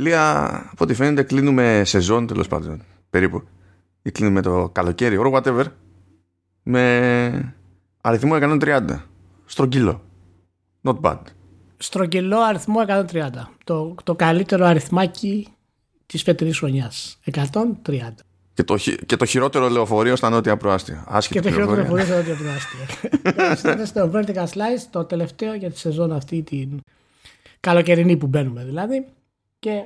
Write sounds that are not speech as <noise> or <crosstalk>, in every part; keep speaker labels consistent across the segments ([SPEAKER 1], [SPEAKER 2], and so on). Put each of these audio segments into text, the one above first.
[SPEAKER 1] Ηλία, από ό,τι φαίνεται κλείνουμε σεζόν τέλος πάντων, περίπου. Ή κλείνουμε το καλοκαίρι, or whatever, με αριθμό 130. Στρογγυλό. Not bad.
[SPEAKER 2] Στρογγυλό αριθμό 130. Το, το καλύτερο αριθμάκι της φετινής χρονιάς. 130.
[SPEAKER 1] Και το, και το χειρότερο λεωφορείο στα νότια προάστια.
[SPEAKER 2] Άσχετη και το χειρότερο λεωφορείο στα νότια προάστια. <laughs> Είναι στο Vertical Slice, το τελευταίο για τη σεζόν αυτή την καλοκαιρινή που μπαίνουμε δηλαδή. Και...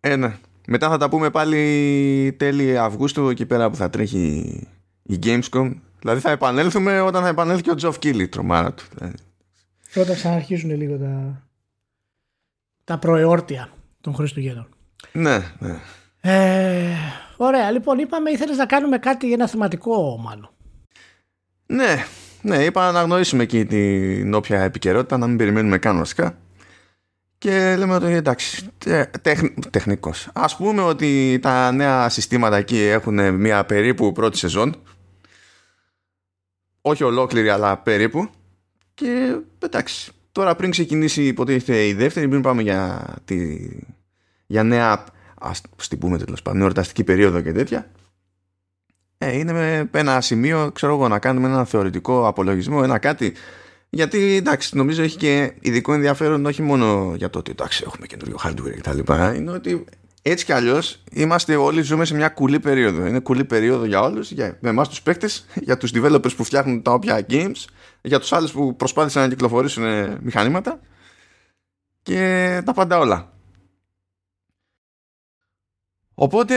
[SPEAKER 1] Ε, ναι. Μετά θα τα πούμε πάλι τέλη Αυγούστου εκεί πέρα που θα τρέχει η Gamescom. Δηλαδή θα επανέλθουμε όταν θα επανέλθει και ο Τζοφ Κίλι, τρομάρα του.
[SPEAKER 2] Και όταν ξαναρχίζουν λίγο τα, τα προεόρτια των Χριστουγέννων.
[SPEAKER 1] Ναι, ναι.
[SPEAKER 2] Ε, ωραία, λοιπόν, είπαμε ήθελες να κάνουμε κάτι, ένα θεματικό μάλλον.
[SPEAKER 1] Ναι, ναι, είπα να αναγνωρίσουμε εκεί την όποια επικαιρότητα, να μην περιμένουμε καν βασικά. Και λέμε ότι εντάξει, τεχ, τεχνικός. Ας πούμε ότι τα νέα συστήματα εκεί έχουν μια περίπου πρώτη σεζόν. Όχι ολόκληρη, αλλά περίπου. Και εντάξει, τώρα πριν ξεκινήσει υποτίθεται η δεύτερη, πριν πάμε για, τη, για νέα, ας την πούμε τέλος πάντων, εορταστική περίοδο και τέτοια. Ε, είναι με ένα σημείο, ξέρω εγώ, να κάνουμε ένα θεωρητικό απολογισμό, ένα κάτι γιατί εντάξει, νομίζω έχει και ειδικό ενδιαφέρον όχι μόνο για το ότι εντάξει, έχουμε καινούριο hardware και τα λοιπά. Είναι ότι έτσι κι αλλιώς είμαστε όλοι ζούμε σε μια κουλή περίοδο. Είναι κουλή περίοδο για όλους, για εμάς τους παίκτες, <laughs> για τους developers που φτιάχνουν τα όποια games, για τους άλλους που προσπάθησαν να κυκλοφορήσουν μηχανήματα και τα πάντα όλα. Οπότε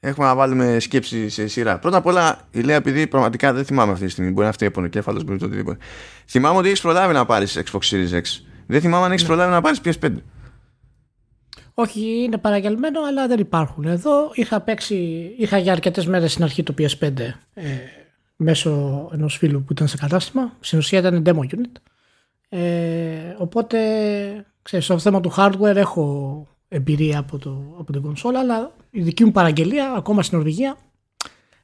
[SPEAKER 1] έχουμε να βάλουμε σκέψη σε σειρά. Πρώτα απ' όλα, η Λέα, επειδή πραγματικά δεν θυμάμαι αυτή τη στιγμή, μπορεί να φταίει πονοκέφαλος, μπορεί το οτιδήποτε. Θυμάμαι ότι έχεις προλάβει να πάρεις Xbox Series X. Δεν θυμάμαι αν έχεις ναι. προλάβει να πάρεις PS5.
[SPEAKER 2] Όχι, είναι παραγγελμένο, αλλά δεν υπάρχουν. Εδώ είχα παίξει, είχα για αρκετές μέρες στην αρχή το PS5 ε, μέσω ενός φίλου που ήταν σε κατάστημα. Στην ουσία ήταν demo unit. Ε, οπότε, ξέρεις, στο θέμα του hardware έχω εμπειρία από, το, από την κονσόλα, αλλά η δική μου παραγγελία, ακόμα στην Νορβηγία,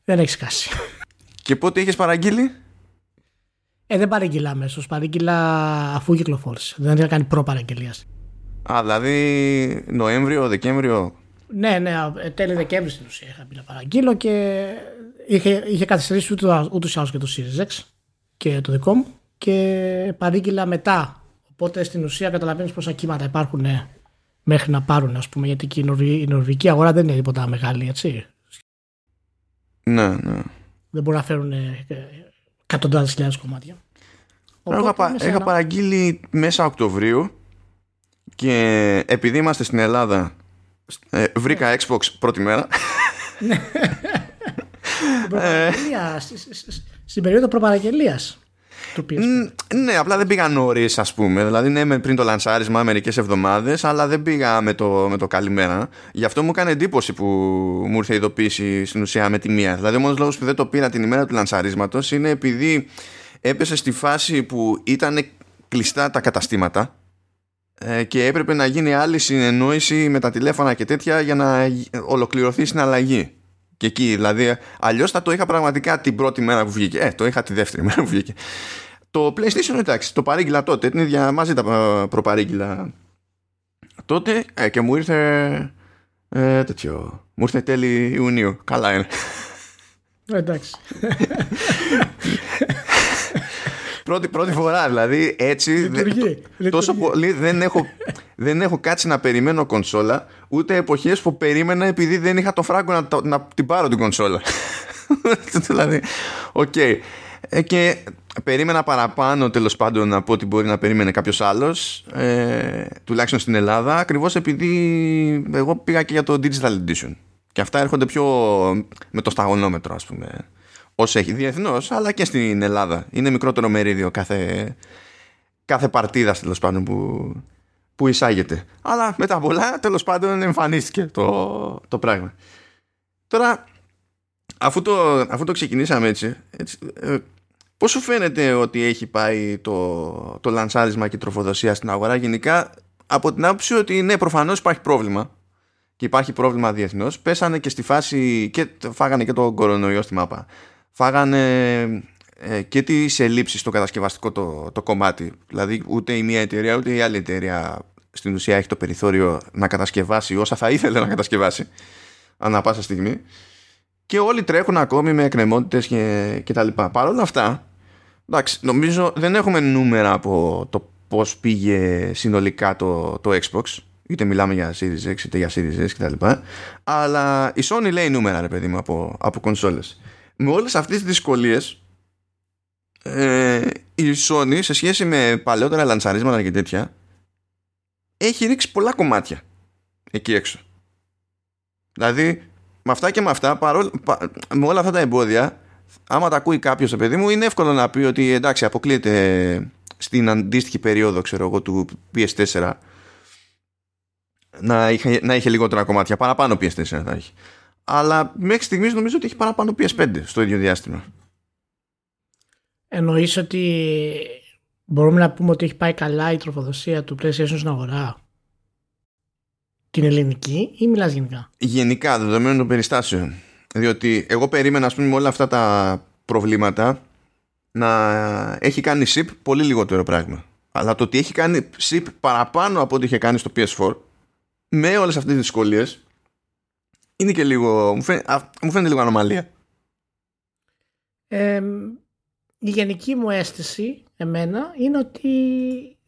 [SPEAKER 2] δεν έχει σκάσει.
[SPEAKER 1] Και πότε είχες παραγγείλει;
[SPEAKER 2] Ε, δεν παραγγείλα αμέσως. Παρήγγειλα αφού κυκλοφόρησε. Δεν είχα κάνει προ-παραγγελία.
[SPEAKER 1] Α, δηλαδή Νοέμβριο, Δεκέμβριο;
[SPEAKER 2] Ναι, ναι, ε, τέλη Δεκέμβρη στην ουσία είχα πει να παραγγείλω και είχε, είχε καθυστερήσει ούτως ή άλλως και το Series X και το δικό μου και παρήγγειλα μετά. Οπότε στην ουσία καταλαβαίνεις πόσα κύματα υπάρχουν ναι, μέχρι να πάρουν, ας πούμε, γιατί και η, Νορβη, η νορβηγική αγορά δεν είναι τίποτα μεγάλη, έτσι.
[SPEAKER 1] Ναι, ναι.
[SPEAKER 2] Δεν μπορούν να φέρουν ε, εκατοντάδες χιλιάδες κομμάτια.
[SPEAKER 1] Οπότε, είχα, είχα παραγγείλει μέσα Οκτωβρίου και επειδή είμαστε στην Ελλάδα ε, βρήκα ναι. Xbox πρώτη μέρα.
[SPEAKER 2] Ναι. <laughs> Στην περίοδο προπαραγγελίας
[SPEAKER 1] ναι, απλά δεν πήγα νωρίς, ας πούμε. Δηλαδή, ναι, πριν το λανσάρισμα, μερικές εβδομάδες, αλλά δεν πήγα με το, με το καλημέρα. Γι' αυτό μου έκανε εντύπωση που μου ήρθε η ειδοποίηση στην ουσία με τη μία. Δηλαδή, ο μόνος λόγος που δεν το πήρα την ημέρα του λανσαρίσματος είναι επειδή έπεσε στη φάση που ήταν κλειστά τα καταστήματα ε, και έπρεπε να γίνει άλλη συνεννόηση με τα τηλέφωνα και τέτοια για να ολοκληρωθεί η συναλλαγή. Και εκεί, δηλαδή, αλλιώς θα το είχα πραγματικά την πρώτη μέρα που βγήκε. Ε, το είχα τη δεύτερη μέρα που βγήκε. Το PlayStation εντάξει, το παρήγγειλα τότε, την ίδια μαζί τα προπαρήγγειλα τότε ε, και μου ήρθε ε, τέτοιο, μου ήρθε τέλη Ιουνίου. Καλά είναι.
[SPEAKER 2] Εντάξει. <laughs>
[SPEAKER 1] πρώτη, πρώτη φορά δηλαδή έτσι
[SPEAKER 2] λειτουργεί,
[SPEAKER 1] τόσο πολύ δεν έχω, δεν έχω κάτσει να περιμένω κονσόλα ούτε εποχές που περίμενα επειδή δεν είχα το φράγκο να, να την πάρω την κονσόλα <laughs> δηλαδή OK okay. Ε, και περίμενα παραπάνω τέλος πάντων από ό,τι μπορεί να περίμενε κάποιος άλλος, ε, τουλάχιστον στην Ελλάδα, ακριβώς επειδή εγώ πήγα και για το Digital Edition. Και αυτά έρχονται πιο με το σταγονόμετρο, ας πούμε, όσο έχει διεθνώς, αλλά και στην Ελλάδα. Είναι μικρότερο μερίδιο κάθε, κάθε παρτίδα τέλος πάντων που, που εισάγεται. Αλλά μετά πολλά τέλος πάντων εμφανίστηκε το, το πράγμα. Τώρα, αφού το, αφού το ξεκινήσαμε έτσι, έτσι ε, Πώς σου φαίνεται ότι έχει πάει το, το λανσάρισμα και η τροφοδοσία στην αγορά γενικά; Από την άποψη ότι ναι προφανώς υπάρχει πρόβλημα και υπάρχει πρόβλημα διεθνώς πέσανε και στη φάση και φάγανε και το κορονοϊό στη μάπα φάγανε ε, και τις ελλείψεις στο κατασκευαστικό το, το κομμάτι δηλαδή ούτε η μία εταιρεία ούτε η άλλη εταιρεία στην ουσία έχει το περιθώριο να κατασκευάσει όσα θα ήθελε να κατασκευάσει ανά πάσα στιγμή και όλοι τρέχουν ακόμη με εκκρεμότητες και, και τα λοιπά. Παρ' όλα αυτά, εντάξει, νομίζω δεν έχουμε νούμερα από το πώς πήγε συνολικά το, το Xbox είτε μιλάμε για Series X είτε για Series S κτλ. Αλλά η Sony λέει νούμερα ρε παιδί μου από, από κονσόλες. Με όλες αυτές τις δυσκολίες ε, η Sony σε σχέση με παλαιότερα λανσαρίσματα και τέτοια έχει ρίξει πολλά κομμάτια εκεί έξω. Δηλαδή με αυτά και με αυτά, παρόλ, με όλα αυτά τα εμπόδια, άμα τα ακούει κάποιος το παιδί μου, είναι εύκολο να πει ότι εντάξει, αποκλείεται στην αντίστοιχη περίοδο, ξέρω εγώ, του PS4 να είχε, να είχε λιγότερα κομμάτια. Παραπάνω PS4 θα έχει. Αλλά μέχρι στιγμής νομίζω ότι έχει παραπάνω PS5 στο ίδιο διάστημα.
[SPEAKER 2] Εννοείς ότι μπορούμε να πούμε ότι έχει πάει καλά η τροφοδοσία του PlayStation στην αγορά; Την ελληνική ή μιλάς γενικά;
[SPEAKER 1] Γενικά, δεδομένων των περιστάσεων. Διότι εγώ περίμενα, ας πούμε, με όλα αυτά τα προβλήματα να έχει κάνει SIP πολύ λιγότερο πράγμα. Αλλά το ότι έχει κάνει SIP παραπάνω από ό,τι είχε κάνει στο PS4 με όλες αυτές τις δυσκολίες είναι και λίγο μου φαίνεται, μου φαίνεται λίγο ανομαλία
[SPEAKER 2] ε, η γενική μου αίσθηση εμένα είναι ότι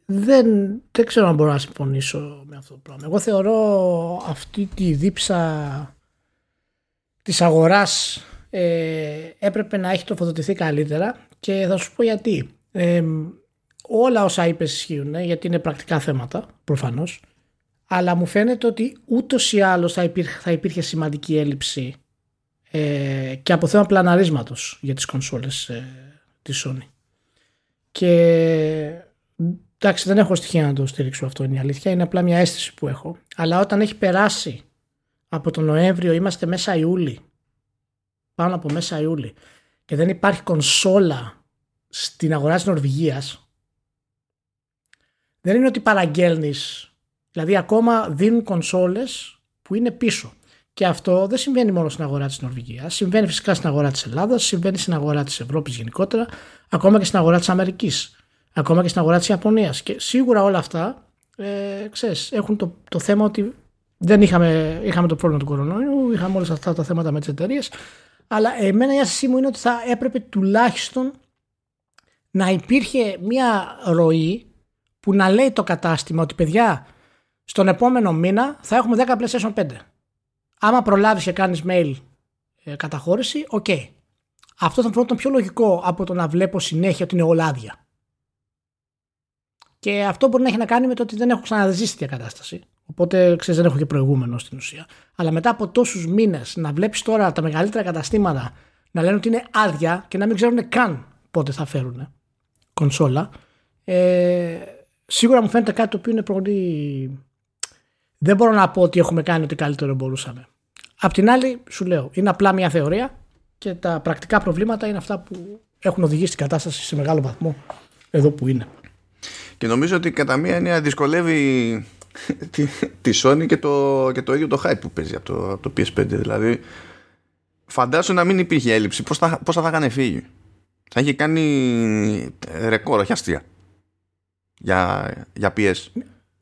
[SPEAKER 2] δεν, δεν ξέρω αν μπορώ να συμφωνήσω με αυτό το πράγμα. Εγώ θεωρώ αυτή τη δίψα της αγοράς ε, έπρεπε να έχει τροφοδοτηθεί καλύτερα και θα σου πω γιατί. Ε, όλα όσα είπες ισχύουν γιατί είναι πρακτικά θέματα προφανώς αλλά μου φαίνεται ότι ούτως ή άλλως θα υπήρχε, θα υπήρχε σημαντική έλλειψη ε, και από θέμα πλαναρίσματος για τις κονσόλες ε, της Sony. Και εντάξει δεν έχω στοιχεία να το στηρίξω αυτό είναι η αλήθεια, είναι απλά μια αίσθηση που έχω. Αλλά όταν έχει περάσει από τον Νοέμβριο είμαστε μέσα Ιούλη, πάνω από μέσα Ιούλη και δεν υπάρχει κονσόλα στην αγορά της Νορβηγίας δεν είναι ότι παραγγέλνεις Δηλαδή ακόμα δίνουν κονσόλες που είναι πίσω. Και αυτό δεν συμβαίνει μόνο στην αγορά της Νορβηγίας, συμβαίνει φυσικά στην αγορά της Ελλάδας, συμβαίνει στην αγορά της Ευρώπης γενικότερα, ακόμα και στην αγορά της Αμερικής, ακόμα και στην αγορά της Ιαπωνίας. Και σίγουρα όλα αυτά, ε, ξέρεις, έχουν το, το θέμα ότι δεν είχαμε, είχαμε το πρόβλημα του κορονοϊού, είχαμε όλα αυτά τα θέματα με τις εταιρείες. Αλλά εμένα η ένστασή μου είναι ότι θα έπρεπε τουλάχιστον να υπήρχε μια ροή που να λέει το κατάστημα ότι παιδιά στον επόμενο μήνα θα έχουμε 10 PlayStation 5. Άμα προλάβεις και κάνεις mail ε, καταχώρηση, OK. Okay. Αυτό θα 'ταν το πιο λογικό από το να βλέπω συνέχεια ότι είναι όλα άδεια. Και αυτό μπορεί να έχει να κάνει με το ότι δεν έχω ξαναζήσει τέτοια κατάσταση. Οπότε ξέρεις, δεν έχω και προηγούμενο στην ουσία. Αλλά μετά από τόσους μήνες να βλέπεις τώρα τα μεγαλύτερα καταστήματα να λένε ότι είναι άδεια και να μην ξέρουν καν πότε θα φέρουν κονσόλα. Ε, σίγουρα μου φαίνεται κάτι το οποίο είναι πολύ δεν μπορώ να πω ότι έχουμε κάνει ό,τι καλύτερο μπορούσαμε. Απ' την άλλη, σου λέω, είναι απλά μια θεωρία και τα πρακτικά προβλήματα είναι αυτά που έχουν οδηγήσει την κατάσταση σε μεγάλο βαθμό εδώ που είναι.
[SPEAKER 1] Και νομίζω ότι κατά μία έννοια δυσκολεύει <laughs> τη, τη Sony και το, και το ίδιο το hype που παίζει από το, από το PS5. Δηλαδή, φαντάσου να μην υπήρχε έλλειψη. Πώς θα, πώς θα είχαν φύγει. Θα είχε κάνει ρεκόρ, όχι αστεία. Για, για PS.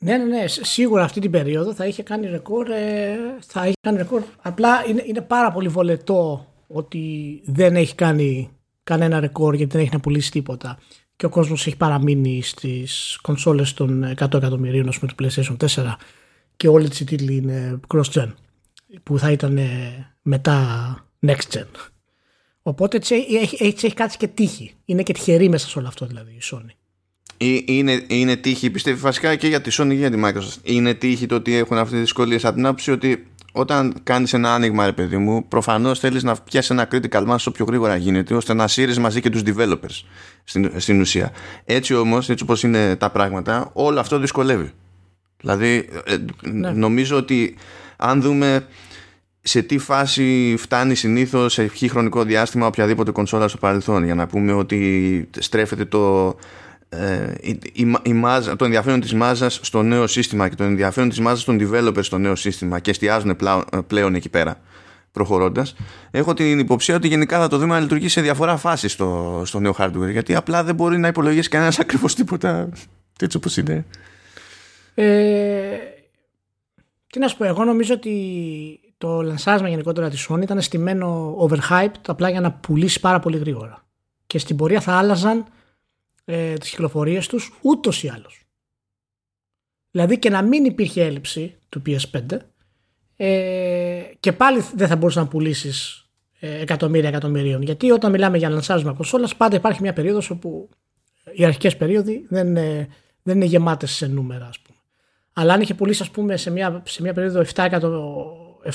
[SPEAKER 2] Ναι, ναι, ναι. Σίγουρα αυτή την περίοδο θα είχε κάνει ρεκόρ. Ε, θα είχε κάνει ρεκόρ. Απλά είναι, είναι πάρα πολύ βολετό ότι δεν έχει κάνει κανένα ρεκόρ γιατί δεν έχει να πουλήσει τίποτα και ο κόσμος έχει παραμείνει στις κονσόλες των 100 εκατομμυρίων με το PlayStation 4 και όλοι οι τίτλοι είναι cross-gen που θα ήταν μετά next gen. Οπότε έτσι έχει, έχει, έχει κάτσει και τύχη. Είναι και τυχερή μέσα σε όλο αυτό δηλαδή η Sony.
[SPEAKER 1] Είναι, είναι τύχη, πιστεύει βασικά και για τη Sony και για τη Microsoft. Είναι τύχη το ότι έχουν αυτές τις δυσκολίες από την άποψη ότι όταν κάνεις ένα άνοιγμα, ρε παιδί μου, προφανώς θέλεις να πιάσει ένα critical mass όσο πιο γρήγορα γίνεται, ώστε να σύρεις μαζί και τους developers στην, στην ουσία. Έτσι όμως, έτσι όπως είναι τα πράγματα, όλο αυτό δυσκολεύει. Δηλαδή, ε, ναι. νομίζω ότι αν δούμε σε τι φάση φτάνει συνήθως σε ποιο χρονικό διάστημα οποιαδήποτε κονσόλα στο παρελθόν, για να πούμε ότι στρέφεται το ε, η, η, μάζα, το ενδιαφέρον της μάζας στο νέο σύστημα και το ενδιαφέρον της μάζας των developers στο νέο σύστημα και εστιάζουν πλέον, εκεί πέρα προχωρώντας έχω την υποψία ότι γενικά θα το δούμε να λειτουργεί σε διαφορά φάση στο, στο νέο hardware γιατί απλά δεν μπορεί να υπολογίσει κανένας ακριβώς τίποτα έτσι όπως είναι
[SPEAKER 2] Ε, τι να σου πω, εγώ νομίζω ότι το λανσάρισμα γενικότερα της Sony ήταν στημένο overhyped απλά για να πουλήσει πάρα πολύ γρήγορα. Και στην πορεία θα άλλαζαν ε, τις κυκλοφορίες τους ούτως ή άλλως. Δηλαδή και να μην υπήρχε έλλειψη του PS5 ες, και πάλι δεν θα μπορούσες να πουλήσεις ε, εκατομμύρια εκατομμυρίων. Γιατί όταν μιλάμε για λανσάρισμα κονσόλας, πάντα υπάρχει μια περίοδος όπου οι αρχικές περίοδοι δεν, είναι, δεν είναι γεμάτες σε νούμερα, ας πούμε. Αλλά αν είχε πουλήσει, ας πούμε, σε μια, σε μια περίοδο 7,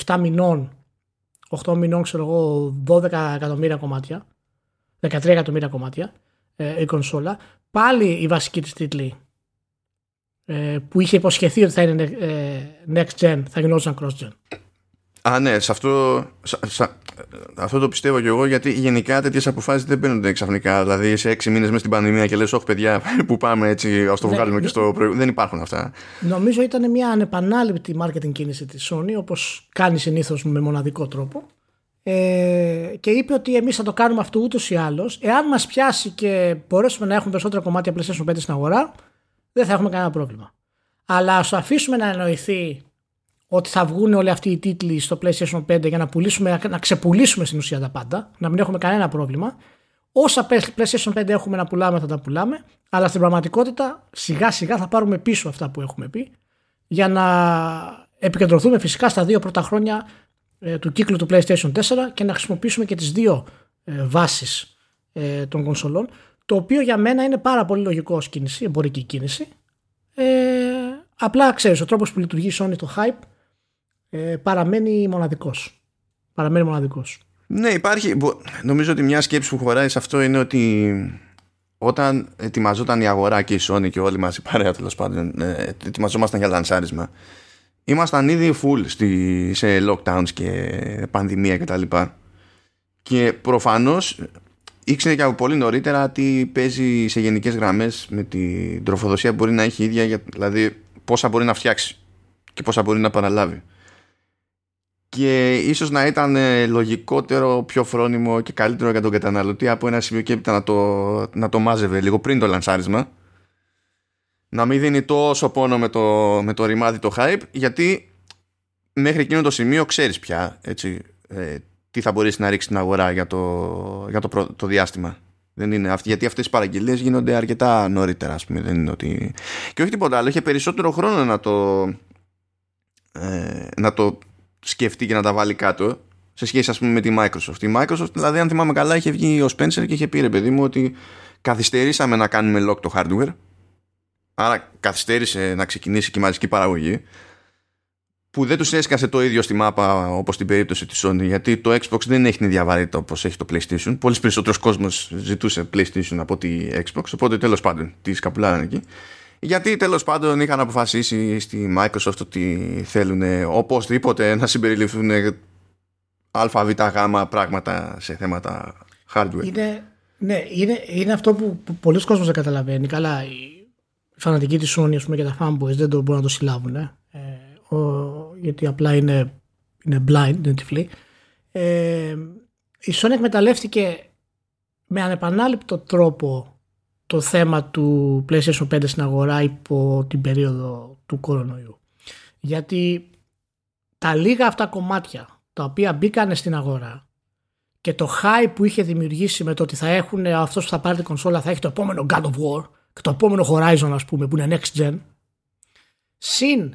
[SPEAKER 2] 7 μηνών, 8 μηνών, ξέρω εγώ, 12 εκατομμύρια κομμάτια, 13 εκατομμύρια κομμάτια ε, η κονσόλα, πάλι η βασική της τίτλη ε, που είχε υποσχεθεί ότι θα είναι ε, next gen, θα γινόταν cross gen.
[SPEAKER 1] Α, ναι, σε αυτό, σε, αυτό το πιστεύω και εγώ γιατί γενικά τέτοιες αποφάσεις δεν παίρνονται ξαφνικά. Δηλαδή σε έξι μήνες μέσα στην πανδημία και λες: Όχι, παιδιά, που πάμε έτσι, ας το ναι, βγάλουμε και στο προηγούμενο. Δεν υπάρχουν αυτά.
[SPEAKER 2] Νομίζω ήταν μια ανεπανάληπτη marketing κίνηση της Sony, όπως κάνει συνήθως με μοναδικό τρόπο. Ε, και είπε ότι εμείς θα το κάνουμε αυτό ούτως ή άλλως. Εάν μας πιάσει και μπορέσουμε να έχουμε περισσότερα κομμάτια PlayStation 5 στην αγορά, δεν θα έχουμε κανένα πρόβλημα. Αλλά ας το αφήσουμε να εννοηθεί ότι θα βγουν όλοι αυτοί οι τίτλοι στο PlayStation 5 για να, πουλήσουμε, να ξεπουλήσουμε στην ουσία τα πάντα, να μην έχουμε κανένα πρόβλημα. Όσα PlayStation 5 έχουμε να πουλάμε θα τα πουλάμε, αλλά στην πραγματικότητα σιγά σιγά θα πάρουμε πίσω αυτά που έχουμε πει για να επικεντρωθούμε φυσικά στα δύο πρώτα χρόνια ε, του κύκλου του PlayStation 4 και να χρησιμοποιήσουμε και τις δύο ε, βάσεις ε, των κονσολών το οποίο για μένα είναι πάρα πολύ λογικό ως κίνηση, εμπορική κίνηση. Ε, απλά ξέρεις, ο τρόπος που λειτουργεί η Sony το hype ε, παραμένει μοναδικός. Παραμένει μοναδικός.
[SPEAKER 1] Ναι, υπάρχει. Νομίζω ότι μια σκέψη που χωράει σε αυτό είναι ότι όταν ετοιμαζόταν η αγορά και η Sony και όλοι μας η παρέα τέλος πάντων, ε, ετοιμαζόμασταν για λανσάρισμα. Ήμασταν ήδη full στη, σε lockdowns και πανδημία κτλ. Και, και προφανώς ήξερε και από πολύ νωρίτερα τι παίζει σε γενικές γραμμές με την τροφοδοσία που μπορεί να έχει η ίδια, δηλαδή πόσα μπορεί να φτιάξει και πόσα μπορεί να παραλάβει. Και ίσως να ήταν ε, λογικότερο, πιο φρόνιμο και καλύτερο για τον καταναλωτή από ένα σημείο και έπειτα να το, να το μάζευε λίγο πριν το λανσάρισμα. Να μην δίνει τόσο πόνο με το, με το ρημάδι το hype, γιατί μέχρι εκείνο το σημείο ξέρεις πια έτσι, ε, τι θα μπορέσει να ρίξεις την αγορά για το, για το, το διάστημα. Δεν είναι, γιατί αυτές οι παραγγελίες γίνονται αρκετά νωρίτερα, ας πούμε. Δεν είναι ότι... Και όχι τίποτα άλλο, είχε περισσότερο χρόνο να το, ε, να το σκεφτεί και να τα βάλει κάτω σε σχέση ας πούμε με τη Microsoft. Η Microsoft, δηλαδή αν θυμάμαι καλά, είχε βγει ο Spencer και είχε πει ρε παιδί μου ότι καθυστερήσαμε να κάνουμε lock το hardware άρα καθυστέρησε να ξεκινήσει και η μαζική παραγωγή που δεν τους έσκασε το ίδιο στη μάπα όπως στην περίπτωση της Sony γιατί το Xbox δεν έχει την ίδια βαρύτητα όπως έχει το PlayStation. Πολύ περισσότερος κόσμος ζητούσε PlayStation από τη Xbox οπότε τέλος πάντων τη σκαπουλάραν εκεί. Γιατί τέλος πάντων είχαν αποφασίσει στη Microsoft ότι θέλουν οπωσδήποτε να συμπεριληφθούν αβ γ πράγματα σε θέματα hardware.
[SPEAKER 2] Είναι, ναι, είναι, είναι αυτό που, που πολλοί κόσμος δεν καταλαβαίνει. Καλά οι φανατικοί της Sony πούμε, και τα fanboys δεν το μπορούν να το συλλάβουν ε γιατί απλά είναι, είναι blind, δεν τυφλή. Ε, η Sony εκμεταλλεύτηκε με ανεπανάληπτο τρόπο το θέμα του PlayStation 5 στην αγορά υπό την περίοδο του κορονοϊού. Γιατί τα λίγα αυτά κομμάτια τα οποία μπήκαν στην αγορά και το hype που είχε δημιουργήσει με το ότι θα έχουν αυτός που θα πάρει την κονσόλα θα έχει το επόμενο God of War και το επόμενο Horizon ας πούμε που είναι next gen συν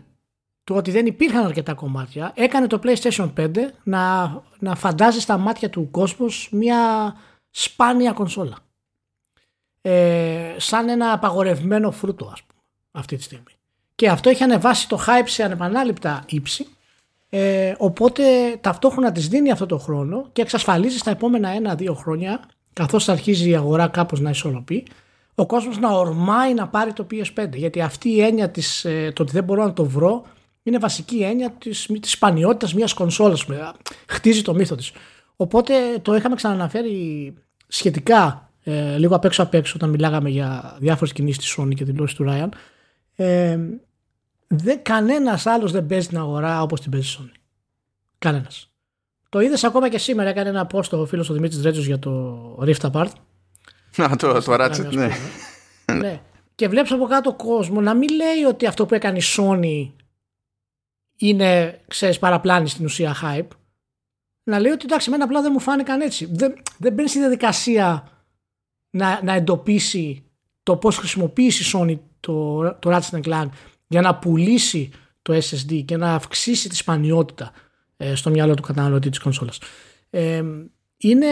[SPEAKER 2] του ότι δεν υπήρχαν αρκετά κομμάτια έκανε το PlayStation 5 να, να φαντάζει στα μάτια του κόσμου μια σπάνια κονσόλα. Ε, σαν ένα απαγορευμένο φρούτο ας πούμε αυτή τη στιγμή. Και αυτό έχει ανεβάσει το hype σε ανεπανάληπτα ύψη ε, οπότε ταυτόχρονα της δίνει αυτό το χρόνο και εξασφαλίζει στα επόμενα ένα-δύο χρόνια καθώς αρχίζει η αγορά κάπως να ισορροπεί ο κόσμος να ορμάει να πάρει το PS5 γιατί αυτή η έννοια της, ε, το ότι δεν μπορώ να το βρω είναι βασική έννοια της, της σπανιότητας μιας κονσόλας. Χτίζει το μύθο της. Οπότε το είχαμε ξαναναφέρει σχετικά ε, λίγο απ' έξω απ' έξω όταν μιλάγαμε για διάφορες κινήσεις της Sony και δηλώσεις του Ryan. Ε, δεν, κανένας άλλος δεν παίζει την αγορά όπως την παίζει η Sony. Κανένας. Το είδες ακόμα και σήμερα, έκανε ένα post ο φίλος ο Δημήτρης Ρέτζος για το Rift Apart.
[SPEAKER 1] Να, το, το Ratchet, ναι.
[SPEAKER 2] ναι. και βλέπεις από κάτω κόσμο να μην λέει ότι αυτό που έκανε η Sony είναι, ξέρεις, παραπλάνη στην ουσία hype. Να λέει ότι εντάξει, εμένα απλά δεν μου φάνηκαν έτσι. Δεν, δεν μπαίνει στη διαδικασία να, να εντοπίσει το πώς χρησιμοποιήσει η Sony το, το Ratchet Clank για να πουλήσει το SSD και να αυξήσει τη σπανιότητα ε, στο μυαλό του καταναλωτή της κονσόλας. Ε, είναι,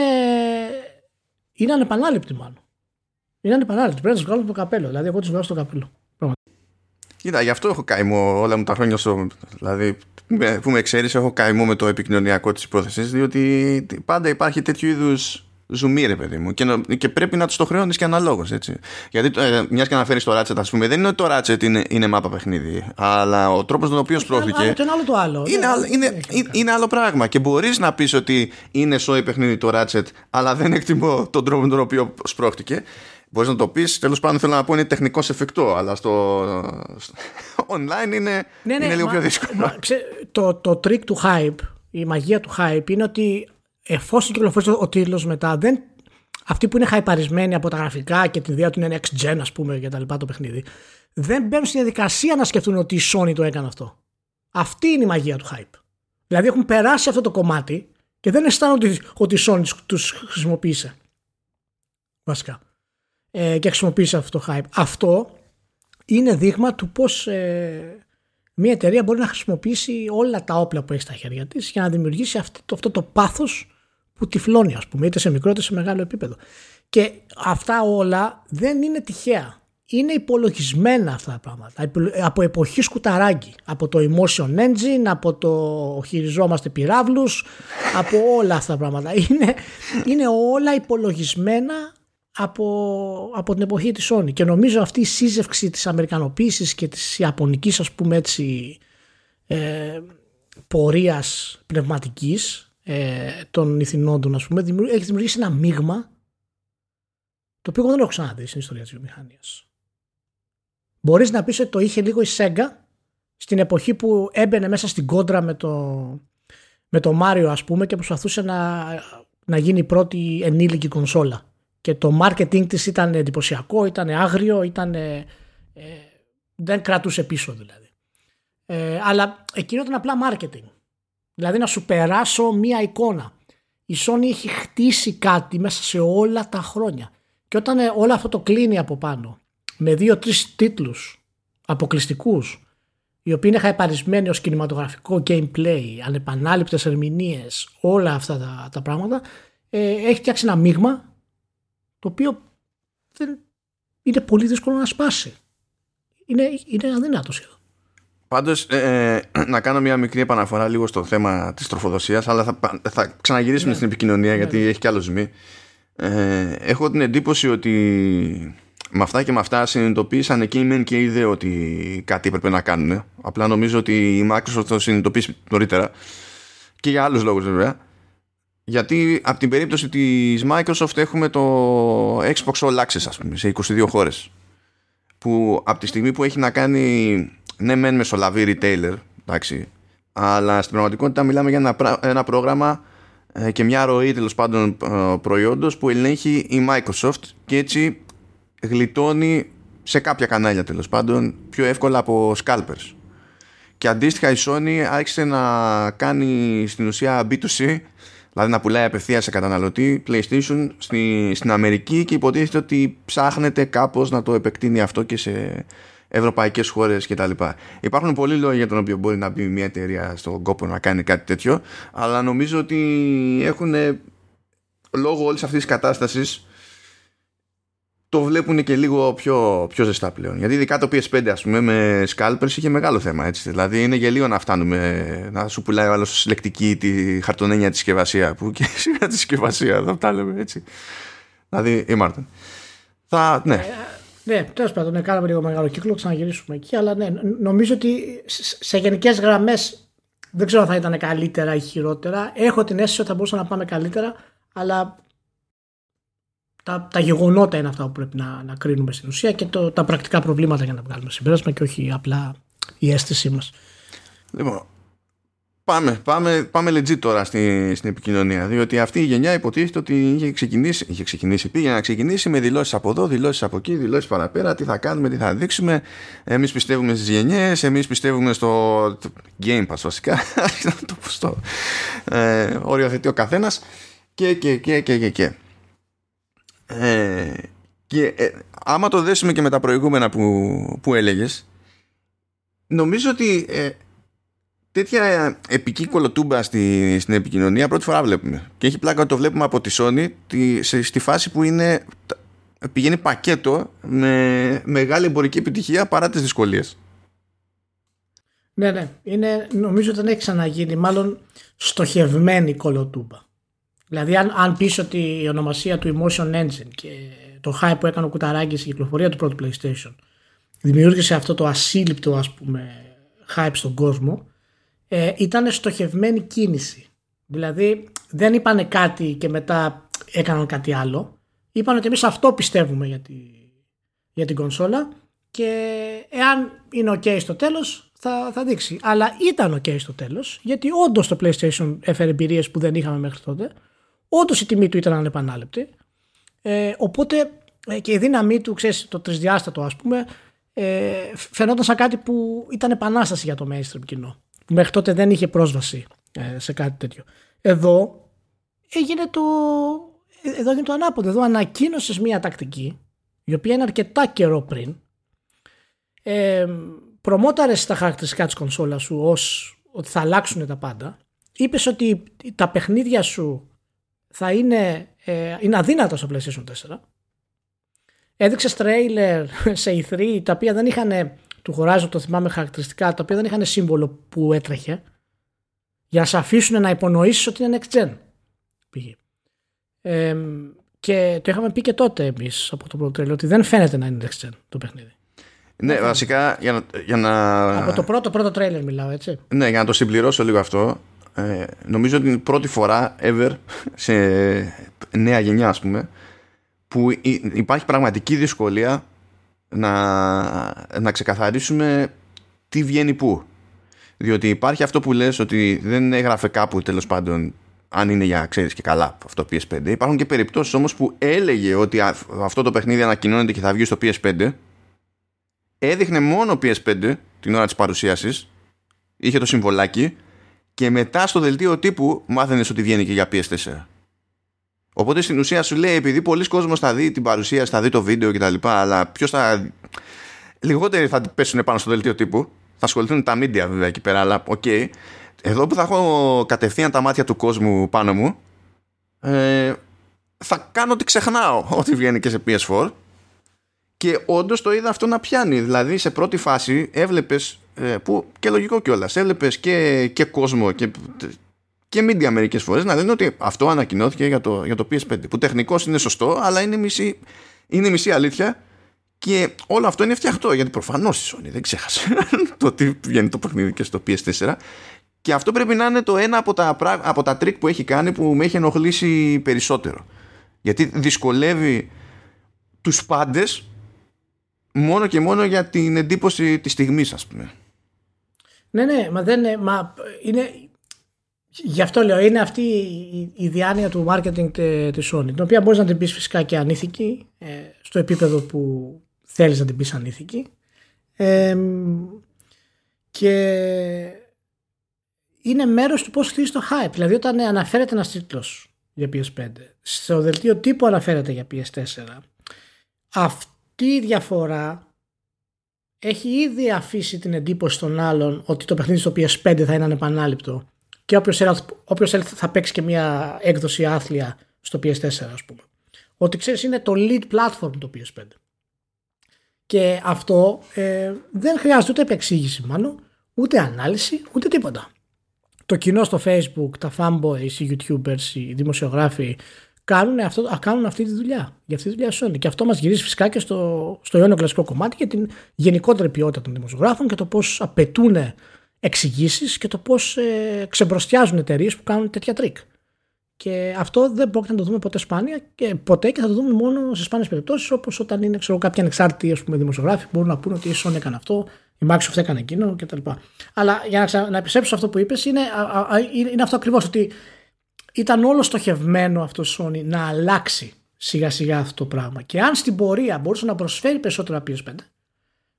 [SPEAKER 2] είναι ανεπανάληπτη μάλλον. Είναι ανεπανάληπτη. Πρέπει να τους βγάλω το καπέλο. Δηλαδή, εγώ τους βγάζω το καπέλο.
[SPEAKER 1] Κοίτα, γι' αυτό έχω καημό όλα μου τα χρόνια στο. Δηλαδή, που με ξέρεις, έχω καημό με το επικοινωνιακό της υπόθεσης, διότι πάντα υπάρχει τέτοιου είδους ζουμί, ρε παιδί μου. Και, και πρέπει να τους το χρεώνεις και αναλόγως. Γιατί ε, μιας και αναφέρει το Ratchet, ας πούμε, δεν είναι ότι το Ratchet είναι, είναι μάπα παιχνίδι. Αλλά ο τρόπος τον οποίο σπρώχθηκε.
[SPEAKER 2] Είναι άλλο το άλλο.
[SPEAKER 1] Είναι, άλλο, είναι, είναι, είναι άλλο πράγμα. Και μπορείς να πεις ότι είναι σόι παιχνίδι το Ratchet, αλλά δεν εκτιμώ τον τρόπο τον οποίο σπρώχτηκε. Μπορείς να το πεις, τέλος πάντων θέλω να πω είναι τεχνικός εφικτό, αλλά στο, online είναι, ναι, ναι, είναι λίγο πιο δύσκολο. Μα,
[SPEAKER 2] ξέ, το, το trick του hype, η μαγεία του hype είναι ότι εφόσον κυκλοφορήσει ο τίτλος μετά, δεν, αυτοί που είναι χαϊπαρισμένοι από τα γραφικά και την ιδέα του είναι next gen, ας πούμε, και τα λοιπά το παιχνίδι, δεν μπαίνουν στη διαδικασία να σκεφτούν ότι η Sony το έκανε αυτό. Αυτή είναι η μαγεία του hype. Δηλαδή έχουν περάσει αυτό το κομμάτι και δεν αισθάνονται ότι η Sony του χρησιμοποίησε. Βασικά. Ε, και χρησιμοποίησε αυτό το hype. Αυτό είναι δείγμα του πώς ε, μια εταιρεία μπορεί να χρησιμοποιήσει όλα τα όπλα που έχει στα χέρια της για να δημιουργήσει αυτό, αυτό το πάθος που τυφλώνει, ας πούμε, είτε σε μικρό είτε σε μεγάλο επίπεδο. Και αυτά όλα δεν είναι τυχαία. Είναι υπολογισμένα αυτά τα πράγματα. Από εποχή σκουταράκι. Από το emotion engine, από το χειριζόμαστε πυράβλους, από όλα αυτά τα πράγματα. <laughs> Είναι, είναι όλα υπολογισμένα από, από την εποχή της Sony. Και νομίζω αυτή η σύζευξη της Αμερικανοποίησης και της Ιαπωνικής ας πούμε έτσι ε, πορείας πνευματικής ε, των ηθινόντων ας πούμε έχει δημιουργήσει ένα μείγμα το οποίο εγώ δεν έχω ξαναδεί στην ιστορία της βιομηχανίας. Μπορείς να πεις ότι το είχε λίγο η Sega στην εποχή που έμπαινε μέσα στην κόντρα με το, με το Mario ας πούμε και προσπαθούσε να, να γίνει η πρώτη ενήλικη κονσόλα. Και το marketing της ήταν εντυπωσιακό, ήταν άγριο, ήταν, ε, δεν κρατούσε πίσω δηλαδή. Ε, αλλά εκείνο ήταν απλά marketing. Δηλαδή να σου περάσω μία εικόνα. Η Sony έχει χτίσει κάτι μέσα σε όλα τα χρόνια. Και όταν ε, όλο αυτό το κλείνει από πάνω με δύο-τρεις τίτλους αποκλειστικούς οι οποίοι είναι χαϊπαρισμένοι ως κινηματογραφικό gameplay, ανεπανάληπτες ερμηνείες, όλα αυτά τα, τα πράγματα, ε, έχει φτιάξει ένα μείγμα το οποίο δεν είναι πολύ δύσκολο να σπάσει. Είναι, είναι αδυνάτο σχεδόν.
[SPEAKER 1] Πάντως, ε, ε, να κάνω μια μικρή επαναφορά λίγο στο θέμα της τροφοδοσίας, αλλά θα, θα ξαναγυρίσουμε ναι. στην επικοινωνία ναι, γιατί ναι. έχει κι άλλο ζημί. Ε, έχω την εντύπωση ότι με αυτά και με αυτά συνειδητοποίησαν και η μεν και η ιδέα ότι κάτι έπρεπε να κάνουν. Απλά νομίζω ότι η Microsoft το συνειδητοποίησε νωρίτερα και για άλλους λόγους βέβαια. Γιατί από την περίπτωση της Microsoft έχουμε το Xbox All Access ας πούμε, σε 22 χώρες που από τη στιγμή που έχει να κάνει ναι μεν μεσολαβή retailer εντάξει, αλλά στην πραγματικότητα μιλάμε για ένα, ένα πρόγραμμα ε, και μια ροή τέλος πάντων ε, προϊόντος που ελέγχει η Microsoft και έτσι γλιτώνει σε κάποια κανάλια τέλος πάντων πιο εύκολα από scalpers. Και αντίστοιχα η Sony άρχισε να κάνει στην ουσία B2C Δηλαδή να πουλάει απευθεία σε καταναλωτή PlayStation στη, στην Αμερική και υποτίθεται ότι ψάχνεται κάπως να το επεκτείνει αυτό και σε ευρωπαϊκές χώρες κτλ. Υπάρχουν πολλοί λόγοι για τον οποίο μπορεί να μπει μια εταιρεία στον κόπο να κάνει κάτι τέτοιο, αλλά νομίζω ότι έχουν λόγω όλης αυτής της κατάστασης το βλέπουν και λίγο πιο, πιο ζεστά πλέον. Γιατί ειδικά το PS5 ας πούμε με scalpers είχε μεγάλο θέμα έτσι. Δηλαδή είναι γελίο να φτάνουμε να σου πουλάει άλλος συλλεκτική τη χαρτονένια της συσκευασία που και <laughs> σίγουρα τη συσκευασία δεν τα λέμε έτσι. Δηλαδή η Μάρτιν. Θα, ναι. Ε,
[SPEAKER 2] ναι, τέλος πάντων, ναι, κάναμε λίγο μεγάλο κύκλο, ξαναγυρίσουμε εκεί. Αλλά ναι, νομίζω ότι σε γενικές γραμμές δεν ξέρω αν θα ήταν καλύτερα ή χειρότερα. Έχω την αίσθηση ότι θα μπορούσαμε να πάμε καλύτερα, αλλά τα, τα γεγονότα είναι αυτά που πρέπει να, να κρίνουμε στην ουσία και το, τα πρακτικά προβλήματα για να βγάλουμε συμπέρασμα και όχι απλά η αίσθησή μας.
[SPEAKER 1] Λοιπόν, Πάμε, πάμε, πάμε legit τώρα στη, στην επικοινωνία. Διότι αυτή η γενιά υποτίθεται ότι είχε ξεκινήσει, είχε ξεκινήσει, πήγε να ξεκινήσει με δηλώσεις από εδώ, δηλώσεις από εκεί, δηλώσεις παραπέρα. Τι θα κάνουμε, τι θα δείξουμε. Εμείς πιστεύουμε στις γενιές, εμείς πιστεύουμε στο Game Pass βασικά. <laughs> το στο ε, οριοθετεί ο καθένας. Και, και, και, και, και. και. Ε, και ε, άμα το δέσουμε και με τα προηγούμενα που, που έλεγες νομίζω ότι ε, τέτοια επική κολοτούμπα στη, στην επικοινωνία πρώτη φορά βλέπουμε. Και έχει πλάκα ότι το βλέπουμε από τη Sony τη, σε, στη φάση που είναι, πηγαίνει πακέτο με μεγάλη εμπορική επιτυχία παρά τις δυσκολίες.
[SPEAKER 2] Ναι, ναι. Είναι, νομίζω ότι δεν έχει ξαναγίνει. Μάλλον στοχευμένη κολοτούμπα. Δηλαδή, αν, αν πεις ότι η ονομασία του Emotion Engine και το hype που έκανε ο Κουταράκης στην κυκλοφορία του πρώτου PlayStation δημιούργησε αυτό το ασύλληπτο ας πούμε hype στον κόσμο ε, ήταν στοχευμένη κίνηση. Δηλαδή δεν είπανε κάτι και μετά έκαναν κάτι άλλο. Είπαν ότι εμείς αυτό πιστεύουμε για, τη, για την κονσόλα και εάν είναι ok στο τέλος θα, θα δείξει. Αλλά ήταν ok στο τέλος γιατί όντως το PlayStation έφερε εμπειρίες που δεν είχαμε μέχρι τότε. Όντως η τιμή του ήταν ανεπανάληπτη. Ε, οπότε ε, και η δύναμή του, ξέρεις, το τρισδιάστατο ας πούμε, ε, φαινόταν σαν κάτι που ήταν επανάσταση για το mainstream κοινό. Μέχρι τότε δεν είχε πρόσβαση ε, σε κάτι τέτοιο. Εδώ έγινε το, εδώ έγινε το ανάποδο. Εδώ ανακοίνωσες μια τακτική, η οποία είναι αρκετά καιρό πριν. Ε, προμόταρες τα χαρακτηριστικά της κονσόλας σου ως ότι θα αλλάξουν τα πάντα. Είπες ότι τα παιχνίδια σου θα είναι, ε, είναι αδύνατα στο PlayStation 4. Έδειξες τρέιλερ <laughs> σε E3 τα οποία δεν είχαν του Horizon το θυμάμαι χαρακτηριστικά τα οποία δεν είχαν σύμβολο που έτρεχε για να σε αφήσουν να υπονοήσεις ότι είναι next gen πήγε. Ε, και το είχαμε πει και τότε εμείς από το πρώτο τρέλο ότι δεν φαίνεται να είναι next gen το παιχνίδι.
[SPEAKER 1] Ναι, βασικά για να, για να.
[SPEAKER 2] Από το πρώτο πρώτο τρέλερ μιλάω, έτσι.
[SPEAKER 1] Ναι, για να το συμπληρώσω λίγο αυτό. Ε, νομίζω ότι είναι η πρώτη φορά ever σε νέα γενιά, ας πούμε, που υπάρχει πραγματική δυσκολία να, να ξεκαθαρίσουμε τι βγαίνει πού. Διότι υπάρχει αυτό που λες ότι δεν έγραφε κάπου τέλος πάντων αν είναι για ξέρεις και καλά αυτό το PS5. Υπάρχουν και περιπτώσεις όμως που έλεγε ότι αυτό το παιχνίδι ανακοινώνεται και θα βγει στο PS5 έδειχνε μόνο PS5 την ώρα της παρουσίασης είχε το συμβολάκι και μετά στο δελτίο τύπου μάθαινες ότι βγαίνει και για PS4. Οπότε στην ουσία σου λέει επειδή πολλοί κόσμος θα δει την παρουσία, θα δει το βίντεο κτλ. Αλλά ποιος θα. Λιγότεροι θα πέσουν πάνω στο δελτίο τύπου. Θα ασχοληθούν τα media βέβαια εκεί πέρα. Αλλά OK. Okay. Εδώ που θα έχω κατευθείαν τα μάτια του κόσμου πάνω μου. Ε, θα κάνω ότι ξεχνάω <laughs> ότι βγαίνει και σε PS4. Και όντως το είδα αυτό να πιάνει. Δηλαδή σε πρώτη φάση έβλεπες. Ε, που και λογικό κιόλας. Έβλεπες και, και κόσμο και και media μερικές φορές να λένε ότι αυτό ανακοινώθηκε για το, για το PS5. Που τεχνικώς είναι σωστό, αλλά είναι μισή, είναι μισή αλήθεια. Και όλο αυτό είναι φτιαχτό γιατί προφανώς η Sony δεν ξέχασε <laughs> το ότι βγαίνει το παιχνίδι και στο PS4. Και αυτό πρέπει να είναι το ένα από τα, από τα τρικ που έχει κάνει που με έχει ενοχλήσει περισσότερο. Γιατί δυσκολεύει τους πάντες μόνο και μόνο για την εντύπωση της στιγμής ας πούμε.
[SPEAKER 2] Ναι, ναι, μα δεν είναι, μα είναι, Γι' αυτό λέω, είναι αυτή η, διάνοια του marketing της Sony, την οποία μπορείς να την πεις φυσικά και ανήθικη, ε, στο επίπεδο που θέλεις να την πεις ανήθικη. και είναι μέρος του πώς χτίζεις το hype. Δηλαδή όταν αναφέρεται ένας τίτλος για PS5, στο δελτίο τύπου αναφέρεται για PS4, αυτή η διαφορά έχει ήδη αφήσει την εντύπωση των άλλων ότι το παιχνίδι στο PS5 θα είναι ανεπανάληπτο και όποιος θέλει, θα παίξει και μια έκδοση άθλια στο PS4 ας πούμε. Ότι ξέρεις είναι το lead platform το PS5. Και αυτό ε, δεν χρειάζεται ούτε επεξήγηση μάλλον, ούτε ανάλυση, ούτε τίποτα. Το κοινό στο facebook, τα fanboys, οι youtubers, οι δημοσιογράφοι κάνουν, αυτό, κάνουν αυτή τη δουλειά. Για αυτή τη δουλειά Sony. Και αυτό μας γυρίζει φυσικά και στο, στο αιώνιο κλασικό κομμάτι για την γενικότερη ποιότητα των δημοσιογράφων και το πώς απαιτούν εξηγήσεις και το πώς ε, ξεμπροστιάζουν εταιρείες που κάνουν τέτοια τρικ. Και αυτό δεν πρόκειται να το δούμε ποτέ σπάνια και ποτέ και θα το δούμε μόνο σε σπάνιες περιπτώσεις όπως όταν είναι ξέρω, κάποιοι ανεξάρτητοι ας πούμε, δημοσιογράφοι που μπορούν να πούνε ότι η Sony έκανε αυτό Η Microsoft έκανε εκείνο κτλ. Αλλά για να, ξα... να επιστρέψω αυτό που είπες είναι, είναι αυτό ακριβώς ότι ήταν όλο στοχευμένο αυτό το Sony να αλλάξει σιγά σιγά αυτό το πράγμα. Και αν στην πορεία μπορούσε να προσφέρει περισσότερα PS5,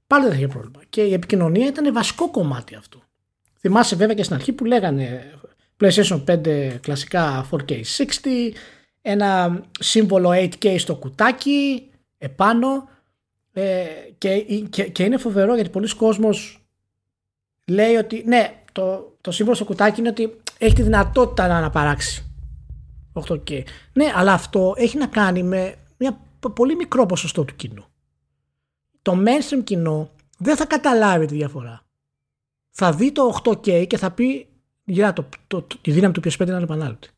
[SPEAKER 2] πάλι δεν θα είχε πρόβλημα. Και η επικοινωνία ήταν βασικό κομμάτι αυτού. Θυμάσαι βέβαια και στην αρχή που λέγανε PlayStation 5 κλασικά 4K 60, ένα σύμβολο 8K στο κουτάκι επάνω ε, και, και, και, είναι φοβερό γιατί πολλοί κόσμος λέει ότι ναι το, το σύμβολο στο κουτάκι είναι ότι έχει τη δυνατότητα να αναπαράξει 8K. Ναι, αλλά αυτό έχει να κάνει με μια πολύ μικρό ποσοστό του κοινού. Το mainstream κοινό δεν θα καταλάβει τη διαφορά. Θα δει το 8K και θα πει για το, το, το, τη δύναμη του PS5 είναι ανεπανάληπτη.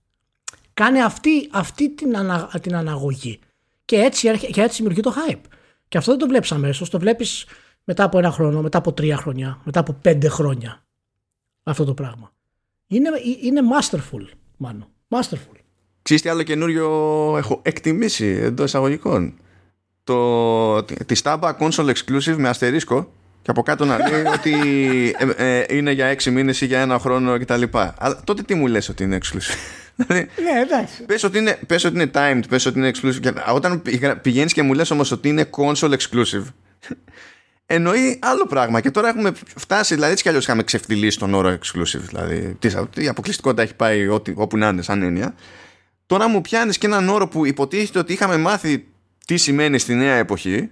[SPEAKER 2] Κάνει αυτή, αυτή την, ανα, την αναγωγή. Και έτσι, και έτσι δημιουργεί το hype. Και αυτό δεν το βλέπεις αμέσως. Το βλέπεις μετά από ένα χρόνο, μετά από τρία χρόνια, μετά από πέντε χρόνια. Αυτό το πράγμα. Είναι, είναι masterful, μάλλον. Masterful.
[SPEAKER 1] Ξέρεις τι άλλο καινούριο έχω εκτιμήσει εντός εισαγωγικών; Το, τη Staba Console Exclusive με αστερίσκο και από κάτω να λέει <laughs> ότι ε, ε, είναι για έξι μήνες ή για ένα χρόνο κτλ. Αλλά τότε τι μου λες ότι είναι exclusive;
[SPEAKER 2] Δηλαδή, <laughs> ναι, εντάξει.
[SPEAKER 1] Πες ότι, είναι, πες ότι είναι timed, πες ότι είναι exclusive. Και όταν πηγαίνεις και μου λες όμως ότι είναι console exclusive, <laughs> εννοεί άλλο πράγμα. Και τώρα έχουμε φτάσει, δηλαδή έτσι κι αλλιώς είχαμε ξεφτυλίσει τον όρο exclusive. Δηλαδή, η αποκλειστικότητα έχει πάει ό,τι, όπου να είναι σαν έννοια. Τώρα μου πιάνεις και έναν όρο που υποτίθεται ότι είχαμε μάθει τι σημαίνει στη νέα εποχή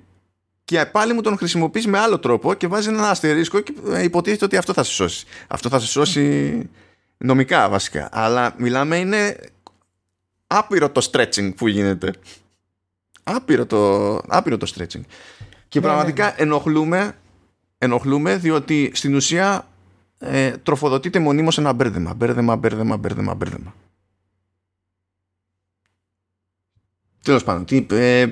[SPEAKER 1] και πάλι μου τον χρησιμοποιείς με άλλο τρόπο και βάζεις ένα αστερίσκο και υποτίθεται ότι αυτό θα σε σώσει. Αυτό θα σε σώσει νομικά βασικά. Αλλά μιλάμε είναι άπειρο το stretching που γίνεται. Άπειρο το, άπειρο το stretching. Και ναι, πραγματικά ναι, ναι. ενοχλούμε, ενοχλούμε διότι στην ουσία ε, τροφοδοτείται μονίμως ένα μπέρδεμα. Μπέρδεμα, μπέρδεμα, μπέρδεμα, μπέρδεμα. Τέλος πάντων, τι, ε,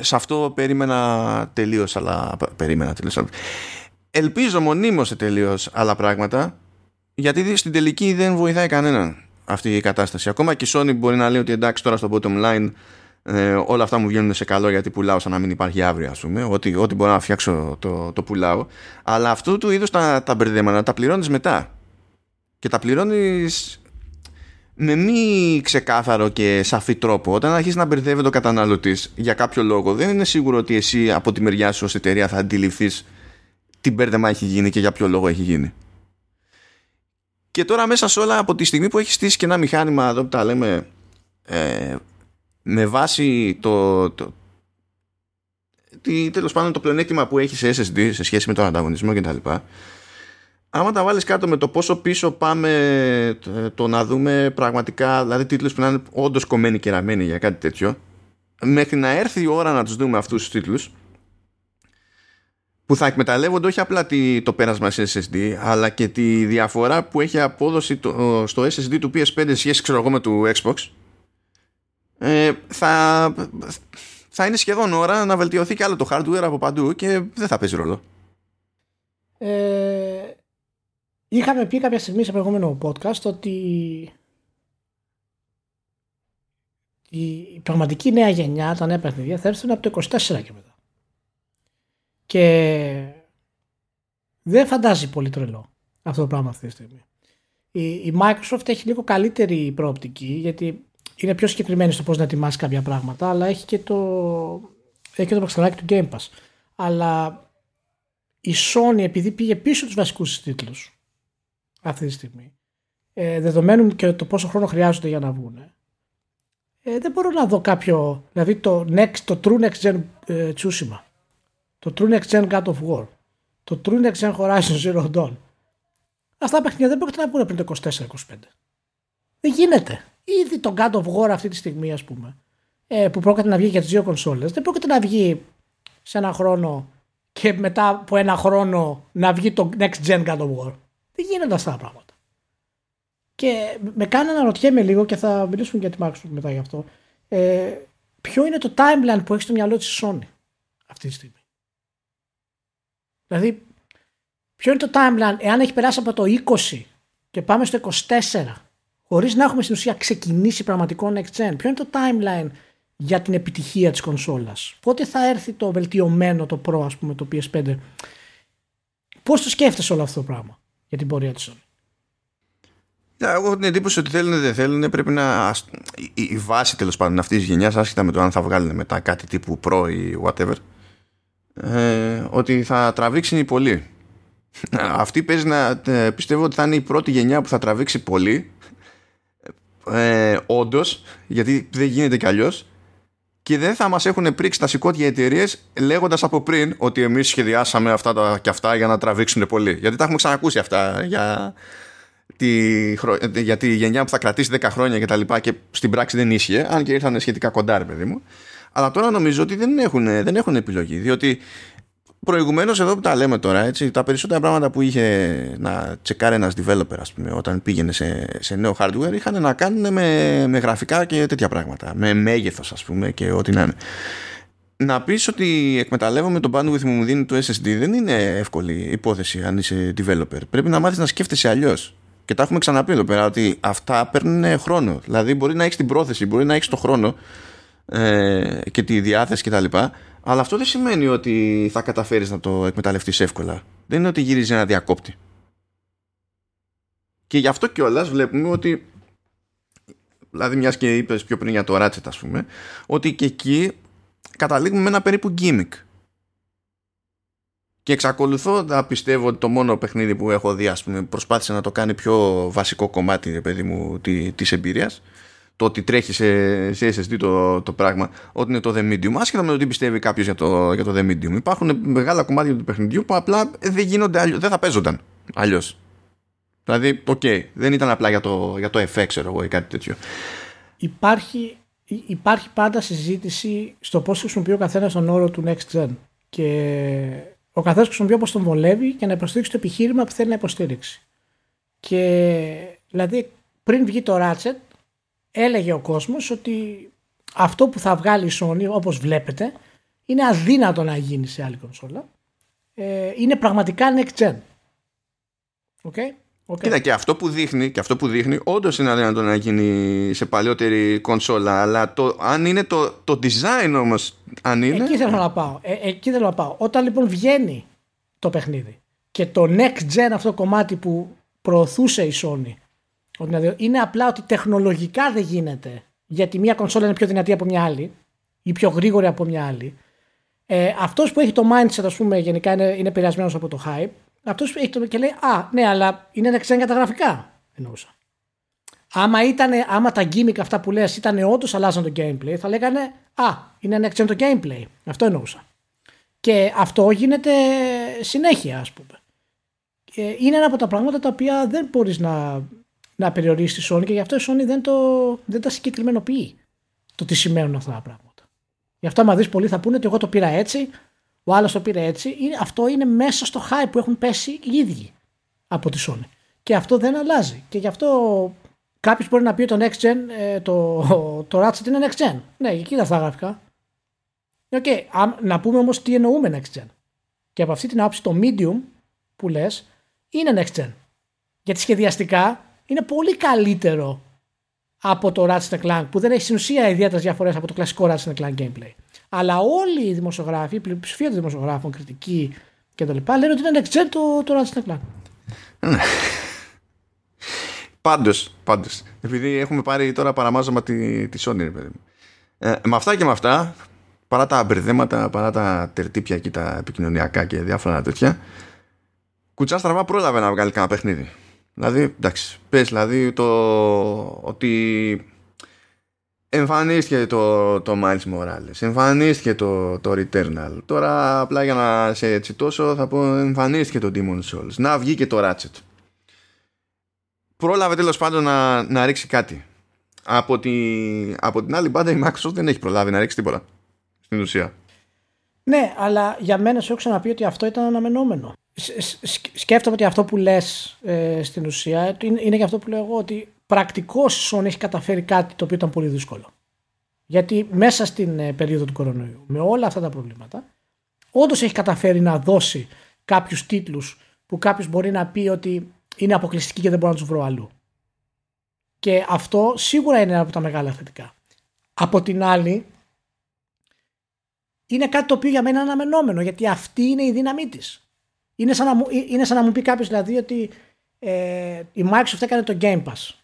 [SPEAKER 1] σε αυτό περίμενα τελείως, αλλά. Περίμενα τελείως. Ελπίζω μονίμως σε τελείως άλλα πράγματα, γιατί στην τελική δεν βοηθάει κανέναν αυτή η κατάσταση. Ακόμα και η Sony μπορεί να λέει ότι εντάξει τώρα στο bottom line ε, όλα αυτά μου βγαίνουν σε καλό γιατί πουλάω σαν να μην υπάρχει αύριο, ας πούμε. Ό,τι, ό,τι μπορώ να φτιάξω το, το πουλάω. Αλλά αυτού του είδους τα, τα μπερδέματα τα πληρώνεις μετά. Και τα πληρώνεις με μη ξεκάθαρο και σαφή τρόπο, όταν αρχίσει να μπερδεύεται ο καταναλωτής για κάποιο λόγο, δεν είναι σίγουρο ότι εσύ από τη μεριά σου ως εταιρεία θα αντιληφθείς τι μπέρδεμα έχει γίνει και για ποιο λόγο έχει γίνει. Και τώρα μέσα σε όλα από τη στιγμή που έχεις στήσει και ένα μηχάνημα εδώ που τα λέμε ε, με βάση το, το τέλος πάντων το πλεονέκτημα που έχεις σε SSD σε σχέση με τον ανταγωνισμό κτλ άμα τα βάλεις κάτω με το πόσο πίσω πάμε το να δούμε πραγματικά δηλαδή τίτλους που να είναι όντως κομμένοι και ραμμένοι για κάτι τέτοιο μέχρι να έρθει η ώρα να τους δούμε αυτούς τους τίτλους που θα εκμεταλλεύονται όχι απλά το πέρασμα σε SSD αλλά και τη διαφορά που έχει απόδοση το, στο SSD του PS5 σχέση ξέρω εγώ με του Xbox ε, θα, θα είναι σχεδόν ώρα να βελτιωθεί και άλλο το hardware από παντού και δεν θα παίζει ρόλο.
[SPEAKER 2] Ε, Είχαμε πει κάποια στιγμή σε προηγούμενο podcast ότι η πραγματική νέα γενιά, τα νέα παιχνίδια θα έρθουν από το 24 και μετά. Και δεν φαντάζει πολύ τρελό αυτό το πράγμα αυτή τη στιγμή. Η, Microsoft έχει λίγο καλύτερη προοπτική γιατί είναι πιο συγκεκριμένη στο πώς να ετοιμάσει κάποια πράγματα αλλά έχει και το, έχει και το του Game Pass. Αλλά η Sony επειδή πήγε πίσω τους βασικούς τίτλους αυτή τη στιγμή. Ε, δεδομένου και το πόσο χρόνο χρειάζονται για να βγουν. Ε, δεν μπορώ να δω κάποιο, δηλαδή το, next, το True Next Gen ε, Tsushima, το True Next Gen God of War, το True Next Gen Horizon Zero Dawn. Αυτά τα παιχνίδια δεν πρόκειται να βγουν πριν το 24-25. Δεν γίνεται. Ήδη το God of War αυτή τη στιγμή, ας πούμε, ε, που πρόκειται να βγει για τις δύο κονσόλες, δεν πρόκειται να βγει σε ένα χρόνο και μετά από ένα χρόνο να βγει το Next Gen God of War. Δεν γίνονται αυτά τα πράγματα. Και με κάνει να ρωτιέμαι λίγο και θα μιλήσουμε για τη Microsoft μετά γι' αυτό. Ε, ποιο είναι το timeline που έχει στο μυαλό της Sony αυτή τη στιγμή; Δηλαδή, ποιο είναι το timeline εάν έχει περάσει από το 20 και πάμε στο 24 χωρίς να έχουμε στην ουσία ξεκινήσει πραγματικό next gen. Ποιο είναι το timeline για την επιτυχία της κονσόλας; Πότε θα έρθει το βελτιωμένο το Pro ας πούμε το PS5 πώς το σκέφτεσαι όλο αυτό το πράγμα; Για την πορεία της Sony.
[SPEAKER 1] Εγώ έχω την εντύπωση ότι θέλουν ή δεν θέλουν πρέπει να. Η, βάση τέλος πάντων αυτής της γενιάς, άσχετα με το αν θα βγάλουν μετά κάτι τύπου Pro ή whatever, ε, ότι θα τραβήξει πολύ. <laughs> Αυτή παίζει να ε, πιστεύω ότι θα είναι η πρώτη γενιά που θα τραβήξει πολύ. Ε, Όντως, γιατί δεν γίνεται κι αλλιώς. Και δεν θα μας έχουν πρίξει τα σηκώτια εταιρείες λέγοντας από πριν ότι εμείς σχεδιάσαμε αυτά τα, και αυτά για να τραβήξουν πολύ. Γιατί τα έχουμε ξανακούσει αυτά για τη, για τη γενιά που θα κρατήσει 10 χρόνια και τα λοιπά και στην πράξη δεν ίσχυε, αν και ήρθαν σχετικά κοντά, ρε παιδί μου. Αλλά τώρα νομίζω ότι δεν έχουν, δεν έχουν επιλογή, διότι προηγουμένως εδώ που τα λέμε τώρα, έτσι, τα περισσότερα πράγματα που είχε να τσεκάρει ένας developer, ας πούμε, όταν πήγαινε σε, σε νέο hardware, είχαν να κάνουν με, με γραφικά και τέτοια πράγματα. Με μέγεθος, ας πούμε, και ό,τι να είναι. Να πεις ότι εκμεταλλεύομαι τον bandwidth που μου δίνει το SSD δεν είναι εύκολη υπόθεση αν είσαι developer. Πρέπει να μάθεις να σκέφτεσαι αλλιώς. Και τα έχουμε ξαναπεί εδώ πέρα ότι αυτά παίρνουν χρόνο. Δηλαδή μπορεί να έχεις την πρόθεση, μπορεί να έχεις το χρόνο ε, και τη διάθεση κτλ. Αλλά αυτό δεν σημαίνει ότι θα καταφέρεις να το εκμεταλλευτείς εύκολα. Δεν είναι ότι γυρίζει ένα διακόπτη. Και γι' αυτό κιόλας βλέπουμε ότι. Δηλαδή, μιας και είπες πιο πριν για το Ratchet, ας πούμε, ότι και εκεί καταλήγουμε με ένα περίπου gimmick. Και εξακολουθώ να πιστεύω ότι το μόνο παιχνίδι που έχω δει, ας πούμε, προσπάθησε να το κάνει πιο βασικό κομμάτι, παιδί μου, της εμπειρίας. Το ότι τρέχει σε, σε SSD το, το πράγμα, ότι είναι το The Medium. Άσχετα με το τι πιστεύει κάποιος για το, για το The Medium. Υπάρχουν μεγάλα κομμάτια του παιχνιδιού που απλά δεν γίνονται αλλιώς, δεν θα παίζονταν αλλιώς. Δηλαδή, OK, okay, δεν ήταν απλά για το, για το FX, ξέρω εγώ, ή κάτι τέτοιο.
[SPEAKER 2] Υπάρχει, υπάρχει πάντα συζήτηση στο πώς χρησιμοποιεί ο καθένας τον όρο του Next Gen. Και ο καθένας χρησιμοποιεί όπως τον βολεύει και να υποστηρίξει το επιχείρημα που θέλει να υποστηρίξει. Και δηλαδή πριν βγει το Ratchet, έλεγε ο κόσμος ότι αυτό που θα βγάλει η Sony, όπως βλέπετε, είναι αδύνατο να γίνει σε άλλη κονσόλα. Ε, είναι πραγματικά next gen. Okay?
[SPEAKER 1] Okay. Κοίτα και αυτό που δείχνει, και αυτό που δείχνει όντως είναι αδύνατο να γίνει σε παλιότερη κονσόλα. Αλλά το, αν είναι το, το design όμως, αν είναι.
[SPEAKER 2] Εκεί θέλω να πάω. Ε, εκεί θέλω να πάω. Όταν λοιπόν βγαίνει το παιχνίδι και το next gen αυτό το κομμάτι που προωθούσε η Sony, δηλαδή είναι απλά ότι τεχνολογικά δεν γίνεται γιατί μια κονσόλα είναι πιο δυνατή από μια άλλη ή πιο γρήγορη από μια άλλη. Ε, αυτός που έχει το mindset, ας πούμε, γενικά είναι, είναι επηρεασμένος από το hype αυτός έχει το και λέει Α, ναι, αλλά είναι next gen για τα γραφικά. Εννοούσα. Άμα, ήτανε, άμα τα gimmick αυτά που λες ήταν όντως αλλάζαν το gameplay, θα λέγανε Α, είναι next gen το gameplay. Αυτό εννοούσα. Και αυτό γίνεται συνέχεια, ας πούμε. Και είναι ένα από τα πράγματα τα οποία δεν μπορείς να, να περιορίσει τη Sony και γι' αυτό η Sony δεν, το, δεν τα συγκεκριμενοποιεί το τι σημαίνουν αυτά τα πράγματα. Γι' αυτό, άμα δεις πολλοί θα πούνε ότι εγώ το πήρα έτσι, ο άλλος το πήρε έτσι. Αυτό είναι μέσα στο hype που έχουν πέσει οι ίδιοι από τη Sony. Και αυτό δεν αλλάζει. Και γι' αυτό κάποιος μπορεί να πει το next gen, ε, το, <laughs> το Ratchet είναι next gen. Ναι, εκεί είναι αυτά τα γραφικά. Okay. να πούμε όμως τι εννοούμε next gen. Και από αυτή την άποψη το medium που λες είναι next gen. Γιατί σχεδιαστικά είναι πολύ καλύτερο από το Ratchet Clank που δεν έχει στην ουσία ιδιαίτερες διαφορές από το κλασικό Ratchet Clank gameplay. Αλλά όλοι οι δημοσιογράφοι, η πλειοψηφία των δημοσιογράφων, κριτικοί κτλ. λένε ότι είναι next gen το, το Ratchet Clank.
[SPEAKER 1] Πάντως, πάντως, επειδή έχουμε πάρει τώρα παραμάζωμα τη, τη Sony, παιδί μου. Ε, με αυτά και με αυτά, παρά τα μπερδέματα, παρά τα τερτύπια και τα επικοινωνιακά και διάφορα τέτοια, κουτσά στραβά πρόλαβε να βγάλει κανένα παιχνίδι. Δηλαδή, εντάξει, πες δηλαδή το ότι εμφανίστηκε το, το Miles Morales, εμφανίστηκε το, το Returnal. Τώρα απλά για να σε τσιτώσω θα πω εμφανίστηκε το Demon Souls. Να βγει και το Ratchet. Πρόλαβε τέλος πάντων να, να ρίξει κάτι. Από, τη, από την άλλη μπάντα η Microsoft δεν έχει προλάβει να ρίξει τίποτα. Στην ουσία.
[SPEAKER 2] Ναι, αλλά για μένα σου έχω ξαναπεί ότι αυτό ήταν αναμενόμενο. Σκέφτομαι ότι αυτό που λες ε, στην ουσία είναι, είναι και αυτό που λέω εγώ ότι πρακτικός Sony έχει καταφέρει κάτι το οποίο ήταν πολύ δύσκολο. Γιατί μέσα στην ε, περίοδο του κορονοϊού, με όλα αυτά τα προβλήματα, όντως έχει καταφέρει να δώσει κάποιους τίτλους που κάποιος μπορεί να πει ότι είναι αποκλειστικοί και δεν μπορώ να τους βρω αλλού. Και αυτό σίγουρα είναι ένα από τα μεγάλα θετικά. Από την άλλη, είναι κάτι το οποίο για μένα είναι αναμενόμενο, γιατί αυτή είναι η δύναμή της. Είναι σαν να μου, είναι σαν να μου πει κάποιος δηλαδή ότι ε, η Microsoft έκανε το Game Pass.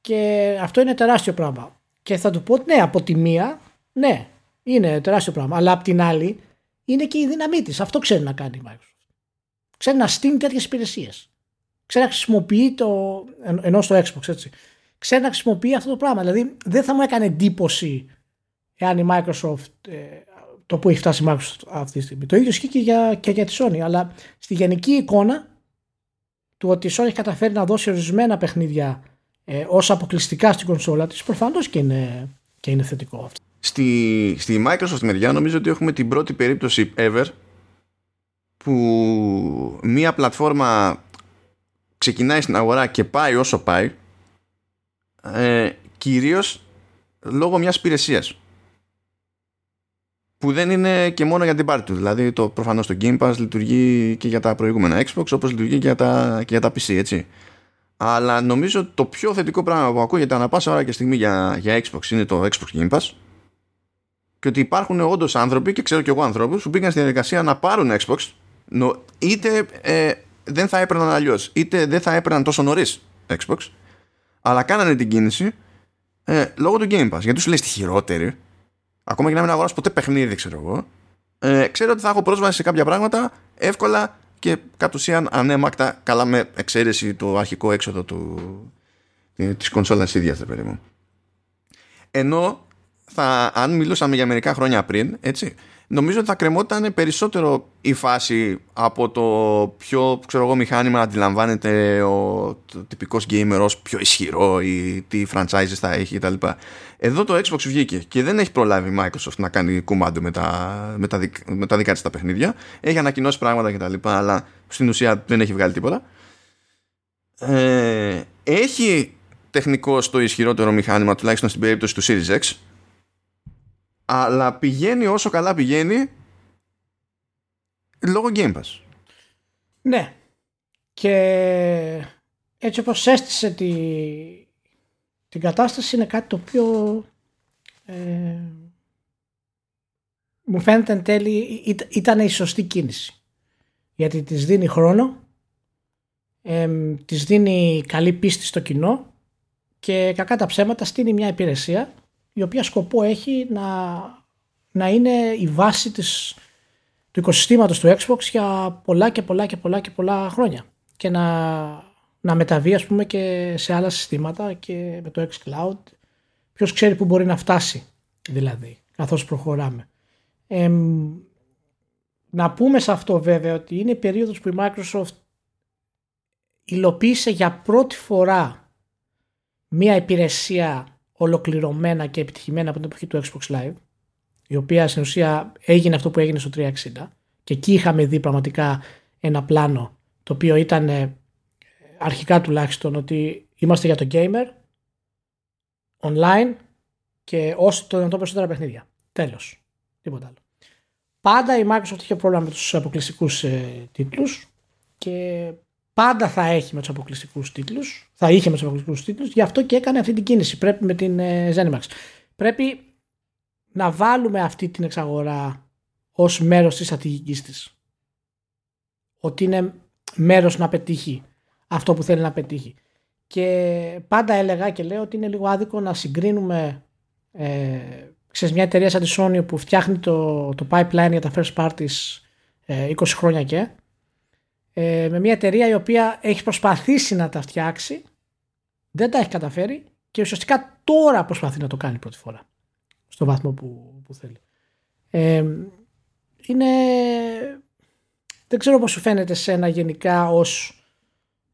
[SPEAKER 2] Και αυτό είναι τεράστιο πράγμα. Και θα του πω ναι, από τη μία, ναι, είναι τεράστιο πράγμα. Αλλά από την άλλη, είναι και η δύναμή της. Αυτό ξέρει να κάνει η Microsoft. Ξέρει να στείλει τέτοιες υπηρεσίες. Ξέρει να χρησιμοποιεί το. ενώ στο Xbox έτσι. Ξέρει να χρησιμοποιεί αυτό το πράγμα. Δηλαδή, δεν θα μου έκανε εντύπωση εάν η Microsoft. Ε, το που έχει φτάσει η Microsoft αυτή τη στιγμή. Το ίδιο ισχύει και για, και για τη Sony. Αλλά στη γενική εικόνα του ότι η Sony έχει καταφέρει να δώσει ορισμένα παιχνίδια ε, ως αποκλειστικά στην κονσόλα της, προφανώς και είναι, και είναι θετικό αυτό.
[SPEAKER 1] Στη, στη Microsoft μεριά νομίζω ότι έχουμε την πρώτη περίπτωση ever που μία πλατφόρμα ξεκινάει στην αγορά και πάει όσο πάει ε, κυρίως λόγω μιας υπηρεσίας. Που δεν είναι και μόνο για την πάρτι τους. Δηλαδή το, προφανώς το Game Pass λειτουργεί και για τα προηγούμενα Xbox όπως λειτουργεί και για τα, και για τα PC έτσι. Αλλά νομίζω το πιο θετικό πράγμα που ακούγεται ανά πάσα ώρα και στιγμή για, για Xbox είναι το Xbox Game Pass. Και ότι υπάρχουν όντως άνθρωποι και ξέρω και εγώ ανθρώπους που μπήκαν στη διαδικασία να πάρουν Xbox είτε ε, δεν θα έπαιρναν αλλιώς, είτε δεν θα έπαιρναν τόσο νωρίς Xbox αλλά κάνανε την κίνηση ε, λόγω του Game Pass. Γιατί σου λέει στη χειρότερη ακόμα και να μην αγοράσω ποτέ παιχνίδι ξέρω εγώ ε, ξέρω ότι θα έχω πρόσβαση σε κάποια πράγματα εύκολα και κατ' ουσίαν ανέμακτα καλά με εξαίρεση το αρχικό έξοδο του, της κονσόλας ίδιας παιδί μου. Ενώ θα, αν μιλούσαμε για μερικά χρόνια πριν έτσι, νομίζω ότι θα κρεμόταν περισσότερο η φάση από το πιο ξέρω εγώ, μηχάνημα αντιλαμβάνεται ο τυπικός gamer ως πιο ισχυρό ή τι franchises θα έχει κτλ. Εδώ το Xbox βγήκε και δεν έχει προλάβει η Microsoft να κάνει κουμάντο με τα, με τα, με τα δικά της τα παιχνίδια. Έχει ανακοινώσει πράγματα κτλ. Αλλά στην ουσία δεν έχει βγάλει τίποτα. Ε, έχει τεχνικό το ισχυρότερο μηχάνημα τουλάχιστον στην περίπτωση του Series X αλλά πηγαίνει όσο καλά πηγαίνει λόγω Game Pass.
[SPEAKER 2] Ναι. Και έτσι όπως έστησε τη, την κατάσταση είναι κάτι το οποίο ε, μου φαίνεται εν τέλει ήταν η σωστή κίνηση. Γιατί της δίνει χρόνο, ε, της δίνει καλή πίστη στο κοινό και κακά τα ψέματα στείνει μια υπηρεσία η οποία σκοπό έχει να, να είναι η βάση της, του οικοσυστήματος του Xbox για πολλά και πολλά και πολλά και πολλά χρόνια και να, να μεταβεί ας πούμε και σε άλλα συστήματα και με το xCloud ποιος ξέρει που μπορεί να φτάσει δηλαδή καθώς προχωράμε. να πούμε σε αυτό βέβαια ότι είναι η περίοδος που η Microsoft υλοποίησε για πρώτη φορά μία υπηρεσία ολοκληρωμένα και επιτυχημένα από την εποχή του Xbox Live, η οποία στην ουσία έγινε αυτό που έγινε στο 360 και εκεί είχαμε δει πραγματικά ένα πλάνο το οποίο ήταν ε, αρχικά τουλάχιστον ότι είμαστε για το gamer online και όσο το δυνατόν περισσότερα παιχνίδια. Τέλος. Τίποτα άλλο. Πάντα η Microsoft είχε πρόβλημα με τους αποκλειστικούς ε, τίτλους και πάντα θα έχει με τους αποκλειστικούς τίτλους. Θα είχε με τους αποκλειστικούς τίτλους. Γι' αυτό και έκανε αυτή την κίνηση. Πρέπει με την ε, Zenimax. Πρέπει να βάλουμε αυτή την εξαγορά ως μέρος της στρατηγικής της. Ότι είναι μέρος να πετύχει αυτό που θέλει να πετύχει. Και πάντα έλεγα και λέω ότι είναι λίγο άδικο να συγκρίνουμε ε, ξέρεις, μια εταιρεία σαν τη Sony που φτιάχνει το, το pipeline για τα first parties ε, 20 χρόνια και ε, με μια εταιρεία η οποία έχει προσπαθήσει να τα φτιάξει, δεν τα έχει καταφέρει και ουσιαστικά τώρα προσπαθεί να το κάνει πρώτη φορά. Στο βαθμό που, που θέλει. Ε, είναι... Δεν ξέρω πώς σου φαίνεται σένα γενικά ως,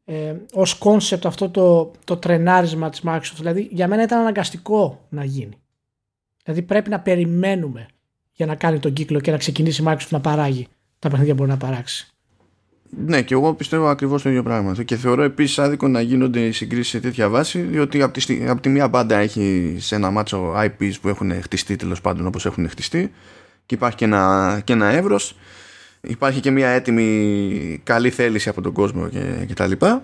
[SPEAKER 2] ε, ως concept αυτό το, το τρενάρισμα της Microsoft. Δηλαδή για μένα ήταν αναγκαστικό να γίνει. Δηλαδή πρέπει να περιμένουμε για να κάνει τον κύκλο και να ξεκινήσει η Microsoft να παράγει τα παιχνίδια που μπορεί να παράξει.
[SPEAKER 1] Ναι, και εγώ πιστεύω ακριβώς το ίδιο πράγμα. Και θεωρώ επίσης άδικο να γίνονται οι συγκρίσεις σε τέτοια βάση, διότι από τη, από τη μία μπάντα έχει σε ένα μάτσο IPs που έχουν χτιστεί τέλος πάντων όπως έχουν χτιστεί, και υπάρχει και ένα, και ένα εύρος. Υπάρχει και μια έτοιμη καλή θέληση από τον κόσμο και, και τα λοιπά.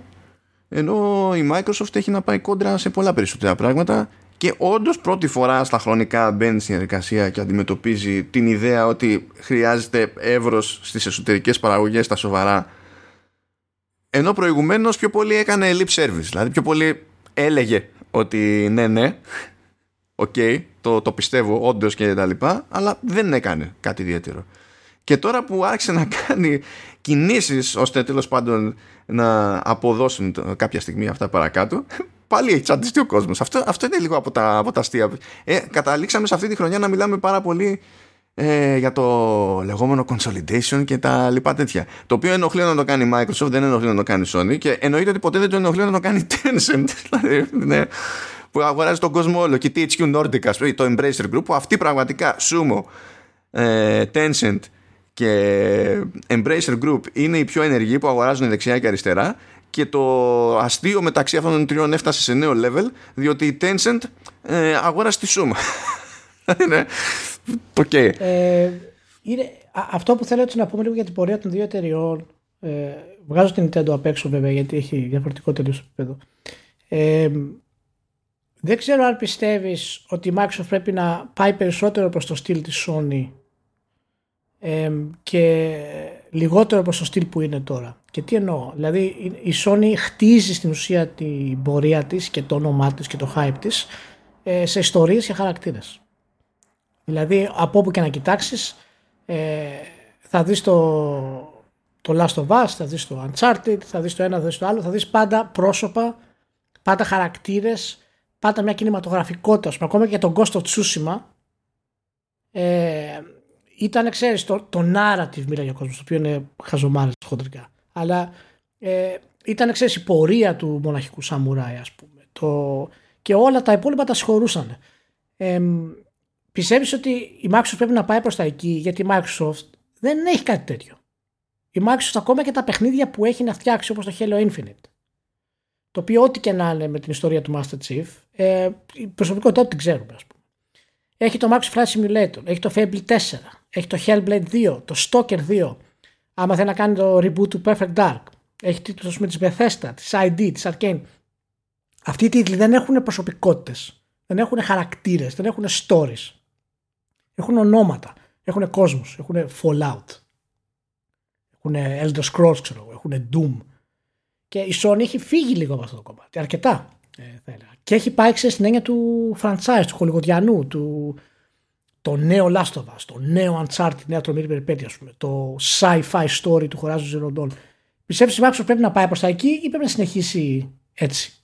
[SPEAKER 1] Ενώ η Microsoft έχει να πάει κόντρα σε πολλά περισσότερα πράγματα και όντως πρώτη φορά στα χρονικά μπαίνει στην διαδικασία και αντιμετωπίζει την ιδέα ότι χρειάζεται εύρος στις εσωτερικές παραγωγές στα σοβαρά ενώ προηγουμένως πιο πολύ έκανε lip service δηλαδή πιο πολύ έλεγε ότι ναι ναι οκ το, το πιστεύω όντως και τα λοιπά αλλά δεν έκανε κάτι ιδιαίτερο και τώρα που άρχισε να κάνει κινήσεις ώστε τέλος πάντων να αποδώσουν κάποια στιγμή αυτά παρακάτω πάλι έχει τσαντιστεί ο κόσμος. Αυτό, αυτό είναι λίγο από τα, από τα αστεία. Ε, καταλήξαμε σε αυτή τη χρονιά να μιλάμε πάρα πολύ ε, για το λεγόμενο consolidation και τα λοιπά τέτοια. Το οποίο ενοχλεί να το κάνει η Microsoft, δεν ενοχλεί να το κάνει η Sony και εννοείται ότι ποτέ δεν το ενοχλεί να το κάνει η Tencent. <laughs> Δηλαδή, ναι, που αγοράζει τον κόσμο όλο. Και η THQ Nordic, το Embracer Group, που αυτή πραγματικά Sumo, ε, Tencent και Embracer Group είναι οι πιο ενεργοί που αγοράζουν δεξιά και αριστερά και το αστείο μεταξύ αυτών των τριών έφτασε σε νέο level διότι η Tencent ε, αγόρασε τη Suma. <laughs> <laughs> είναι, okay.
[SPEAKER 2] ε, είναι, αυτό που θέλω έτσι να πούμε λίγο για την πορεία των δύο εταιριών ε, βγάζω την Nintendo απ' έξω βέβαια γιατί έχει διαφορετικό τελείως επίπεδο ε, δεν ξέρω αν πιστεύεις ότι η Microsoft πρέπει να πάει περισσότερο προς το στυλ της Sony και λιγότερο προς το στυλ που είναι τώρα. Και τι εννοώ, δηλαδή η Sony χτίζει στην ουσία την πορεία της και το όνομά της και το hype της ε, σε ιστορίες και χαρακτήρες. Δηλαδή από όπου και να κοιτάξεις ε, θα δεις το, το Last of Us, θα δεις το Uncharted, θα δεις το ένα, θα δεις το άλλο, θα δεις πάντα πρόσωπα, πάντα χαρακτήρες, πάντα μια κινηματογραφικότητα. Ακόμα και τον Ghost of Tsushima ε, ήταν, ξέρεις, το, το narrative μίλαγε ο κόσμος, το οποίο είναι χαζομάρες χοντρικά. Αλλά ε, ήταν, ξέρεις, η πορεία του μοναχικού σαμουράι, ας πούμε. Το, και όλα τα υπόλοιπα τα συγχωρούσαν. Ε, πιστεύεις ότι η Microsoft πρέπει να πάει προς τα εκεί, γιατί η Microsoft δεν έχει κάτι τέτοιο. Η Microsoft ακόμα και τα παιχνίδια που έχει να φτιάξει, όπως το Halo Infinite, το οποίο ό,τι και να είναι με την ιστορία του Master Chief, ε, η προσωπικότητα την ξέρουμε, ας πούμε. Έχει το Max Flight Simulator, έχει το Fable 4, έχει το Hellblade 2, το Stalker 2. Άμα θέλει να κάνει το reboot του Perfect Dark. Έχει τίτλους με τις Bethesda, τις ID, τις Arcane. Αυτοί οι τίτλοι δεν έχουν προσωπικότητες. Δεν έχουν χαρακτήρες, δεν έχουν stories. Έχουν ονόματα, έχουν κόσμους, έχουν Fallout. Έχουν Elder Scrolls, ξέρω έχουν Doom. Και η Sony έχει φύγει λίγο από αυτό το κομμάτι. Αρκετά. Ε, θα έλεγα. Και έχει πάει στην έννοια του franchise, του χολιγοδιανού, του, το νέο Last of Us, το νέο Uncharted, νέα τρομερή περιπέτεια, πούμε, το sci-fi story του Horizon Zero Dawn. Πιστεύεις ότι η Microsoft πρέπει να πάει προς τα εκεί ή πρέπει να συνεχίσει έτσι;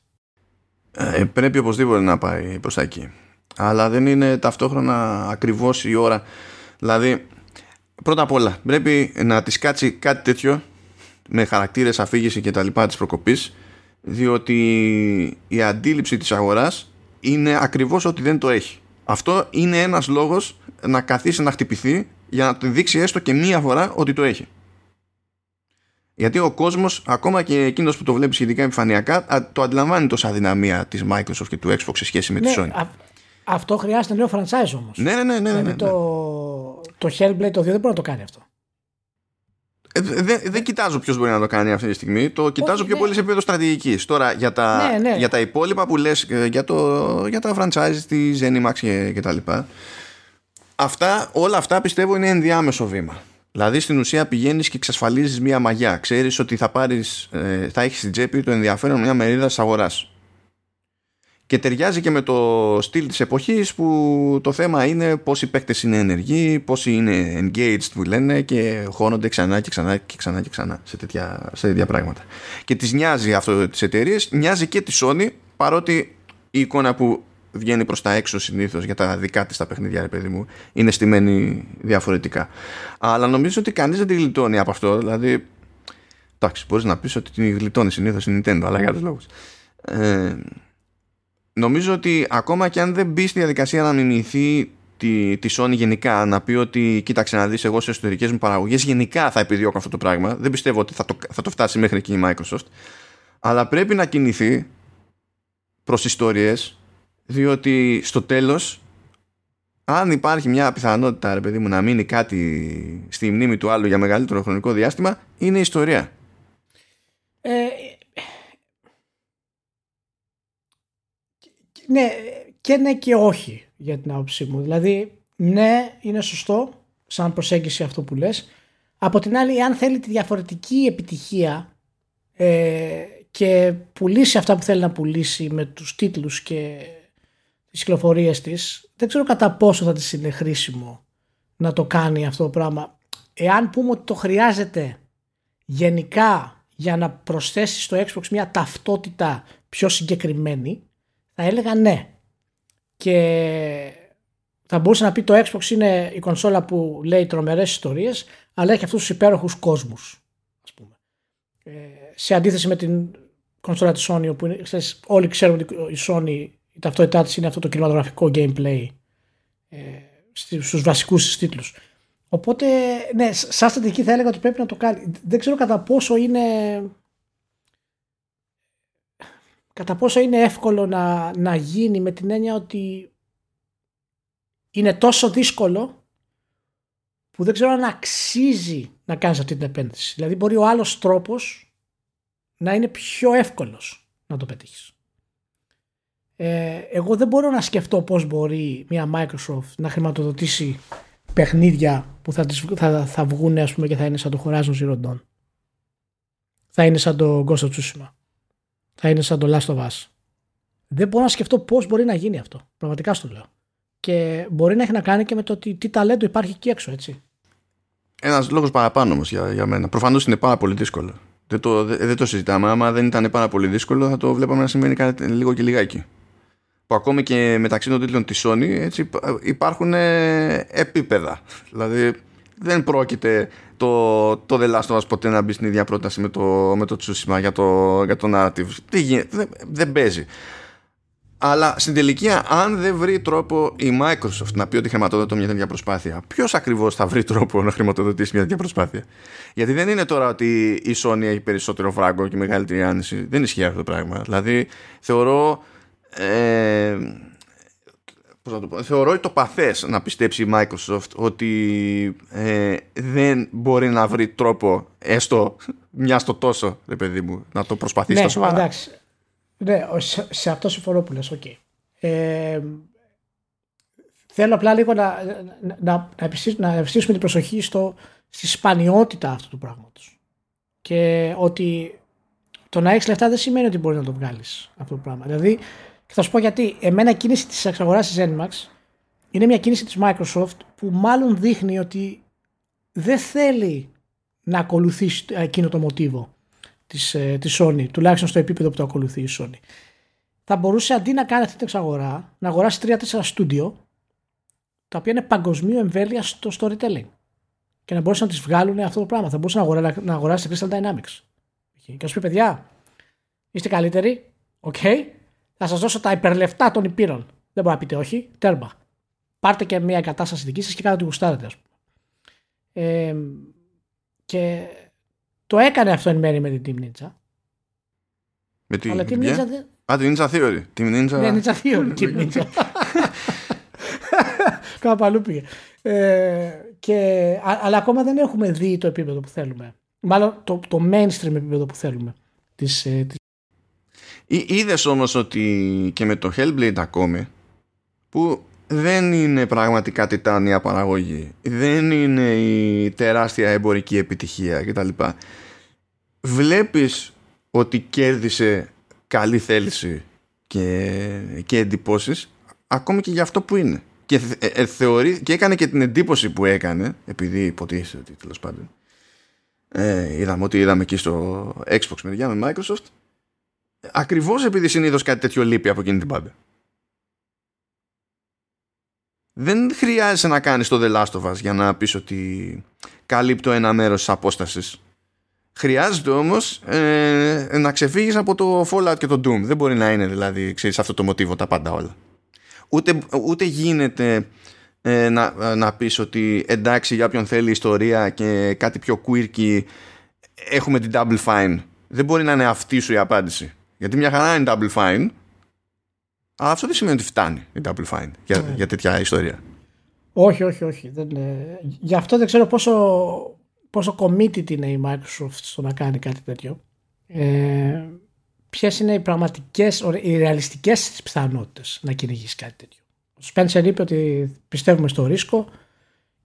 [SPEAKER 1] Ε, πρέπει οπωσδήποτε να πάει προς τα εκεί. Αλλά δεν είναι ταυτόχρονα ακριβώς η ώρα. Δηλαδή, πρώτα απ' όλα, πρέπει να της κάτσει κάτι τέτοιο με χαρακτήρες αφήγηση και τα λοιπά της προκοπής διότι η αντίληψη της αγοράς είναι ακριβώς ότι δεν το έχει. Αυτό είναι ένας λόγος να καθίσει να χτυπηθεί για να του δείξει έστω και μία φορά ότι το έχει. Γιατί ο κόσμος, ακόμα και εκείνος που το βλέπει σχετικά επιφανειακά, το αντιλαμβάνει τόσα αδυναμία της Microsoft και του Xbox σε σχέση με τη ναι, Sony.
[SPEAKER 2] Αυτό χρειάζεται νέο franchise όμως.
[SPEAKER 1] Ναι, ναι, ναι. ναι, ναι,
[SPEAKER 2] δηλαδή
[SPEAKER 1] ναι.
[SPEAKER 2] Το, το Hellblade το 2 δεν μπορεί να το κάνει αυτό.
[SPEAKER 1] Ε, δεν, δεν κοιτάζω ποιος μπορεί να το κάνει αυτή τη στιγμή. Το κοιτάζω πιο ναι. πολύ σε επίπεδο στρατηγικής. Τώρα για τα, ναι, ναι. για τα υπόλοιπα που λες ε, για, για τα franchise τη Zenimax και, και τα λοιπά. Αυτά, όλα αυτά πιστεύω είναι ενδιάμεσο βήμα. Δηλαδή στην ουσία πηγαίνεις και εξασφαλίζεις μία μαγιά. Ξέρεις ότι θα, πάρεις, ε, θα έχεις στην τσέπη το ενδιαφέρον μια μερίδα της αγοράς και ταιριάζει και με το στυλ της εποχής που το θέμα είναι πόσοι παίκτες είναι ενεργοί, πόσοι είναι engaged που λένε και χώνονται ξανά και ξανά και ξανά και ξανά σε τέτοια, σε τέτοια πράγματα. Και τις νοιάζει αυτό τις εταιρείες, νοιάζει και τη Sony παρότι η εικόνα που βγαίνει προς τα έξω συνήθως για τα δικά της τα παιχνίδια ρε παιδί μου είναι στημένη διαφορετικά. Αλλά νομίζω ότι κανείς δεν τη γλιτώνει από αυτό, δηλαδή εντάξει μπορείς να πεις ότι την γλιτώνει συνήθως η Nintendo αλλά για άλλους λόγους. Ε, νομίζω ότι ακόμα και αν δεν μπει στη διαδικασία να μιμηθεί τη, τη Sony γενικά να πει ότι κοίταξε να δεις εγώ σε εσωτερικές μου παραγωγές γενικά θα επιδιώκω αυτό το πράγμα δεν πιστεύω ότι θα το, θα το φτάσει μέχρι εκεί η Microsoft. Αλλά πρέπει να κινηθεί προς ιστορίες διότι στο τέλος αν υπάρχει μια πιθανότητα ρε παιδί μου να μείνει κάτι στη μνήμη του άλλου για μεγαλύτερο χρονικό διάστημα είναι ιστορία
[SPEAKER 2] ε, ναι, και ναι και όχι για την άποψή μου. Δηλαδή, ναι, είναι σωστό σαν προσέγγιση αυτό που λες. Από την άλλη, αν θέλει τη διαφορετική επιτυχία ε, και πουλήσει αυτά που θέλει να πουλήσει με τους τίτλους και τις κυκλοφορίες της, δεν ξέρω κατά πόσο θα της είναι χρήσιμο να το κάνει αυτό το πράγμα. Εάν πούμε ότι το χρειάζεται γενικά για να προσθέσεις στο Xbox μια ταυτότητα πιο συγκεκριμένη, θα έλεγα ναι. Και θα μπορούσε να πει το Xbox είναι η κονσόλα που λέει τρομερές ιστορίες, αλλά έχει αυτούς τους υπέροχους κόσμους, ας πούμε. Ε, σε αντίθεση με την κονσόλα της Sony, όπου ξέρεις, όλοι ξέρουν ότι η Sony η ταυτότητά της είναι αυτό το κινηματογραφικό gameplay ε, στους βασικούς τίτλους. Οπότε, ναι, σαν στρατηγική θα έλεγα ότι πρέπει να το κάνει. Δεν ξέρω κατά πόσο είναι κατά πόσο είναι εύκολο να, να γίνει με την έννοια ότι είναι τόσο δύσκολο που δεν ξέρω αν αξίζει να κάνεις αυτή την επένδυση. Δηλαδή μπορεί ο άλλος τρόπος να είναι πιο εύκολος να το πετύχεις. Ε, εγώ δεν μπορώ να σκεφτώ πώς μπορεί μια Microsoft να χρηματοδοτήσει παιχνίδια που θα, θα, θα βγουν ας πούμε και θα είναι σαν το Horizon Zero Dawn. Θα είναι σαν το Ghost of Tsushima. Θα είναι σαν το Last of Us. Δεν μπορώ να σκεφτώ πώς μπορεί να γίνει αυτό. Πραγματικά στο λέω. Και μπορεί να έχει να κάνει και με το ότι τι ταλέντο υπάρχει εκεί έξω, έτσι.
[SPEAKER 1] Ένας λόγος παραπάνω όμως για, για μένα. Προφανώς είναι πάρα πολύ δύσκολο. Δεν το, δεν το συζητάμε. Άμα δεν ήταν πάρα πολύ δύσκολο, θα το βλέπαμε να σημαίνει κάτι λίγο και λιγάκι που ακόμη και μεταξύ των τίτλων της Sony έτσι, υπάρχουν ε, επίπεδα. Δηλαδή δεν πρόκειται το, το The Last of Us ποτέ να μπει στην ίδια πρόταση με το, με το Tsushima για το, για το narrative. Τι γίνεται, δεν, δεν παίζει. Αλλά στην τελική, αν δεν βρει τρόπο η Microsoft να πει ότι χρηματοδοτεί μια τέτοια προσπάθεια, ποιος ακριβώς θα βρει τρόπο να χρηματοδοτήσει μια τέτοια προσπάθεια; Γιατί δεν είναι τώρα ότι η Sony έχει περισσότερο φράγκο και μεγαλύτερη άνεση. Δεν ισχύει αυτό το πράγμα. Δηλαδή, θεωρώ ε, πώς να το πω, θεωρώ το παθές να πιστέψει η Microsoft ότι ε, δεν μπορεί να βρει τρόπο έστω μια στο τόσο ρε παιδί μου να το προσπαθήσει
[SPEAKER 2] ναι, εντάξει. ναι, σε, σε αυτό συμφωνώ που λες okay. ε, θέλω απλά λίγο να, να, να, να ευστήσουμε την προσοχή στο, στη σπανιότητα αυτού του πράγματος και ότι το να έχεις λεφτά δεν σημαίνει ότι μπορείς να το βγάλεις αυτό το πράγμα. Δηλαδή, και θα σου πω γιατί. Εμένα η κίνηση της εξαγοράς της Zenimax είναι μια κίνηση της Microsoft που μάλλον δείχνει ότι δεν θέλει να ακολουθήσει εκείνο το μοτίβο της, ε, της Sony, τουλάχιστον στο επίπεδο που το ακολουθεί η Sony. Θα μπορούσε αντί να κάνει αυτή την εξαγορά, να αγοράσει 3-4 στούντιο, τα οποία είναι παγκοσμίου εμβέλεια στο storytelling. Και να μπορούσαν να τις βγάλουν αυτό το πράγμα. Θα μπορούσε να, αγοράσει, να αγοράσει Crystal Dynamics. Και να σου πει, παιδιά, είστε καλύτεροι, οκ, okay, θα σας δώσω τα υπερλεφτά των υπήρων. Δεν μπορεί να πείτε όχι. Τέρμα. Πάρτε και μια εγκατάσταση δική σας και κάντε ό,τι γουστάρετε, ας πούμε. Ε, και το έκανε αυτό εν μέρει με την Team Ninja.
[SPEAKER 1] Με την Αλλά Team Ninja δεν... Α, την Ninja Theory. Team Ninja...
[SPEAKER 2] Ναι, Ninja Theory. Team <laughs> Ninja. Κάπου αλλού πήγε. Ε, και, αλλά ακόμα δεν έχουμε δει το επίπεδο που θέλουμε. Μάλλον το, το mainstream επίπεδο που θέλουμε της, ε, της
[SPEAKER 1] Είδες όμως ότι και με το Hellblade ακόμη που δεν είναι πραγματικά τιτάνια παραγωγή δεν είναι η τεράστια εμπορική επιτυχία κτλ βλέπεις ότι κέρδισε καλή θέληση και, και εντυπώσεις ακόμη και για αυτό που είναι. Και, ε, ε, θεωρεί, και έκανε και την εντύπωση που έκανε επειδή υποτίθεται ότι τέλος πάντων ε, είδαμε ότι είδαμε εκεί στο Xbox με Microsoft ακριβώς επειδή συνήθως κάτι τέτοιο λείπει από εκείνη την πάντα. Δεν χρειάζεται να κάνεις το The Last of Us για να πεις ότι καλύπτω ένα μέρος της απόστασης. Χρειάζεται όμως ε, να ξεφύγεις από το Fallout και το Doom. Δεν μπορεί να είναι δηλαδή ξέρεις, αυτό το μοτίβο τα πάντα όλα. Ούτε, ούτε γίνεται ε, να, να πεις ότι εντάξει για όποιον θέλει ιστορία και κάτι πιο quirky έχουμε την Double Fine. Δεν μπορεί να είναι αυτή σου η απάντηση. Γιατί μια χαρά είναι double fine, αλλά αυτό δεν σημαίνει ότι φτάνει η double fine για, ναι. για τέτοια ιστορία.
[SPEAKER 2] Όχι, όχι, όχι. Δεν, γι' αυτό δεν ξέρω πόσο, πόσο committed είναι η Microsoft στο να κάνει κάτι τέτοιο. Ε, ποιες είναι οι πραγματικές, οι ρεαλιστικές πιθανότητες να κυνηγήσει κάτι τέτοιο. Ο Σπένσερ είπε ότι πιστεύουμε στο ρίσκο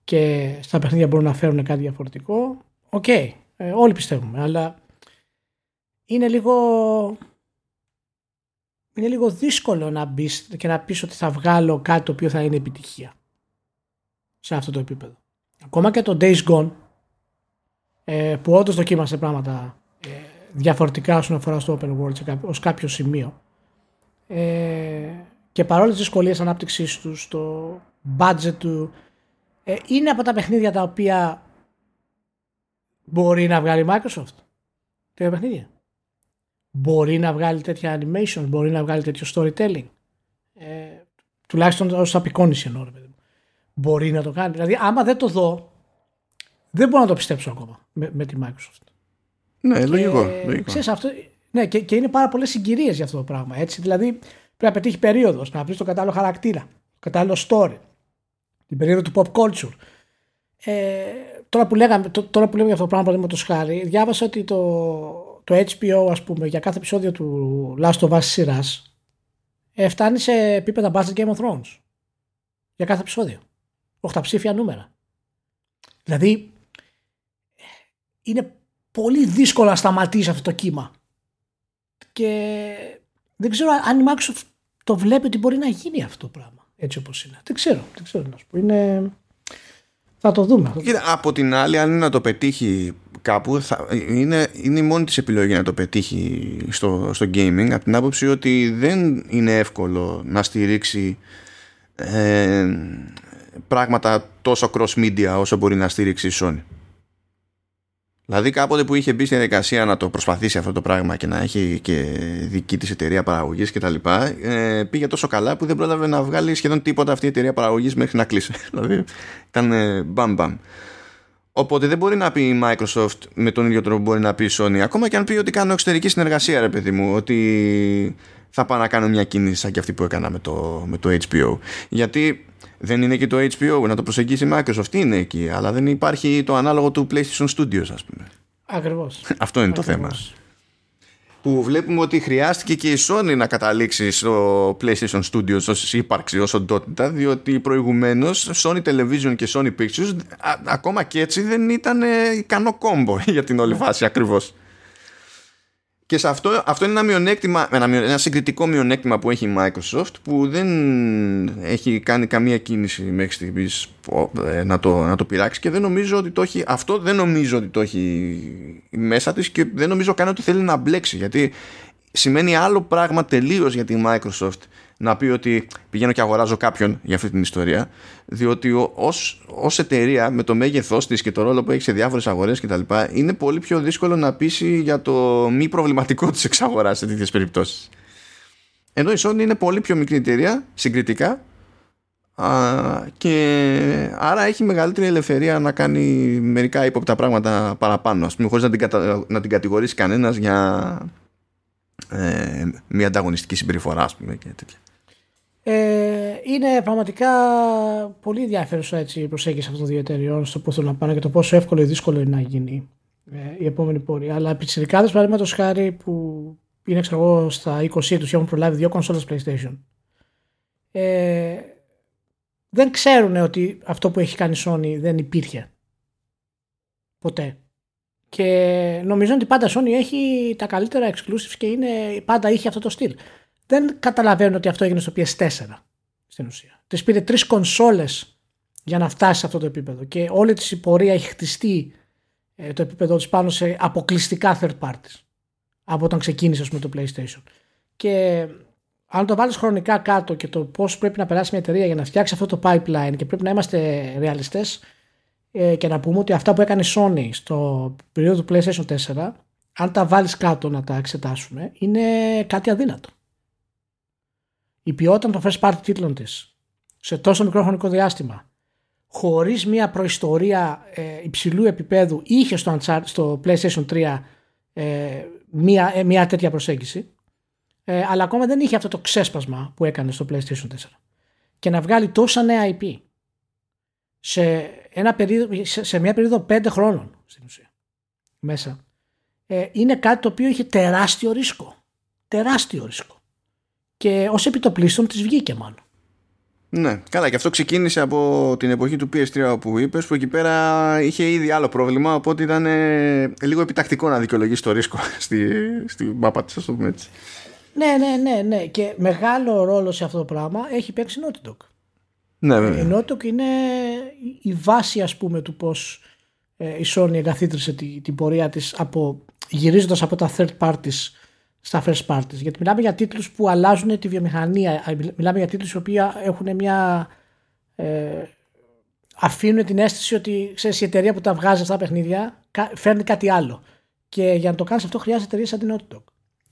[SPEAKER 2] και στα παιχνίδια μπορούν να φέρουν κάτι διαφορετικό. OK, okay, ε, όλοι πιστεύουμε, αλλά είναι λίγο είναι λίγο δύσκολο να μπεις και να πεις ότι θα βγάλω κάτι το οποίο θα είναι επιτυχία σε αυτό το επίπεδο. Ακόμα και το Days Gone ε, που όντως δοκίμασε πράγματα ε, διαφορετικά όσον αφορά στο open world ως κάποιο σημείο ε, και παρόλες τις δυσκολίες ανάπτυξής τους, το budget του, ε, είναι από τα παιχνίδια τα οποία μπορεί να βγάλει η Microsoft. Τέτοια παιχνίδια. Μπορεί να βγάλει τέτοια animation, μπορεί να βγάλει τέτοιο storytelling. Ε, τουλάχιστον ως απεικόνηση εννοώ, παιδί Μπορεί να το κάνει. Δηλαδή, άμα δεν το δω, δεν μπορώ να το πιστέψω ακόμα με, με τη Microsoft.
[SPEAKER 1] Ναι, λογικό. λογικό.
[SPEAKER 2] Ξέρεις, αυτό, ναι, και, και είναι πάρα πολλές συγκυρίες για αυτό το πράγμα. Έτσι. Δηλαδή, πρέπει να πετύχει περίοδος, να βρεις το κατάλληλο χαρακτήρα, το κατάλληλο story, την περίοδο του pop culture. Ε, τώρα, που λέγαμε, τώρα που λέμε για αυτό το πράγμα, παραδείγματος χάρη, διάβασα ότι το, το HBO, ας πούμε, για κάθε επεισόδιο του Last of Us σειράς ε, φτάνει σε επίπεδα budget Game of Thrones. Για κάθε επεισόδιο. Οχταψήφια νούμερα. Δηλαδή, είναι πολύ δύσκολο να σταματήσει αυτό το κύμα. Και δεν ξέρω αν η Microsoft το βλέπει ότι μπορεί να γίνει αυτό το πράγμα. Έτσι όπως είναι. Δεν ξέρω. Δεν ξέρω να σου πω. Είναι... Θα το δούμε.
[SPEAKER 1] Κοίτα, από την άλλη, αν είναι να το πετύχει κάπου, θα, είναι, είναι η μόνη της επιλογή να το πετύχει στο, στο gaming, από την άποψη ότι δεν είναι εύκολο να στηρίξει ε, πράγματα τόσο cross media όσο μπορεί να στηρίξει η Sony. Δηλαδή κάποτε που είχε μπει στην διαδικασία να το προσπαθήσει αυτό το πράγμα και να έχει και δική της εταιρεία παραγωγής και τα λοιπά ε, πήγε τόσο καλά που δεν πρόλαβε να βγάλει σχεδόν τίποτα αυτή η εταιρεία παραγωγής μέχρι να κλείσει. <laughs> δηλαδή ήταν μπαμ μπαμ. Οπότε δεν μπορεί να πει η Microsoft με τον ίδιο τρόπο που μπορεί να πει η Sony ακόμα και αν πει ότι κάνω εξωτερική συνεργασία ρε παιδί μου ότι θα πάω να κάνω μια κίνηση σαν και αυτή που έκανα με το, με το HBO γιατί δεν είναι και το HBO να το προσεγγίσει η Microsoft. Είναι εκεί αλλά δεν υπάρχει το ανάλογο του PlayStation Studios ας πούμε.
[SPEAKER 2] Ακριβώς. <laughs>
[SPEAKER 1] Αυτό είναι το θέμα. Που βλέπουμε ότι χρειάστηκε και η Sony να καταλήξει στο PlayStation Studios ως ύπαρξη, ως οντότητα διότι προηγουμένως Sony Television και Sony Pictures ακόμα και έτσι δεν ήταν ικανό κόμπο <laughs> για την όλη φάση ακριβώς και σε αυτό, αυτό είναι ένα μειονέκτημα, ένα, ένα συγκριτικό μειονέκτημα που έχει η Microsoft που δεν έχει κάνει καμία κίνηση μέχρι στιγμής ε, να το, να το πειράξει. Και δεν νομίζω ότι το έχει, αυτό δεν νομίζω ότι το έχει μέσα της και δεν νομίζω καν ότι θέλει να μπλέξει γιατί σημαίνει άλλο πράγμα τελείως για τη Microsoft να πει ότι πηγαίνω και αγοράζω κάποιον για αυτή την ιστορία διότι ως, ως εταιρεία με το μέγεθός της και το ρόλο που έχει σε διάφορες αγορές κτλ είναι πολύ πιο δύσκολο να πείσει για το μη προβληματικό της εξαγοράς σε τέτοιες περιπτώσεις ενώ η Sony είναι πολύ πιο μικρή εταιρεία συγκριτικά α, και άρα έχει μεγαλύτερη ελευθερία να κάνει μερικά ύποπτα πράγματα παραπάνω ας πούμε χωρίς να την, κατα... να την κατηγορήσει κανένας για ε, μια ανταγωνιστική συμπεριφορά ας πούμε και τέτοια.
[SPEAKER 2] Ε, είναι πραγματικά πολύ ενδιαφέρουσα έτσι, η προσέγγιση αυτών των δύο εταιριών στο πού θέλουν να πάνε και το πόσο εύκολο ή δύσκολο είναι να γίνει ε, η επόμενη πορεία. Αλλά πιτσιρικάδε παραδείγματος χάρη που είναι ξέρω εγώ στα 20 του και έχουν προλάβει δύο κονσόλες PlayStation. Ε, δεν ξέρουν ότι αυτό που έχει κάνει η Sony δεν υπήρχε ποτέ. Και νομίζω ότι πάντα Sony έχει τα καλύτερα exclusives και είναι, πάντα είχε αυτό το στυλ δεν καταλαβαίνω ότι αυτό έγινε στο PS4 στην ουσία. Τη πήρε τρεις κονσόλες για να φτάσει σε αυτό το επίπεδο και όλη της η πορεία έχει χτιστεί ε, το επίπεδο της πάνω σε αποκλειστικά third parties από όταν ξεκίνησε με το PlayStation. Και αν το βάλεις χρονικά κάτω και το πώς πρέπει να περάσει μια εταιρεία για να φτιάξει αυτό το pipeline και πρέπει να είμαστε ρεαλιστές ε, και να πούμε ότι αυτά που έκανε η Sony στο περίοδο του PlayStation 4, αν τα βάλεις κάτω να τα εξετάσουμε, είναι κάτι αδύνατο η ποιότητα των first party τίτλων της σε τόσο μικρό χρονικό διάστημα χωρίς μια προϊστορία ε, υψηλού επίπεδου είχε στο, στο PlayStation 3 ε, μια, ε, μια τέτοια προσέγγιση ε, αλλά ακόμα δεν είχε αυτό το ξέσπασμα που έκανε στο PlayStation 4 και να βγάλει τόσα νέα IP σε, ένα περίοδο, σε, σε μια περίοδο 5 χρόνων στην ουσία μέσα ε, είναι κάτι το οποίο είχε τεράστιο ρίσκο τεράστιο ρίσκο. Και ως επιτοπλίστων της βγήκε μάλλον.
[SPEAKER 1] Ναι, καλά και αυτό ξεκίνησε από την εποχή του PS3 που είπες που εκεί πέρα είχε ήδη άλλο πρόβλημα οπότε ήταν ε, λίγο επιτακτικό να δικαιολογήσει το ρίσκο <laughs> στη, στη μάπα της, ας το πούμε έτσι.
[SPEAKER 2] Ναι, ναι, ναι, ναι. Και μεγάλο ρόλο σε αυτό το πράγμα έχει παίξει η Naughty Dog.
[SPEAKER 1] Ναι, βέβαια.
[SPEAKER 2] Η Naughty Dog είναι η βάση ας πούμε του πώς ε, η Sony εγκαθίδρυσε την, την πορεία της από, γυρίζοντας από τα third parties στα first parties. Γιατί μιλάμε για τίτλους που αλλάζουν τη βιομηχανία. Μιλάμε για τίτλους οι οποίοι έχουν μια... Ε, αφήνουν την αίσθηση ότι ξέρεις, η εταιρεία που τα βγάζει αυτά τα παιχνίδια φέρνει κάτι άλλο. Και για να το κάνεις αυτό χρειάζεται εταιρεία σαν την Naughty Dog.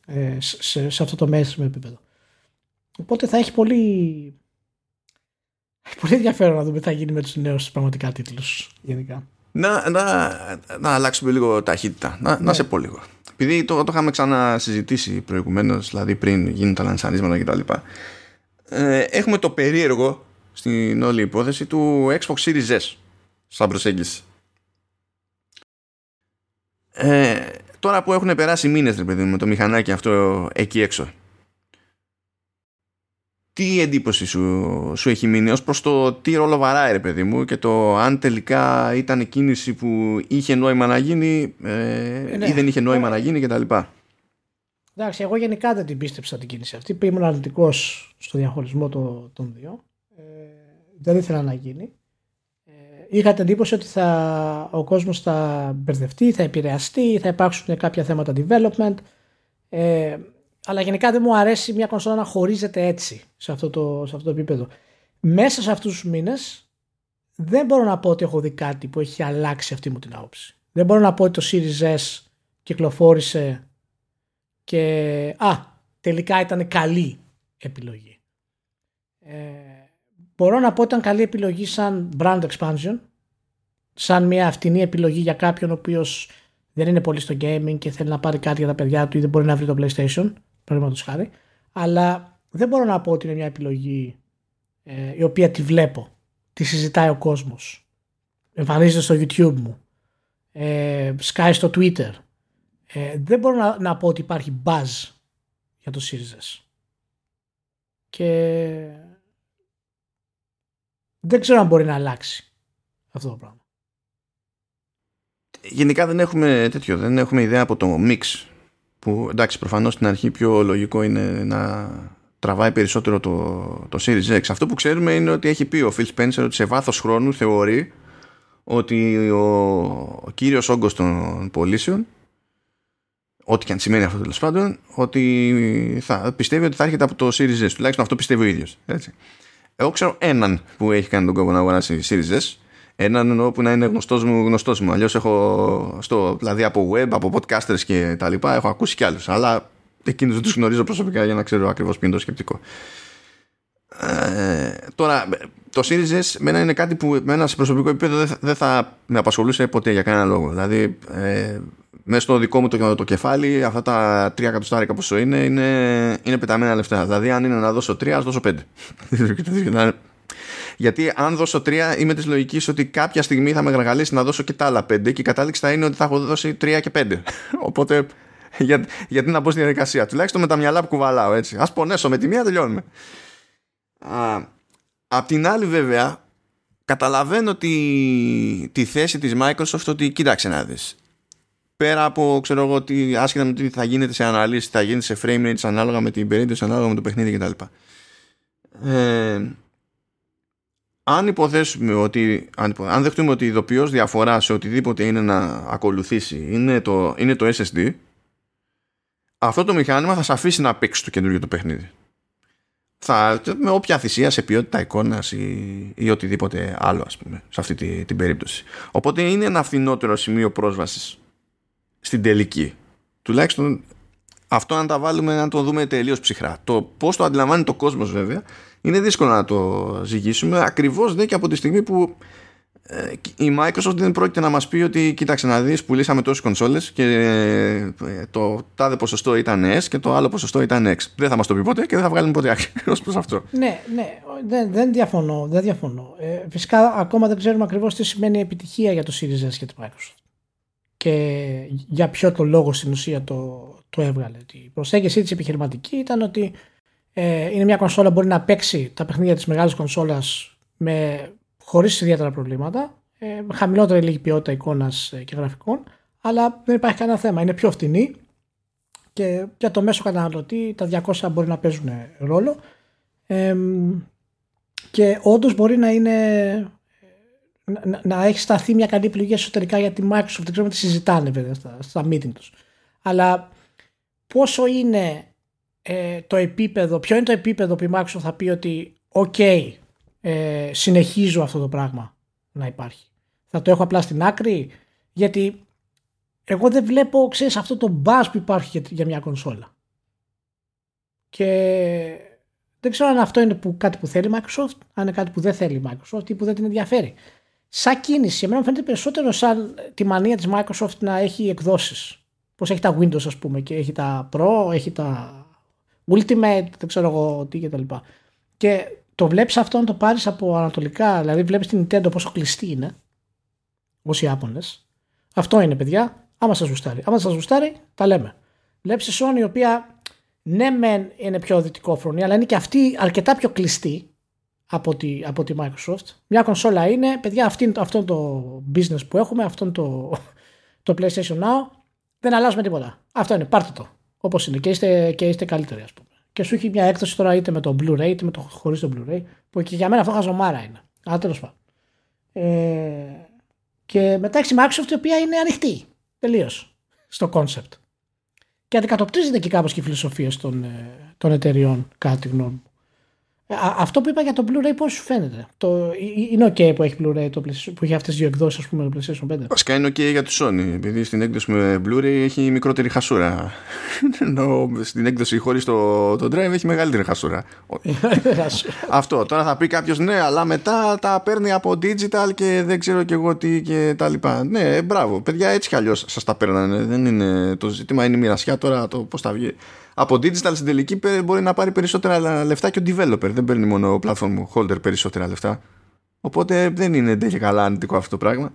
[SPEAKER 2] Ε, σε, σε αυτό το με επίπεδο. Οπότε θα έχει πολύ, πολύ ενδιαφέρον να δούμε τι θα γίνει με τους νέους πραγματικά τίτλους γενικά.
[SPEAKER 1] Να, να, να αλλάξουμε λίγο ταχύτητα. Να, ναι. να σε πω λίγο. Επειδή το, το είχαμε ξανασυζητήσει προηγουμένως, δηλαδή πριν γίνουν τα λανσανίσματα κτλ. Ε, έχουμε το περίεργο στην όλη υπόθεση του Xbox Series S σαν προσέγγιση. Ε, τώρα που έχουν περάσει μήνες ρε παιδί με το μηχανάκι αυτό εκεί έξω τι εντύπωση σου, σου έχει μείνει ως προς το τι ρόλο βαράει ρε παιδί μου και το αν τελικά ήταν κίνηση που είχε νόημα να γίνει ε, ναι. ή δεν είχε νόημα να γίνει κτλ.
[SPEAKER 2] Εντάξει, εγώ γενικά δεν την πίστεψα την κίνηση αυτή. Ήμουν αρνητικός στο διαχωρισμό των, των δύο. Ε, δεν ήθελα να γίνει. Ε, είχα την εντύπωση ότι θα, ο κόσμος θα μπερδευτεί, θα επηρεαστεί, θα υπάρξουν κάποια θέματα development. Ε, αλλά γενικά δεν μου αρέσει μια κονσόλα να χωρίζεται έτσι σε αυτό το, σε αυτό το επίπεδο. Μέσα σε αυτούς τους μήνες δεν μπορώ να πω ότι έχω δει κάτι που έχει αλλάξει αυτή μου την άποψη. Δεν μπορώ να πω ότι το Series S κυκλοφόρησε και α, τελικά ήταν καλή επιλογή. Ε, μπορώ να πω ότι ήταν καλή επιλογή σαν brand expansion, σαν μια φτηνή επιλογή για κάποιον ο οποίος δεν είναι πολύ στο gaming και θέλει να πάρει κάτι για τα παιδιά του ή δεν μπορεί να βρει το PlayStation παραδείγματος χάρη. Αλλά δεν μπορώ να πω ότι είναι μια επιλογή ε, η οποία τη βλέπω. Τη συζητάει ο κόσμος. Εμφανίζεται στο YouTube μου. Ε, σκάει στο Twitter. Ε, δεν μπορώ να, να πω ότι υπάρχει buzz για το Series Και δεν ξέρω αν μπορεί να αλλάξει αυτό το πράγμα.
[SPEAKER 1] Γενικά δεν έχουμε τέτοιο, δεν έχουμε ιδέα από το mix που εντάξει προφανώς στην αρχή πιο λογικό είναι να τραβάει περισσότερο το, το Series X. Αυτό που ξέρουμε είναι ότι έχει πει ο Phil Spencer ότι σε βάθος χρόνου θεωρεί ότι ο, ο κύριος όγκος των πωλήσεων ό,τι και αν σημαίνει αυτό τέλος πάντων ότι θα, πιστεύει ότι θα έρχεται από το Series S τουλάχιστον αυτό πιστεύει ο ίδιος έτσι. εγώ ξέρω έναν που έχει κάνει τον κόπο να αγοράσει Series S έναν εννοώ που να είναι γνωστός μου, γνωστός μου. Αλλιώς έχω, στο, δηλαδή από web, από podcasters και τα λοιπά, έχω ακούσει κι άλλους. Αλλά εκείνους δεν τους γνωρίζω προσωπικά για να ξέρω ακριβώς ποιο είναι το σκεπτικό. Ε, τώρα, το Series S μένα είναι κάτι που με σε προσωπικό επίπεδο δεν θα, δεν θα με απασχολούσε ποτέ για κανένα λόγο. Δηλαδή, ε, μέσα στο δικό μου το, το κεφάλι, αυτά τα τρία εκατοστάρικα πόσο είναι, είναι, είναι πεταμένα λεφτά. Δηλαδή, αν είναι να δώσω τρία, ας δώσω πέντε. <laughs> Γιατί αν δώσω τρία, είμαι της λογικής ότι κάποια στιγμή θα με γαργαλίσει να δώσω και τα άλλα πέντε και η κατάληξη θα είναι ότι θα έχω δώσει τρία και πέντε. <laughs> Οπότε, για, γιατί να μπω στη διαδικασία. Τουλάχιστον με τα μυαλά που κουβαλάω έτσι. Α πονέσω με τη μία, τελειώνουμε. Α, απ' την άλλη, βέβαια, καταλαβαίνω τη, τη θέση της Microsoft ότι κοίταξε να δεις πέρα από ξέρω εγώ ότι άσχετα με τι θα γίνεται σε αναλύσεις θα γίνεται σε frame rates ανάλογα με την περίπτωση ανάλογα με το παιχνίδι κτλ ε, αν υποθέσουμε ότι, αν, αν δεχτούμε ότι η ειδοποιώς διαφορά σε οτιδήποτε είναι να ακολουθήσει είναι το, είναι το SSD, αυτό το μηχάνημα θα σε αφήσει να παίξει το καινούργιο το παιχνίδι. Θα, με όποια θυσία σε ποιότητα εικόνας ή, ή, οτιδήποτε άλλο, ας πούμε, σε αυτή τη, την περίπτωση. Οπότε είναι ένα φθηνότερο σημείο πρόσβασης στην τελική. Τουλάχιστον αυτό να τα βάλουμε να το δούμε τελείως ψυχρά. Το πώς το αντιλαμβάνει το κόσμος, βέβαια, είναι δύσκολο να το ζυγίσουμε ακριβώς δε και από τη στιγμή που ε, η Microsoft δεν πρόκειται να μας πει ότι κοίταξε να δεις πουλήσαμε τόσες κονσόλες και ε, το τάδε ποσοστό ήταν S και το άλλο ποσοστό ήταν X δεν θα μας το πει ποτέ και δεν θα βγάλουμε ποτέ ακριβώς προς αυτό
[SPEAKER 2] ναι, ναι, δεν, δεν διαφωνώ, δεν διαφωνώ. Ε, φυσικά ακόμα δεν ξέρουμε ακριβώς τι σημαίνει επιτυχία για το Series S και το Microsoft και για ποιο το λόγο στην ουσία το, το έβγαλε. Η προσέγγιση της επιχειρηματική ήταν ότι ε, είναι μια κονσόλα που μπορεί να παίξει τα παιχνίδια της μεγάλης κονσόλας με, χωρίς ιδιαίτερα προβλήματα, ε, χαμηλότερη λίγη ποιότητα εικόνας ε, και γραφικών, αλλά δεν υπάρχει κανένα θέμα. Είναι πιο φτηνή και για το μέσο καταναλωτή τα 200 μπορεί να παίζουν ρόλο ε, και όντως μπορεί να είναι να, να, έχει σταθεί μια καλή επιλογή εσωτερικά για τη Microsoft. Δεν ξέρω τι συζητάνε βέβαια στα, στα meeting τους. Αλλά πόσο είναι ε, το επίπεδο, ποιο είναι το επίπεδο που η Microsoft θα πει ότι ok, ε, συνεχίζω αυτό το πράγμα να υπάρχει. Θα το έχω απλά στην άκρη γιατί εγώ δεν βλέπω, ξέρεις, αυτό το buzz που υπάρχει για, μια κονσόλα. Και δεν ξέρω αν αυτό είναι που, κάτι που θέλει η Microsoft, αν είναι κάτι που δεν θέλει η Microsoft ή που δεν την ενδιαφέρει. Σαν κίνηση, εμένα μου φαίνεται περισσότερο σαν τη μανία της Microsoft να έχει εκδόσεις. Πώς έχει τα Windows ας πούμε και έχει τα Pro, έχει τα Ultimate, δεν ξέρω εγώ τι και τα λοιπά. Και το βλέπεις αυτό να το πάρεις από ανατολικά, δηλαδή βλέπεις την Nintendo πόσο κλειστή είναι, ως οι Ιάπωνες. Αυτό είναι παιδιά, άμα σας γουστάρει. Άμα σας γουστάρει, τα λέμε. Βλέπεις η Sony η οποία ναι μεν είναι πιο δυτικόφρονη, αλλά είναι και αυτή αρκετά πιο κλειστή από τη, από τη Microsoft. Μια κονσόλα είναι, παιδιά, αυτή, αυτό το business που έχουμε, αυτό το, το PlayStation Now, δεν αλλάζουμε τίποτα. Αυτό είναι, πάρτε το. Όπως είναι και είστε, και είστε καλύτεροι, ας πούμε. Και σου έχει μια έκδοση τώρα είτε με το Blu-ray είτε με το χωρίς το Blu-ray, που και για μένα αυτό χαζομάρα είναι. Αλλά τέλος πάντων. Ε, και μετά έχει η Microsoft η οποία είναι ανοιχτή τελείως στο concept. Και αντικατοπτρίζεται και κάπως και η φιλοσοφία των, ε, των εταιριών, κατά τη γνώμη μου. Ε, αυτό που είπα για το Blu-ray πώς σου φαίνεται; Το, είναι ok που έχει Blu-ray το που έχει αυτές τις δύο εκδόσεις ας πούμε το PlayStation 5.
[SPEAKER 1] Βασικά είναι ok για τη Sony επειδή στην έκδοση με Blu-ray έχει μικρότερη χασούρα. <laughs> Ενώ στην έκδοση χωρίς το, το Drive έχει μεγαλύτερη <laughs> χασούρα. Αυτό. Τώρα θα πει κάποιος ναι αλλά μετά τα παίρνει από digital και δεν ξέρω και εγώ τι και τα λοιπά. Ναι μπράβο παιδιά έτσι κι αλλιώς σας τα παίρνανε. Δεν είναι το ζήτημα είναι η μοιρασιά τώρα το πώς θα βγει από digital στην τελική μπορεί να πάρει περισσότερα λεφτά και ο developer. Δεν παίρνει μόνο ο platform holder περισσότερα λεφτά. Οπότε δεν είναι και καλά αρνητικό αυτό το πράγμα.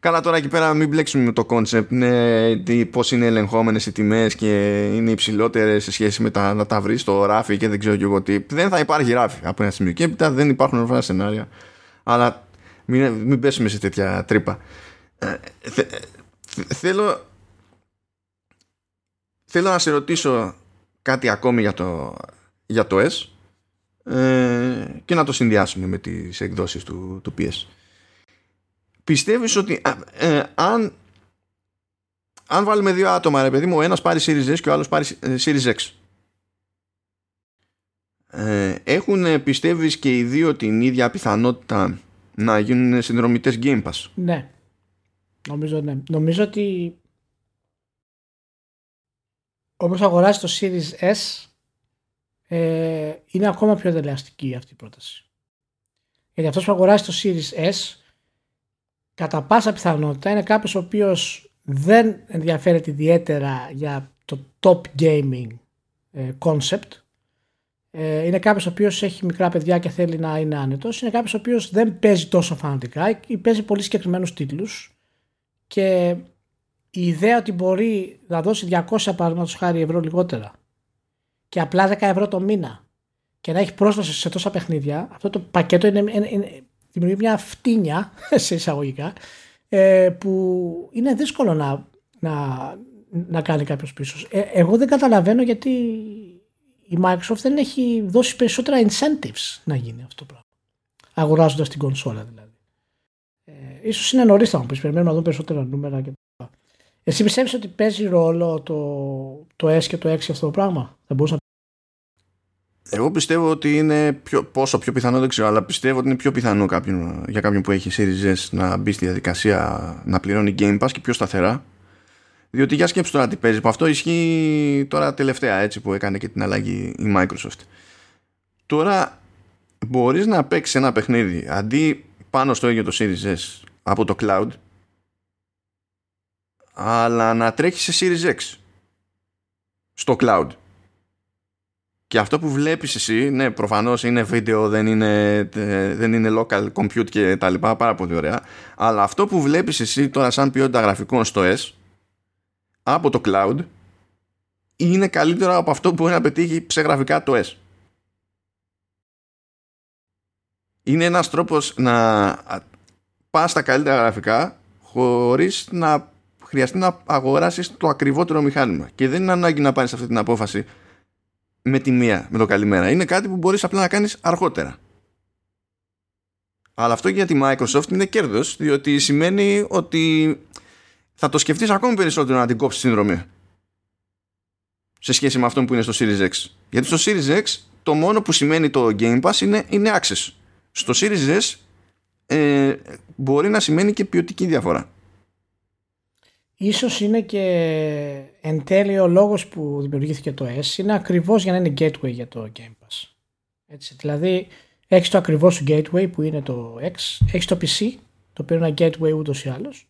[SPEAKER 1] Καλά τώρα εκεί πέρα μην μπλέξουμε με το concept ναι, πώς είναι ελεγχόμενες οι τιμές και είναι υψηλότερες σε σχέση με τα, να τα βρεις στο ράφι και δεν ξέρω και εγώ τι. Δεν θα υπάρχει ράφι από ένα σημείο και έπειτα δεν υπάρχουν ορφανά σενάρια. Αλλά μην, μην πέσουμε σε τέτοια τρύπα. Ε, θέλω, θέλω να σε ρωτήσω κάτι ακόμη για το, για το S ε, και να το συνδυάσουμε με τις εκδόσεις του, του PS. Πιστεύεις ότι ε, αν, αν βάλουμε δύο άτομα ρε παιδί μου, ο ένας πάρει Series S και ο άλλος πάρει ε, Series X ε, έχουν πιστεύεις και οι δύο την ίδια πιθανότητα να γίνουν συνδρομητές Game Pass;
[SPEAKER 2] Ναι. Νομίζω ναι. Νομίζω ότι όπως αγοράσει το Series S ε, είναι ακόμα πιο δελεαστική αυτή η πρόταση. Γιατί αυτός που αγοράσει το Series S κατά πάσα πιθανότητα είναι κάποιος ο οποίος δεν ενδιαφέρεται ιδιαίτερα για το top gaming ε, concept. Ε, είναι κάποιος ο οποίος έχει μικρά παιδιά και θέλει να είναι άνετος. Είναι κάποιος ο οποίος δεν παίζει τόσο φανατικά ή παίζει πολύ συγκεκριμένους τίτλους και η ιδέα ότι μπορεί να δώσει 200 παραδείγματος χάρη ευρώ λιγότερα και απλά 10 ευρώ το μήνα και να έχει πρόσβαση σε τόσα παιχνίδια, αυτό το πακέτο είναι, είναι, είναι δημιουργεί μια φτύνια <laughs> σε εισαγωγικά ε, που είναι δύσκολο να, να, να κάνει κάποιος πίσω. Ε, εγώ δεν καταλαβαίνω γιατί η Microsoft δεν έχει δώσει περισσότερα incentives να γίνει αυτό το πράγμα. Αγοράζοντας την κονσόλα δηλαδή. Ε, ίσως είναι νωρίς θα μου πεις, περιμένουμε να δούμε περισσότερα νούμερα και εσύ πιστεύεις ότι παίζει ρόλο το, το S και το X αυτό το πράγμα; Δεν μπορούσα
[SPEAKER 1] εγώ πιστεύω ότι είναι πιο, πόσο πιο πιθανό δεν ξέρω, αλλά πιστεύω ότι είναι πιο πιθανό κάποιον, για κάποιον που έχει Series S να μπει στη διαδικασία να πληρώνει Game Pass και πιο σταθερά. Διότι για σκέψου τώρα τι παίζει, που αυτό ισχύει τώρα τελευταία έτσι που έκανε και την αλλαγή η Microsoft. Τώρα μπορείς να παίξεις ένα παιχνίδι αντί πάνω στο ίδιο το Series S από το cloud αλλά να τρέχεις σε Series X στο cloud. Και αυτό που βλέπεις εσύ, ναι, προφανώς είναι βίντεο, δεν είναι, δεν είναι local compute και τα λοιπά, πάρα πολύ ωραία. Αλλά αυτό που βλέπεις εσύ τώρα σαν ποιότητα γραφικών στο S, από το cloud, είναι καλύτερο από αυτό που μπορεί να πετύχει σε γραφικά το S. Είναι ένας τρόπος να πας στα καλύτερα γραφικά χωρίς να χρειαστεί να αγοράσεις το ακριβότερο μηχάνημα. Και δεν είναι ανάγκη να πάρεις αυτή την απόφαση με τη μία, με το καλημέρα. Είναι κάτι που μπορείς απλά να κάνεις αργότερα. Αλλά αυτό για τη Microsoft είναι κέρδος, διότι σημαίνει ότι θα το σκεφτείς ακόμη περισσότερο να την κόψεις συνδρομή σε σχέση με αυτό που είναι στο Series X. Γιατί στο Series X το μόνο που σημαίνει το Game Pass είναι, είναι access. Στο Series S ε, μπορεί να σημαίνει και ποιοτική διαφορά.
[SPEAKER 2] Ίσως είναι και εν τέλει ο λόγος που δημιουργήθηκε το S είναι ακριβώς για να είναι gateway για το Game Pass. Έτσι, δηλαδή έχεις το ακριβώς σου gateway που είναι το X, έχεις το PC το οποίο είναι ένα gateway ούτως ή άλλως,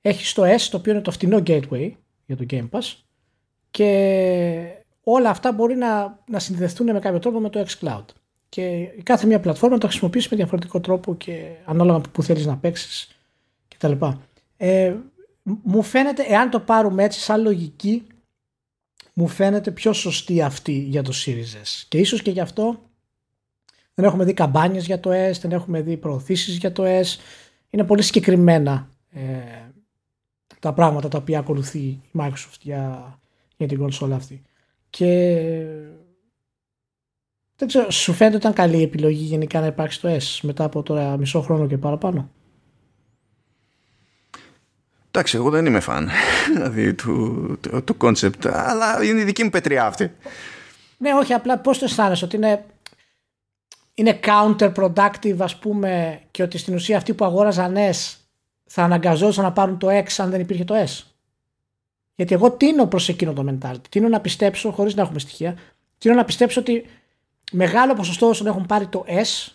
[SPEAKER 2] έχεις το S το οποίο είναι το φτηνό gateway για το Game Pass και όλα αυτά μπορεί να, να συνδεθούν με κάποιο τρόπο με το xCloud. Και κάθε μια πλατφόρμα το χρησιμοποιήσει με διαφορετικό τρόπο και ανάλογα που θέλεις να παίξεις κτλ. Ε, μου φαίνεται, εάν το πάρουμε έτσι σαν λογική, μου φαίνεται πιο σωστή αυτή για το Series S. Και ίσως και γι' αυτό δεν έχουμε δει καμπάνιες για το S, δεν έχουμε δει προωθήσεις για το S. Είναι πολύ συγκεκριμένα ε, τα πράγματα τα οποία ακολουθεί η Microsoft για, για την κονσόλα αυτή. Και δεν ξέρω, σου φαίνεται ήταν καλή επιλογή γενικά να υπάρξει το S μετά από τώρα μισό χρόνο και παραπάνω;
[SPEAKER 1] Εντάξει, εγώ δεν είμαι φαν <laughs> δηλαδή, του, του, concept, αλλά είναι η δική μου πετριά αυτή.
[SPEAKER 2] Ναι, όχι, απλά πώς το αισθάνεσαι ότι είναι, είναι counterproductive ας πούμε και ότι στην ουσία αυτοί που αγόραζαν S θα αναγκαζόταν να πάρουν το X αν δεν υπήρχε το S; Γιατί εγώ τίνω προς εκείνο το mentality. Τίνω να πιστέψω, χωρίς να έχουμε στοιχεία, τίνω να πιστέψω ότι μεγάλο ποσοστό όσων έχουν πάρει το S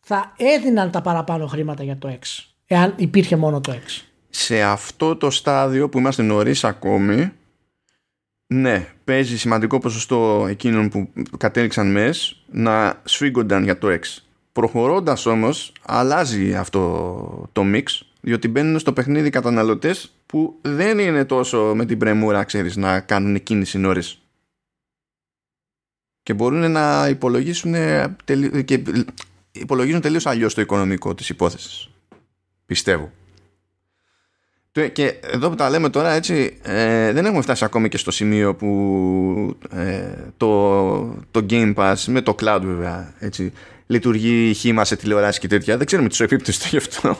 [SPEAKER 2] θα έδιναν τα παραπάνω χρήματα για το X. Εάν υπήρχε μόνο το X.
[SPEAKER 1] Σε αυτό το στάδιο που είμαστε νωρίς ακόμη, ναι, παίζει σημαντικό ποσοστό εκείνων που κατέληξαν μες να σφίγγονταν για το X. Προχωρώντας όμως αλλάζει αυτό το mix διότι μπαίνουν στο παιχνίδι καταναλωτές που δεν είναι τόσο με την πρεμούρα ξέρεις να κάνουν κίνηση νωρίς. Και μπορούν να υπολογίσουν και υπολογίζουν τελείως αλλιώς το οικονομικό της υπόθεσης. Πιστεύω και εδώ που τα λέμε τώρα έτσι ε, δεν έχουμε φτάσει ακόμη και στο σημείο που ε, το, το Game Pass με το cloud βέβαια έτσι, λειτουργεί χήμα σε τηλεοράση και τέτοια δεν ξέρουμε τι επίπτωση γι' αυτό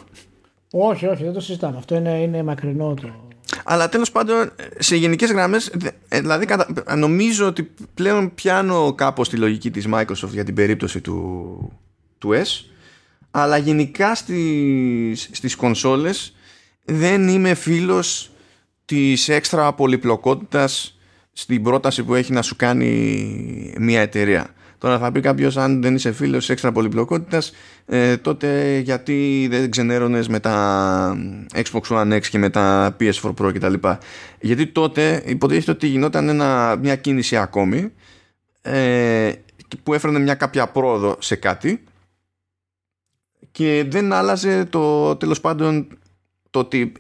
[SPEAKER 2] όχι, όχι, δεν το συζητάμε. Αυτό είναι, είναι μακρινό το.
[SPEAKER 1] Αλλά τέλος πάντων, σε γενικές γραμμές, ε, δηλαδή νομίζω ότι πλέον πιάνω κάπως τη λογική της Microsoft για την περίπτωση του, του S. Αλλά γενικά στις, στις κονσόλες δεν είμαι φίλος της έξτρα πολυπλοκότητας στην πρόταση που έχει να σου κάνει μια εταιρεία. Τώρα θα πει κάποιος, αν δεν είσαι φίλος έξτρα πολυπλοκότητας, ε, τότε γιατί δεν ξενέρωνες με τα Xbox One X και με τα PS4 Pro κτλ. Γιατί τότε υποτίθεται ότι γινόταν ένα, μια κίνηση ακόμη ε, που έφερνε μια κάποια πρόοδο σε κάτι και δεν άλλαζε το τέλος πάντων το ότι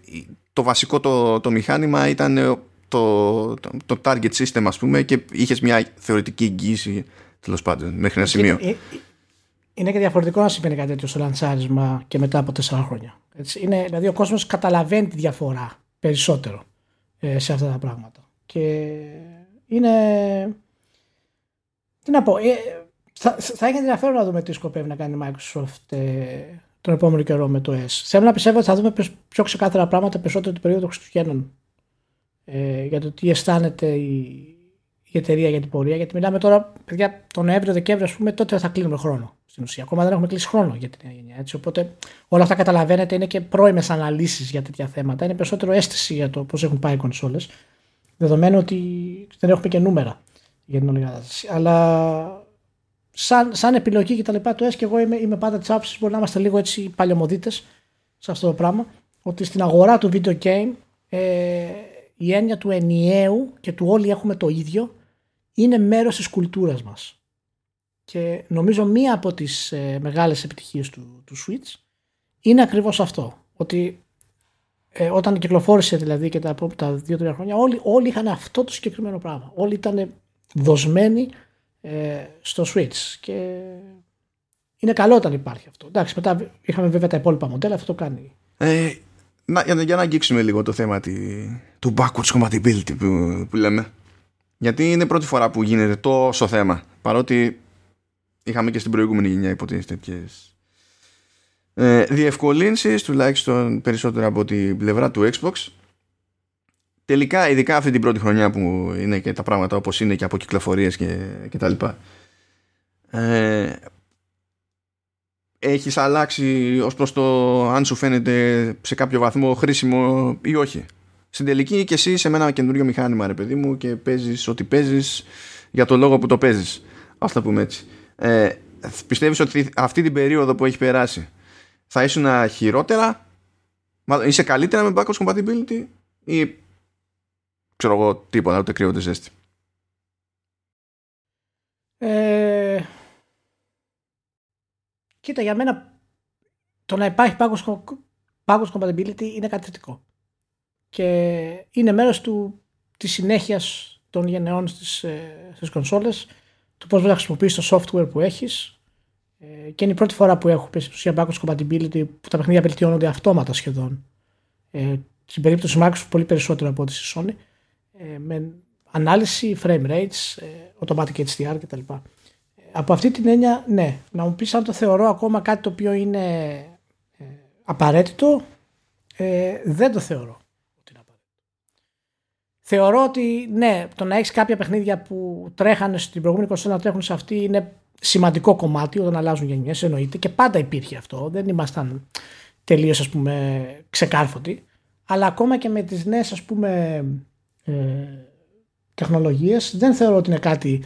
[SPEAKER 1] το βασικό το, το μηχάνημα ήταν το, το, το target system ας πούμε και είχες μια θεωρητική εγγύηση τέλος πάντων, μέχρι ένα σημείο.
[SPEAKER 2] Ε, είναι και διαφορετικό να συμβαίνει κάτι τέτοιο στο λαντσάρισμα και μετά από τέσσερα χρόνια. Έτσι, είναι, δηλαδή ο κόσμος καταλαβαίνει τη διαφορά περισσότερο ε, σε αυτά τα πράγματα. Και είναι. Τι να πω, ε, θα, θα έχει ενδιαφέρον να δούμε τι σκοπεύει να κάνει η Microsoft ε, τον επόμενο καιρό με το S. Θέλω να πιστεύω ότι θα δούμε πιο ξεκάθαρα πράγματα περισσότερο την περίοδο Χριστουγέννων. Ε, για το τι αισθάνεται η, η εταιρεία για την πορεία. Γιατί μιλάμε τώρα, παιδιά, τον Νοέμβριο-Δεκέμβριο, ας πούμε, τότε θα κλείνουμε χρόνο στην ουσία. Ακόμα δεν έχουμε κλείσει χρόνο για την νέα γενιά. Έτσι. Οπότε όλα αυτά καταλαβαίνετε είναι και πρώιμες αναλύσεις για τέτοια θέματα. Είναι περισσότερο αίσθηση για το πώς έχουν πάει οι κονσόλες. Δεδομένου ότι δεν έχουμε και νούμερα για την όλη κατάσταση. Αλλά σαν, σαν επιλογή και τα λοιπά, το S και εγώ είμαι, είμαι πάντα της άποψης μπορεί να είμαστε λίγο έτσι παλαιομοδίτε σε αυτό το πράγμα. Ότι στην αγορά του video game ε, η έννοια του ενιαίου και του όλοι έχουμε το ίδιο είναι μέρος της κουλτούρας μας. Και νομίζω μία από τις ε, μεγάλες επιτυχίες του, του Switch είναι ακριβώς αυτό. Ότι ε, όταν κυκλοφόρησε δηλαδή και τα τα δύο-τρία χρόνια, όλοι, όλοι είχαν αυτό το συγκεκριμένο πράγμα. Όλοι ήταν δοσμένοι ε, στο Switch. Και είναι καλό όταν υπάρχει αυτό. Εντάξει, μετά είχαμε βέβαια τα υπόλοιπα μοντέλα, αυτό το κάνει.
[SPEAKER 1] Ε, να, για, για να αγγίξουμε λίγο το θέμα τη, του backwards compatibility που, που λέμε. Γιατί είναι πρώτη φορά που γίνεται τόσο θέμα. Παρότι είχαμε και στην προηγούμενη γενιά υποτίθεται τέτοιες ε, διευκολύνσεις τουλάχιστον περισσότερο από την πλευρά του Xbox τελικά ειδικά αυτή την πρώτη χρονιά που είναι και τα πράγματα όπως είναι και από κυκλοφορίες και, και τα λοιπά ε, έχεις αλλάξει ως προς το αν σου φαίνεται σε κάποιο βαθμό χρήσιμο ή όχι. Στην τελική και εσύ σε ένα καινούριο μηχάνημα ρε παιδί μου και παίζεις ό,τι παίζεις για το λόγο που το παίζεις ας πούμε έτσι. Ε, πιστεύεις ότι αυτή την περίοδο που έχει περάσει θα ήσουν χειρότερα; Είσαι καλύτερα με backwards compatibility ή ξέρω εγώ τίποτα ούτε κρύο ούτε ζέστη
[SPEAKER 2] ε, κοίτα για μένα το να υπάρχει backwards compatibility είναι κάτι θετικό και είναι μέρος του, της συνέχειας των γενεών στις, ε, στις κονσόλες το πώς θα χρησιμοποιήσεις το software που έχεις ε, και είναι η πρώτη φορά που έχω πει στην backwards compatibility που τα παιχνίδια βελτιώνονται αυτόματα σχεδόν. Ε, στην περίπτωση Microsoft πολύ περισσότερο από ό,τι στη Sony. Ε, με ανάλυση, frame rates, ε, automatic HDR κτλ. Ε, από αυτή την έννοια, ναι, να μου πεις αν το θεωρώ ακόμα κάτι το οποίο είναι ε, απαραίτητο, ε, δεν το θεωρώ ότι είναι απαραίτητο. Θεωρώ ότι ναι, το να έχεις κάποια παιχνίδια που τρέχανε στην προηγούμενη κονσόλα να τρέχουν σε αυτή είναι σημαντικό κομμάτι όταν αλλάζουν γενιές, εννοείται και πάντα υπήρχε αυτό. Δεν ήμασταν τελείως ας πούμε ξεκάρφωτοι. Αλλά ακόμα και με τις νέες ας πούμε ε, τεχνολογίες δεν θεωρώ ότι είναι κάτι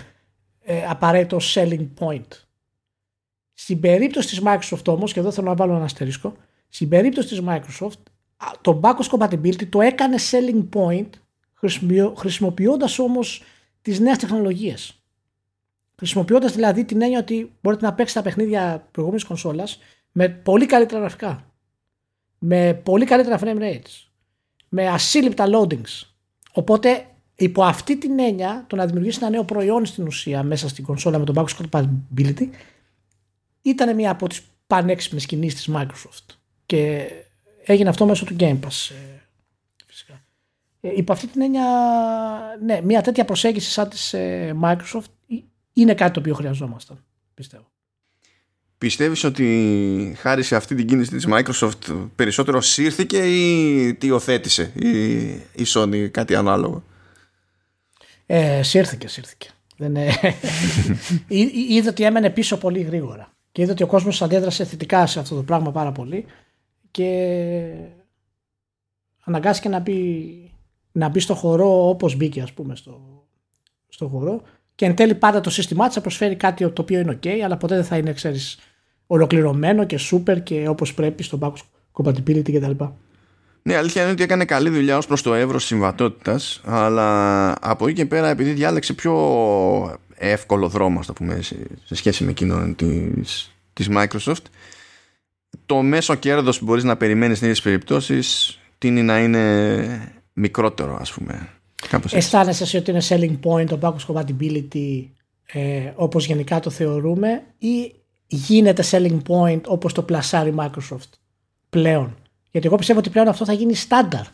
[SPEAKER 2] ε, απαραίτητο selling point. Στην περίπτωση της Microsoft όμως, και εδώ θέλω να βάλω ένα αστερίσκο, στην περίπτωση της Microsoft το backwards compatibility το έκανε selling point χρησιμοποιώντας όμως τις νέες τεχνολογίες. Χρησιμοποιώντας δηλαδή την έννοια ότι μπορείτε να παίξετε τα παιχνίδια προηγούμενης κονσόλας με πολύ καλύτερα γραφικά. Με πολύ καλύτερα frame rates. Με ασύλληπτα loadings. Οπότε υπό αυτή την έννοια το να δημιουργήσει ένα νέο προϊόν στην ουσία μέσα στην κονσόλα με τον backwards compatibility ήταν μια από τις πανέξυπνες κινήσεις της Microsoft. Και έγινε αυτό μέσω του Game Pass. Ε, φυσικά. Ε, υπό αυτή την έννοια, ναι, μια τέτοια προσέγγιση σαν της ε, Microsoft είναι κάτι το οποίο χρειαζόμασταν, πιστεύω.
[SPEAKER 1] Πιστεύεις ότι χάρη σε αυτή την κίνηση της Microsoft περισσότερο σύρθηκε ή τι οθέτησε η, η Sony κάτι ανάλογο;
[SPEAKER 2] Ε, σύρθηκε, σύρθηκε. Δεν, ε, <laughs> είδε ότι έμενε πίσω πολύ γρήγορα και είδε ότι ο κόσμος αντέδρασε θετικά σε αυτό το πράγμα πάρα πολύ και αναγκάστηκε να μπει, να μπει στο χορό όπως μπήκε ας πούμε στο, στο χορό και εν τέλει πάντα το σύστημά της θα προσφέρει κάτι το οποίο είναι ok, αλλά ποτέ δεν θα είναι, ξέρεις, ολοκληρωμένο και super και όπως πρέπει στο backwards compatibility κτλ.
[SPEAKER 1] Ναι, αλήθεια είναι ότι έκανε καλή δουλειά ως προς το εύρος συμβατότητας, αλλά από εκεί και πέρα επειδή διάλεξε πιο εύκολο δρόμο, το πούμε, σε σχέση με εκείνον της, της Microsoft, το μέσο κέρδος που μπορείς να περιμένεις στην ίδιες περιπτώσεις τίνει να είναι μικρότερο, ας πούμε.
[SPEAKER 2] Αισθάνεσαι εσύ ότι είναι selling point το backwards compatibility ε, όπως γενικά το θεωρούμε ή γίνεται selling point όπως το πλασάρει Microsoft πλέον. Γιατί εγώ πιστεύω ότι πλέον αυτό θα γίνει στάνταρ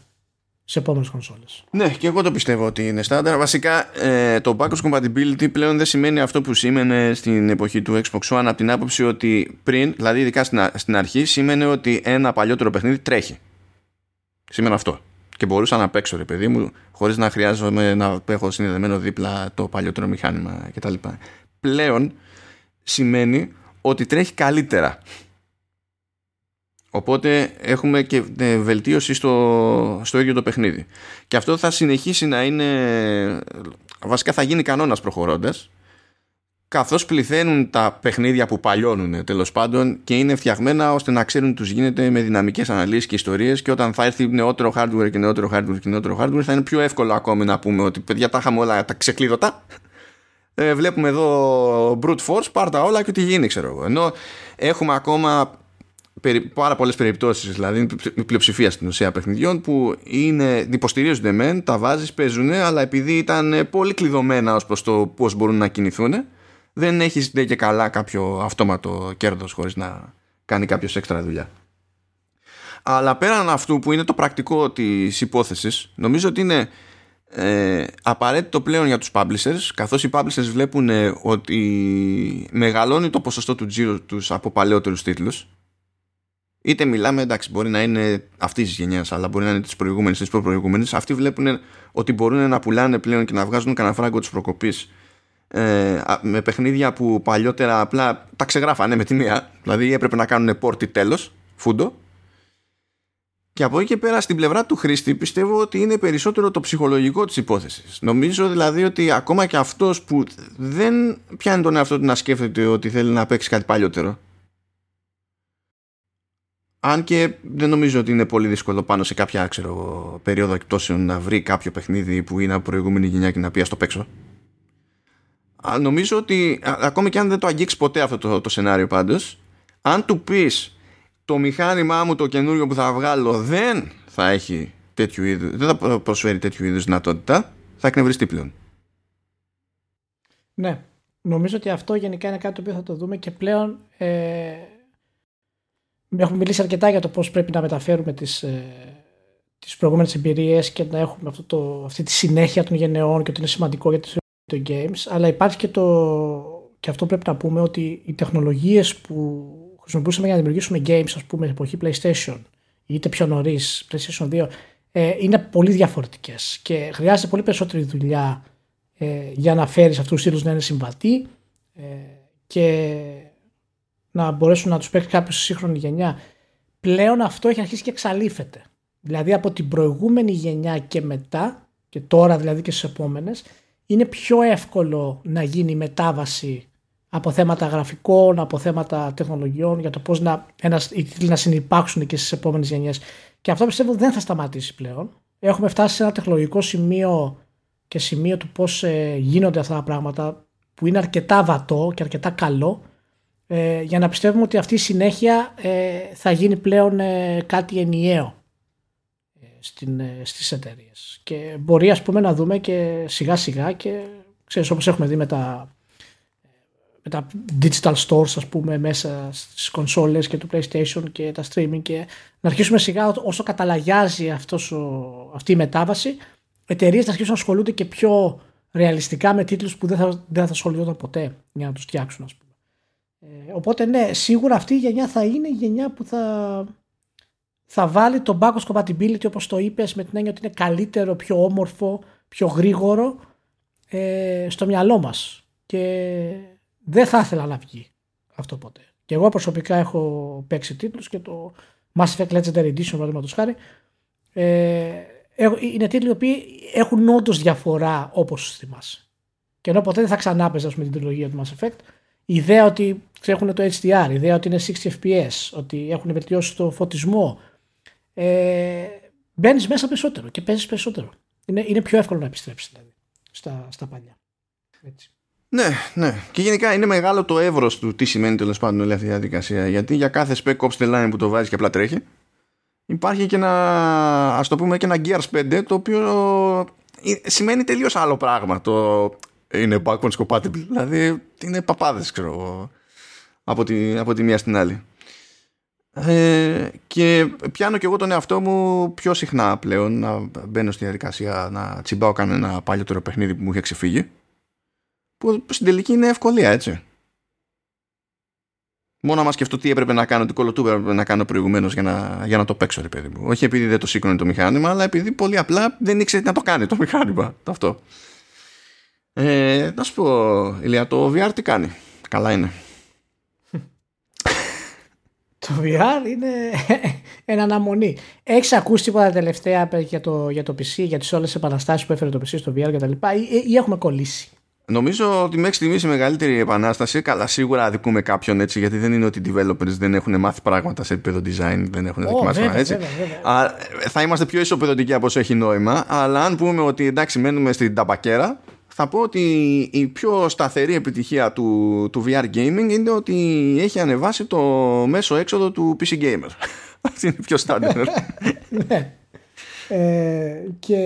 [SPEAKER 2] σε επόμενες κονσόλες.
[SPEAKER 1] Ναι, και εγώ το πιστεύω ότι είναι στάνταρ. Βασικά, ε, το backwards compatibility πλέον δεν σημαίνει αυτό που σήμαινε στην εποχή του Xbox One από την άποψη ότι πριν, δηλαδή ειδικά στην, στην αρχή, σήμαινε ότι ένα παλιότερο παιχνίδι τρέχει. Σημαίνει αυτό και μπορούσα να παίξω ρε παιδί μου χωρίς να χρειάζομαι να έχω συνδεδεμένο δίπλα το παλιότερο μηχάνημα κτλ. Πλέον σημαίνει ότι τρέχει καλύτερα. Οπότε έχουμε και ε, βελτίωση στο, στο ίδιο το παιχνίδι. Και αυτό θα συνεχίσει να είναι, βασικά θα γίνει κανόνας προχωρώντας καθώς πληθαίνουν τα παιχνίδια που παλιώνουν τέλος πάντων και είναι φτιαγμένα ώστε να ξέρουν τους γίνεται με δυναμικές αναλύσεις και ιστορίες και όταν θα έρθει νεότερο hardware και νεότερο hardware και νεότερο hardware θα είναι πιο εύκολο ακόμη να πούμε ότι παιδιά τα είχαμε όλα τα ξεκλείδωτα ε, βλέπουμε εδώ brute force πάρ' τα όλα και τι γίνει ξέρω εγώ ενώ έχουμε ακόμα πάρα πολλές περιπτώσεις, δηλαδή η πλειοψηφία στην ουσία παιχνιδιών που είναι, υποστηρίζονται μεν, τα βάζεις, παίζουν, αλλά επειδή ήταν πολύ κλειδωμένα ως προς το πώς μπορούν να κινηθούν, δεν έχεις και καλά κάποιο αυτόματο κέρδος χωρίς να κάνει κάποιος έξτρα δουλειά. Αλλά πέραν αυτού που είναι το πρακτικό της υπόθεσης, νομίζω ότι είναι ε, απαραίτητο πλέον για τους publishers καθώς οι publishers βλέπουν ότι μεγαλώνει το ποσοστό του τζίρου τους από παλαιότερους τίτλους είτε μιλάμε, εντάξει, μπορεί να είναι αυτής της γενιάς, αλλά μπορεί να είναι της προηγούμενης, της προπροηγούμενης. Αυτοί βλέπουν ότι μπορούν να πουλάνε πλέον και να βγάζουν κανένα φράγκο της προκοπής ε, με παιχνίδια που παλιότερα απλά τα ξεγράφανε με τη μία. Δηλαδή έπρεπε να κάνουν πόρτι τέλος, φούντο. Και από εκεί και πέρα στην πλευρά του χρήστη πιστεύω ότι είναι περισσότερο το ψυχολογικό της υπόθεσης. Νομίζω δηλαδή ότι ακόμα και αυτός που δεν πιάνει τον εαυτό του να σκέφτεται ότι θέλει να παίξει κάτι παλιότερο αν και δεν νομίζω ότι είναι πολύ δύσκολο πάνω σε κάποια ξέρω, περίοδο εκτόσεων να βρει κάποιο παιχνίδι που είναι από προηγούμενη γενιά και να πει στο παίξω. Νομίζω ότι ακόμη και αν δεν το αγγίξεις ποτέ αυτό το, το σενάριο πάντως αν του πεις το μηχάνημά μου το καινούριο που θα βγάλω δεν θα έχει τέτοιου είδους, δεν θα προσφέρει τέτοιου είδους δυνατότητα θα εκνευριστεί πλέον.
[SPEAKER 2] Ναι, νομίζω ότι αυτό γενικά είναι κάτι το οποίο θα το δούμε και πλέον ε, έχουμε μιλήσει αρκετά για το πώς πρέπει να μεταφέρουμε τις, ε, τις προηγούμενες εμπειρίες και να έχουμε αυτό το, αυτή τη συνέχεια των γενεών και ότι είναι σημαντικό για τις το games, αλλά υπάρχει και, το, και αυτό πρέπει να πούμε ότι οι τεχνολογίες που χρησιμοποιούσαμε για να δημιουργήσουμε games, ας πούμε, εποχή PlayStation, είτε πιο νωρίς, PlayStation 2, ε, είναι πολύ διαφορετικές και χρειάζεται πολύ περισσότερη δουλειά ε, για να φέρεις αυτούς τους τίτλους να είναι συμβατοί ε, και να μπορέσουν να τους παίξει κάποιος στη σύγχρονη γενιά. Πλέον αυτό έχει αρχίσει και εξαλείφεται. Δηλαδή από την προηγούμενη γενιά και μετά, και τώρα δηλαδή και στις επόμενες, είναι πιο εύκολο να γίνει μετάβαση από θέματα γραφικών, από θέματα τεχνολογιών, για το πώς να, ένας, οι τίτλοι να συνεπάρξουν και στις επόμενες γενιές. Και αυτό πιστεύω δεν θα σταματήσει πλέον. Έχουμε φτάσει σε ένα τεχνολογικό σημείο και σημείο του πώς ε, γίνονται αυτά τα πράγματα που είναι αρκετά βατό και αρκετά καλό ε, για να πιστεύουμε ότι αυτή η συνέχεια ε, θα γίνει πλέον ε, κάτι ενιαίο ε, στην, ε, στις εταιρείες. Και μπορεί ας πούμε να δούμε και σιγά σιγά και ξέρεις όπως έχουμε δει με τα, με τα digital stores ας πούμε μέσα στις κονσόλες και του PlayStation και τα streaming και να αρχίσουμε σιγά όσο καταλαγιάζει αυτός ο, αυτή η μετάβαση εταιρείες να αρχίσουν να ασχολούνται και πιο ρεαλιστικά με τίτλους που δεν θα, δεν θα ασχολούνται ποτέ για να τους φτιάξουν ας πούμε. Ε, οπότε ναι, σίγουρα αυτή η γενιά θα είναι η γενιά που θα, θα βάλει το backwards compatibility όπως το είπες με την έννοια ότι είναι καλύτερο, πιο όμορφο, πιο γρήγορο ε, στο μυαλό μας και δεν θα ήθελα να βγει αυτό ποτέ. Και εγώ προσωπικά έχω παίξει τίτλους και το Mass Effect Legendary Edition παραδείγματος χάρη ε, είναι τίτλοι που έχουν όντως διαφορά όπως θυμάσαι. Και ενώ ποτέ δεν θα ξανά παίζα με την τριλογία του Mass Effect η ιδέα ότι έχουν το HDR, η ιδέα ότι είναι 60 fps, ότι έχουν βελτιώσει το φωτισμό. Ε, Μπαίνεις μέσα περισσότερο και παίζεις περισσότερο. Είναι, είναι πιο εύκολο να επιστρέψεις δηλαδή, στα, στα παλιά. Έτσι.
[SPEAKER 1] Ναι, ναι. Και γενικά είναι μεγάλο το εύρος του τι σημαίνει τέλος πάντων όλη αυτή η διαδικασία. Γιατί για κάθε spec ops the line που το βάζεις και απλά τρέχει, υπάρχει και ένα, ας το πούμε, και ένα Gears 5 το οποίο ε, σημαίνει τελείως άλλο πράγμα. Το είναι backwards compatible. Δηλαδή είναι παπάδες, ξέρω από τη, από τη μία στην άλλη. Ε, και πιάνω και εγώ τον εαυτό μου πιο συχνά πλέον να μπαίνω στη διαδικασία να τσιμπάω κανένα παλιότερο παιχνίδι που μου είχε ξεφύγει που στην τελική είναι ευκολία έτσι μόνο άμα σκεφτώ τι έπρεπε να κάνω τι κολοτούμπα έπρεπε να κάνω προηγουμένως για να, για να το παίξω ρε παιδί μου όχι επειδή δεν το σήκωνε το μηχάνημα αλλά επειδή πολύ απλά δεν ήξερε τι να το κάνει το μηχάνημα αυτό ε, να σου πω, Ηλία, το VR τι κάνει; Καλά είναι.
[SPEAKER 2] το VR είναι <laughs> ένα αναμονή. Έχεις ακούσει τίποτα τελευταία για το, για το PC, για τις όλες τις επαναστάσεις που έφερε το PC στο VR κτλ. Ή, ή έχουμε κολλήσει;
[SPEAKER 1] Νομίζω ότι μέχρι στιγμής η μεγαλύτερη επανάσταση, καλά σίγουρα αδικούμε κάποιον έτσι, γιατί δεν είναι ότι οι developers δεν έχουν μάθει πράγματα σε επίπεδο design, δεν έχουν oh, δοκιμάσει πράγματα έτσι. Βέβαια, βέβαια. θα είμαστε πιο ισοπεδωτικοί από όσο έχει νόημα, αλλά αν πούμε ότι εντάξει μένουμε στην ταμπακέρα, θα πω ότι η πιο σταθερή επιτυχία του, του VR gaming είναι ότι έχει ανεβάσει το μέσο έξοδο του PC Gamer. <laughs> Αυτή είναι η πιο στάνταρ. <laughs>
[SPEAKER 2] ναι. Ε, και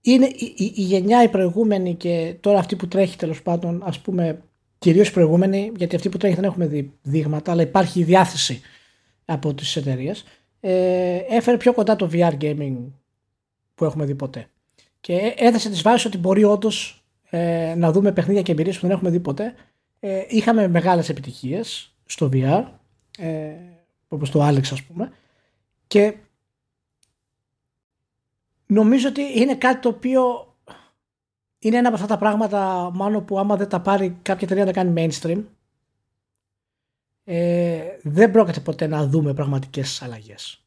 [SPEAKER 2] είναι η, η, η, γενιά η προηγούμενη και τώρα αυτή που τρέχει τέλος πάντων ας πούμε κυρίως η προηγούμενη γιατί αυτή που τρέχει δεν έχουμε δει δείγματα αλλά υπάρχει η διάθεση από τις εταιρείες. Ε, έφερε πιο κοντά το VR gaming που έχουμε δει ποτέ και έδεσε τις βάσεις ότι μπορεί όντως ε, να δούμε παιχνίδια και εμπειρίες που δεν έχουμε δει ποτέ ε, είχαμε μεγάλες επιτυχίες στο VR ε, όπως το Alex ας πούμε και νομίζω ότι είναι κάτι το οποίο είναι ένα από αυτά τα πράγματα μάλλον που άμα δεν τα πάρει κάποια εταιρεία να κάνει mainstream ε, δεν πρόκειται ποτέ να δούμε πραγματικές αλλαγές.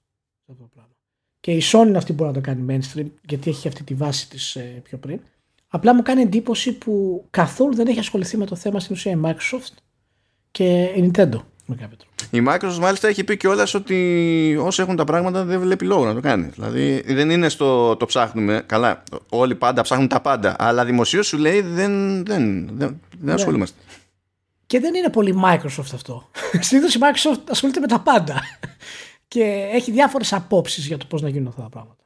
[SPEAKER 2] Και η Sony είναι αυτή που μπορεί να το κάνει mainstream γιατί έχει αυτή τη βάση της ε, πιο πριν. Απλά μου κάνει εντύπωση που καθόλου δεν έχει ασχοληθεί με το θέμα στην ουσία η Microsoft και η Nintendo με κάποιο τρόπο.
[SPEAKER 1] Η Microsoft μάλιστα έχει πει κιόλας ότι όσοι έχουν τα πράγματα δεν βλέπει λόγο να το κάνει. Δηλαδή δεν είναι στο το ψάχνουμε. Καλά, όλοι πάντα ψάχνουν τα πάντα. Αλλά δημοσίως σου λέει δεν, δεν, δεν, δεν ναι. ασχολούμαστε.
[SPEAKER 2] Και δεν είναι πολύ Microsoft αυτό. <laughs> Συνήθως η Microsoft ασχολείται με τα πάντα. Και έχει διάφορες απόψεις για το πώς να γίνουν αυτά τα πράγματα.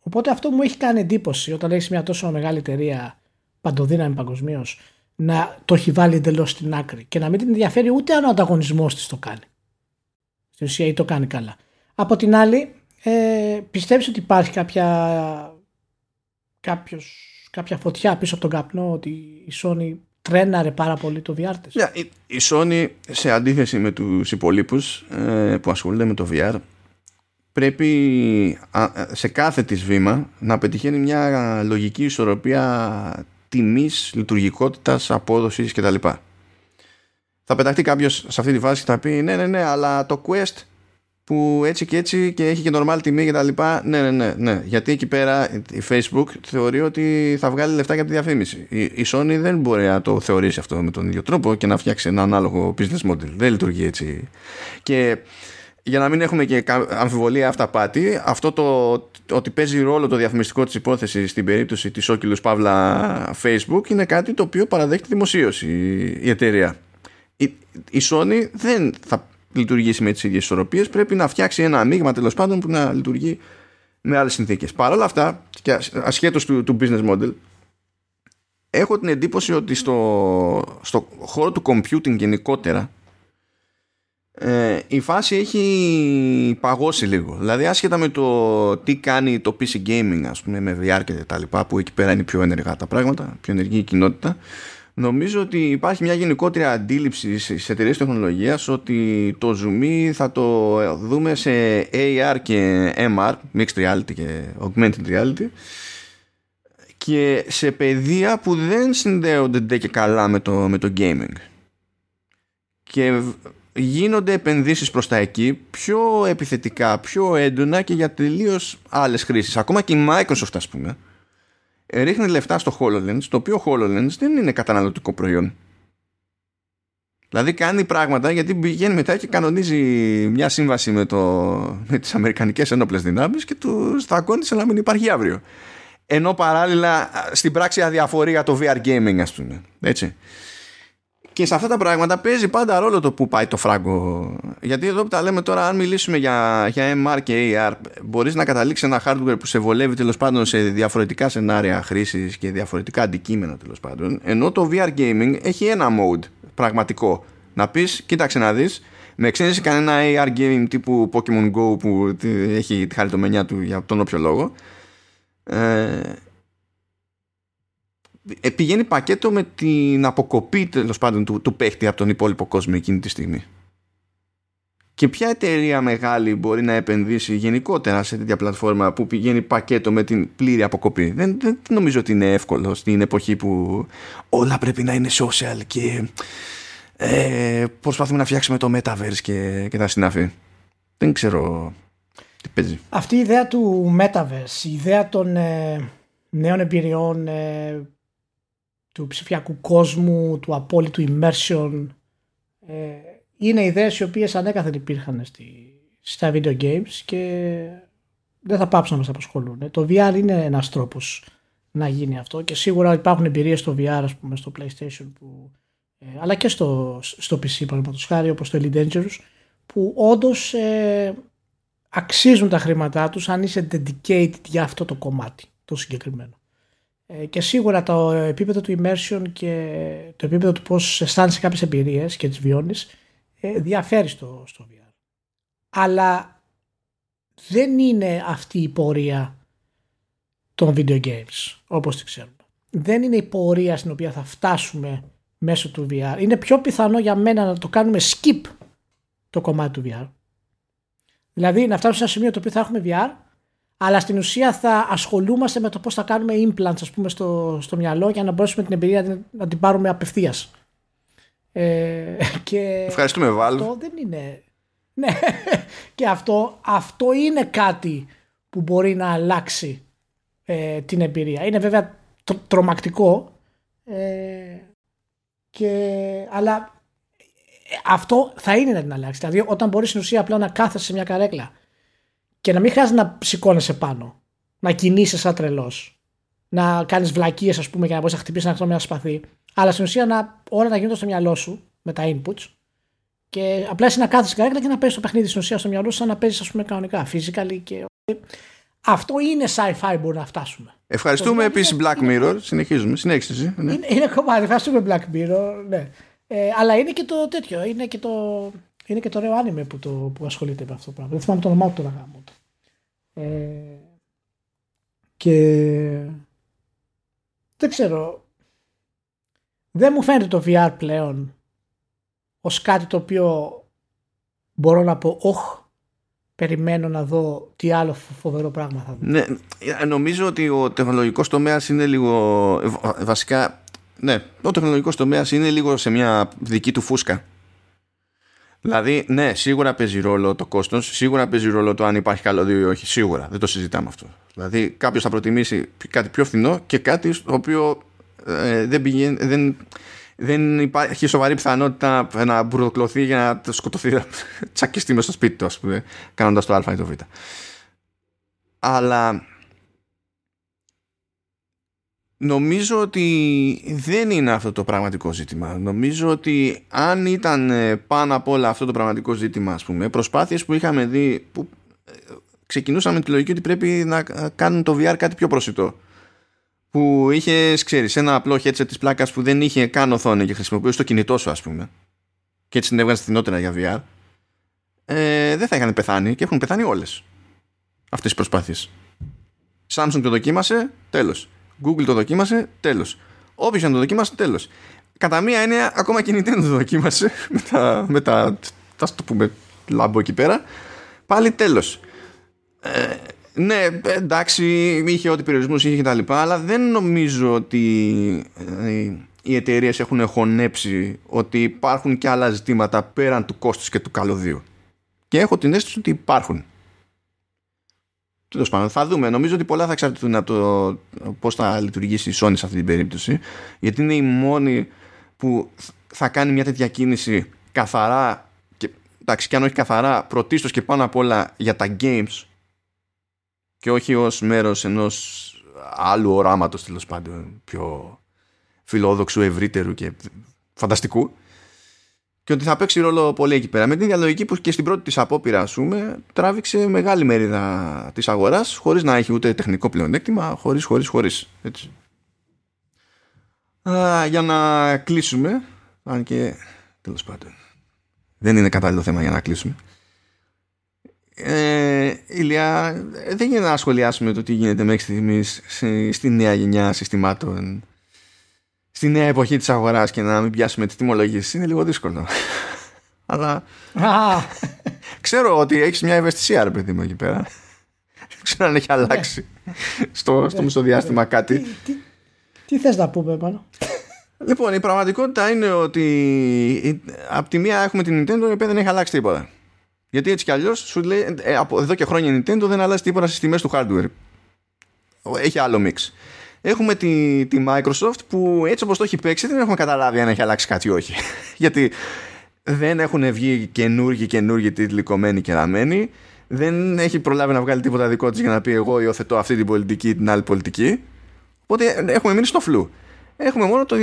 [SPEAKER 2] Οπότε αυτό μου έχει κάνει εντύπωση όταν έχεις μια τόσο μεγάλη εταιρεία παντοδύναμη παγκοσμίως να το έχει βάλει εντελώς στην άκρη και να μην την ενδιαφέρει ούτε αν ο ανταγωνισμός της το κάνει. Στην ουσία ή το κάνει καλά. Από την άλλη, ε, πιστεύεις ότι υπάρχει κάποια, κάποιος, κάποια φωτιά πίσω από τον καπνό ότι η Sony τρέναρε πάρα πολύ το VR της.
[SPEAKER 1] Yeah, η, η Sony σε αντίθεση με τους υπολείπους ε, που ασχολούνται με το VR πρέπει σε κάθε της βήμα να πετυχαίνει μια λογική ισορροπία τιμής, λειτουργικότητας, απόδοσης κτλ. Θα πεταχτεί κάποιος σε αυτή τη φάση και θα πει ναι ναι ναι αλλά το Quest που έτσι και έτσι και έχει και normal τιμή και τα λοιπά ναι ναι ναι ναι γιατί εκεί πέρα η Facebook θεωρεί ότι θα βγάλει λεφτά για τη διαφήμιση. Η, η Sony δεν μπορεί να το θεωρήσει αυτό με τον ίδιο τρόπο και να φτιάξει ένα ανάλογο business model. Δεν λειτουργεί έτσι. Και για να μην έχουμε και αμφιβολία αυταπάτη, αυτό το ότι παίζει ρόλο το διαφημιστικό της υπόθεσης στην περίπτωση της Oculus Παύλα Facebook είναι κάτι το οποίο παραδέχεται δημοσίωση η εταιρεία. Η, η Sony δεν θα λειτουργήσει με τις ίδιες ισορροπίες, πρέπει να φτιάξει ένα μείγμα τέλος πάντων που να λειτουργεί με άλλες συνθήκες. Παρ' όλα αυτά, και ασχέτως του, του business model, έχω την εντύπωση ότι στο, στο χώρο του computing γενικότερα ε, η φάση έχει παγώσει λίγο. Δηλαδή άσχετα με το τι κάνει το PC gaming ας πούμε με VR και τα λοιπά που εκεί πέρα είναι πιο ενεργά τα πράγματα, πιο ενεργή η κοινότητα νομίζω ότι υπάρχει μια γενικότερη αντίληψη σε εταιρείες τεχνολογίας ότι το zoom θα το δούμε σε AR και MR, Mixed Reality και Augmented Reality και σε παιδεία που δεν συνδέονται και καλά με το, με το gaming. Και γίνονται επενδύσεις προς τα εκεί πιο επιθετικά, πιο έντονα και για τελείως άλλες χρήσεις. Ακόμα και η Microsoft ας πούμε ρίχνει λεφτά στο HoloLens, το οποίο HoloLens δεν είναι καταναλωτικό προϊόν. Δηλαδή κάνει πράγματα γιατί πηγαίνει μετά και κανονίζει μια σύμβαση με, το, με τις Αμερικανικές Ενόπλες Δυνάμεις και τους στακώνει σε να μην υπάρχει αύριο. Ενώ παράλληλα στην πράξη αδιαφορεί το VR gaming ας πούμε. Έτσι. Και σε αυτά τα πράγματα παίζει πάντα ρόλο το που πάει το φράγκο. Γιατί εδώ που τα λέμε τώρα, αν μιλήσουμε για, για MR και AR, μπορείς να καταλήξεις ένα hardware που σε βολεύει τέλος πάντων σε διαφορετικά σενάρια χρήσης και διαφορετικά αντικείμενα τέλος πάντων. Ενώ το VR gaming έχει ένα mode πραγματικό. Να πεις, κοίταξε να δεις, με εξαίρεση κανένα AR game τύπου Pokemon Go που έχει τη χαριτομενιά του για τον όποιο λόγο. Ε, ε, πηγαίνει πακέτο με την αποκοπή τέλος πάντων του, του παίχτη από τον υπόλοιπο κόσμο εκείνη τη στιγμή. Και ποια εταιρεία μεγάλη μπορεί να επενδύσει γενικότερα σε τέτοια πλατφόρμα που πηγαίνει πακέτο με την πλήρη αποκοπή; Δεν, δεν νομίζω ότι είναι εύκολο στην εποχή που όλα πρέπει να είναι social και ε, προσπαθούμε να φτιάξουμε το metaverse και, και τα συναφή. Δεν ξέρω τι παίζει.
[SPEAKER 2] Αυτή η ιδέα του metaverse, η ιδέα των ε, νέων εμπειριών ε, του ψηφιακού κόσμου, του απόλυτου immersion. Ε, είναι ιδέες οι οποίες ανέκαθεν υπήρχαν στη, στα video games και δεν θα πάψουν να μας απασχολούν. Το VR είναι ένας τρόπος να γίνει αυτό και σίγουρα υπάρχουν εμπειρίες στο VR ας πούμε στο PlayStation που, ε, αλλά και στο, στο PC παραδείγματος χάρη όπως το Elite Dangerous που όντως ε, αξίζουν τα χρήματά τους αν είσαι dedicated για αυτό το κομμάτι το συγκεκριμένο. Ε, και σίγουρα το επίπεδο του immersion και το επίπεδο του πώς αισθάνεσαι κάποιες εμπειρίες και τις βιώνεις ε, διαφέρει στο, στο VR. Αλλά δεν είναι αυτή η πορεία των video games όπως τη ξέρουμε. Δεν είναι η πορεία στην οποία θα φτάσουμε μέσω του VR. Είναι πιο πιθανό για μένα να το κάνουμε skip το κομμάτι του VR. Δηλαδή να φτάσουμε σε ένα σημείο το οποίο θα έχουμε VR αλλά στην ουσία θα ασχολούμαστε με το πώς θα κάνουμε implants ας πούμε στο, στο μυαλό για να μπορέσουμε την εμπειρία να την πάρουμε απευθείας.
[SPEAKER 1] Ε, και Ευχαριστούμε Valve.
[SPEAKER 2] Αυτό δεν είναι... Ναι, και αυτό, αυτό είναι κάτι που μπορεί να αλλάξει ε, την εμπειρία. Είναι βέβαια τρομακτικό, ε, και, αλλά αυτό θα είναι να την αλλάξει. Δηλαδή όταν μπορείς στην ουσία απλά να κάθεσαι σε μια καρέκλα και να μην χρειάζεται να σηκώνεσαι πάνω, να κινείσαι σαν τρελός, να κάνεις βλακίες, ας πούμε, για να μπορείς να χτυπήσεις ένα μια σπαθί, αλλά στην ουσία να, όλα να γίνονται στο μυαλό σου με τα inputs και απλά εσύ να κάθεσαι καρέκλα και να παίζεις το παιχνίδι στην ουσία στο μυαλό σου σαν να παίζεις, ας πούμε, κανονικά, physically και. Αυτό είναι sci-fi μπορεί να φτάσουμε.
[SPEAKER 1] Ευχαριστούμε επίσης Black Mirror. Συνεχίζουμε. Συνέχισε.
[SPEAKER 2] Ναι. Είναι, είναι κομμάτι. Ευχαριστούμε Black Mirror. Ναι. Ε, αλλά είναι και το τέτοιο. Είναι και το, είναι και το ωραίο άνιμε που, το, που ασχολείται με αυτό το πράγμα. Δεν θυμάμαι το όνομά του τώρα γάμο. Ε, και δεν ξέρω. Δεν μου φαίνεται το VR πλέον ως κάτι το οποίο μπορώ να πω όχ περιμένω να δω τι άλλο φοβερό πράγμα θα δω.
[SPEAKER 1] Ναι, νομίζω ότι ο τεχνολογικός τομέας είναι λίγο βασικά ναι, ο τεχνολογικός τομέας είναι λίγο σε μια δική του φούσκα Δηλαδή, ναι, σίγουρα παίζει ρόλο το κόστος, σίγουρα παίζει ρόλο το αν υπάρχει καλώδιο ή όχι. Σίγουρα, δεν το συζητάμε αυτό. Δηλαδή, κάποιος θα προτιμήσει κάτι πιο φθηνό και κάτι στο οποίο ε, δεν, πηγαίνει, δεν, δεν υπάρχει σοβαρή πιθανότητα να μπουρδοκλωθεί για να το σκοτωθεί, να τσακιστεί μέσα στο σπίτι του, ας πούμε, κάνοντας το Α ή το Β. Αλλά Νομίζω ότι δεν είναι αυτό το πραγματικό ζήτημα. Νομίζω ότι αν ήταν ε, πάνω απ' όλα αυτό το πραγματικό ζήτημα, ας πούμε, προσπάθειες που είχαμε δει, που ε, ξεκινούσαμε τη λογική ότι πρέπει να ε, κάνουν το VR κάτι πιο προσιτό. Που είχες, ξέρεις, ένα απλό headset της πλάκας που δεν είχε καν οθόνη και χρησιμοποιούσε το κινητό σου, ας πούμε. Και έτσι την έβγαζε φθηνότερα για VR. Ε, δεν θα είχαν πεθάνει και έχουν πεθάνει όλες αυτές τις προσπάθειες. Samsung το δοκίμασε, τέλος. Google το δοκίμασε, τέλος. Όποιος το δοκίμασε, τέλος. Κατά μία έννοια, ακόμα και η Nintendo το δοκίμασε <laughs> με τα, με τα, τα το πούμε, λάμπο εκεί πέρα. Πάλι τέλος. Ε, ναι, εντάξει, είχε ό,τι περιορισμούς είχε και τα λοιπά, αλλά δεν νομίζω ότι ε, οι εταιρείες έχουν χωνέψει ότι υπάρχουν και άλλα ζητήματα πέραν του κόστους και του καλωδίου. Και έχω την αίσθηση ότι υπάρχουν. Τέλος πάντων, θα δούμε. Νομίζω ότι πολλά θα εξαρτηθούν από το πώς θα λειτουργήσει η Sony σε αυτή την περίπτωση. Γιατί είναι η μόνη που θα κάνει μια τέτοια κίνηση καθαρά και, εντάξει, και αν όχι καθαρά, πρωτίστως και πάνω απ' όλα για τα games και όχι ως μέρος ενός άλλου οράματος τέλος πάντων πιο φιλόδοξου, ευρύτερου και φανταστικού και ότι θα παίξει ρόλο πολύ εκεί πέρα. Με την διαλογική που και στην πρώτη της απόπειρα, ας πούμε, τράβηξε μεγάλη μερίδα της αγοράς χωρίς να έχει ούτε τεχνικό πλεονέκτημα, χωρίς, χωρίς, χωρίς. Για να κλείσουμε, αν και τέλος πάντων δεν είναι κατάλληλο θέμα για να κλείσουμε. Ε, Ηλία, δεν γίνεται να σχολιάσουμε το τι γίνεται μέχρι στιγμής στη νέα γενιά συστημάτων στη νέα εποχή της αγοράς και να μην πιάσουμε τις τιμολογίες είναι λίγο δύσκολο. <laughs> Αλλά ξέρω ότι έχεις μια ευαισθησία ρε παιδί μου εκεί πέρα. Δεν ξέρω αν έχει αλλάξει <laughs> στο, στο μισοδιάστημα κάτι.
[SPEAKER 2] Τι, τι, τι θες να πούμε πάνω;
[SPEAKER 1] Λοιπόν, η πραγματικότητα είναι ότι από τη μία έχουμε την Nintendo η οποία δεν έχει αλλάξει τίποτα. Γιατί έτσι κι αλλιώς σου λέει ε, από εδώ και χρόνια η Nintendo δεν αλλάζει τίποτα στις τιμές του hardware. Έχει άλλο mix. Έχουμε τη, τη Microsoft που έτσι όπως το έχει παίξει δεν έχουμε καταλάβει αν έχει αλλάξει κάτι ή όχι. <laughs> Γιατί δεν έχουν βγει καινούργιοι καινούργιοι τίτλοι κομμένοι και ραμμένοι. Δεν έχει προλάβει να βγάλει τίποτα δικό της για να πει εγώ υιοθετώ αυτή την πολιτική ή την άλλη πολιτική. Οπότε έχουμε μείνει στο φλου. Έχουμε μόνο το,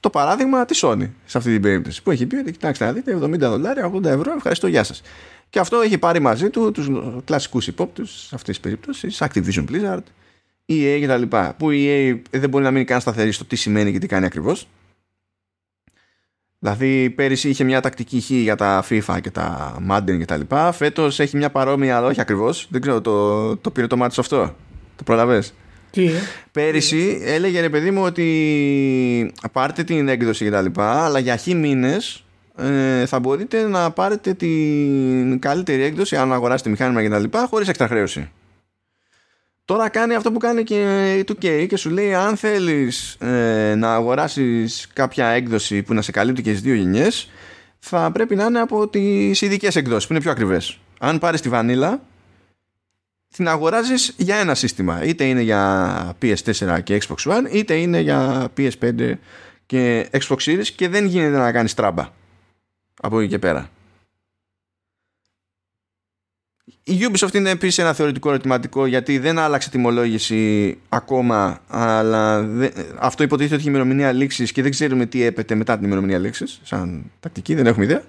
[SPEAKER 1] το παράδειγμα της Sony σε αυτή την περίπτωση. Που έχει πει ότι κοιτάξτε να δείτε 70 δολάρια, 80 ευρώ, ευχαριστώ, γεια σας. Και αυτό έχει πάρει μαζί του τους κλασικούς υπόπτους σε αυτής της περίπτωσης, Activision Blizzard, EA κτλ. Που η EA δεν μπορεί να μείνει καν σταθερή στο τι σημαίνει και τι κάνει ακριβώς. Δηλαδή πέρυσι είχε μια τακτική χ για τα FIFA και τα Madden και τα λοιπά. Φέτος έχει μια παρόμοια αλλά όχι ακριβώς. Δεν ξέρω το, το πήρε το μάτι αυτό. Το προλαβες.
[SPEAKER 2] Τι;
[SPEAKER 1] Πέρυσι έλεγε ρε παιδί μου ότι πάρτε την έκδοση και τα λοιπά αλλά για χ μήνες ε, θα μπορείτε να πάρετε την καλύτερη έκδοση αν αγοράσετε μηχάνημα και τα λοιπά χωρίς έξτρα χρέωση. Τώρα κάνει αυτό που κάνει και η 2K και σου λέει αν θέλεις ε, να αγοράσεις κάποια έκδοση που να σε καλύπτει και στις δύο γενιές θα πρέπει να είναι από τις ειδικές εκδόσεις που είναι πιο ακριβές. Αν πάρεις τη βανίλα την αγοράζεις για ένα σύστημα. Είτε είναι για PS4 και Xbox One είτε είναι για PS5 και Xbox Series και δεν γίνεται να κάνεις τράμπα από εκεί και πέρα. Η Ubisoft είναι επίσης ένα θεωρητικό ερωτηματικό γιατί δεν άλλαξε τιμολόγηση ακόμα αλλά αυτό υποτίθεται ότι έχει ημερομηνία λήξης και δεν ξέρουμε τι έπεται μετά την ημερομηνία λήξης σαν τακτική, δεν έχουμε ιδέα.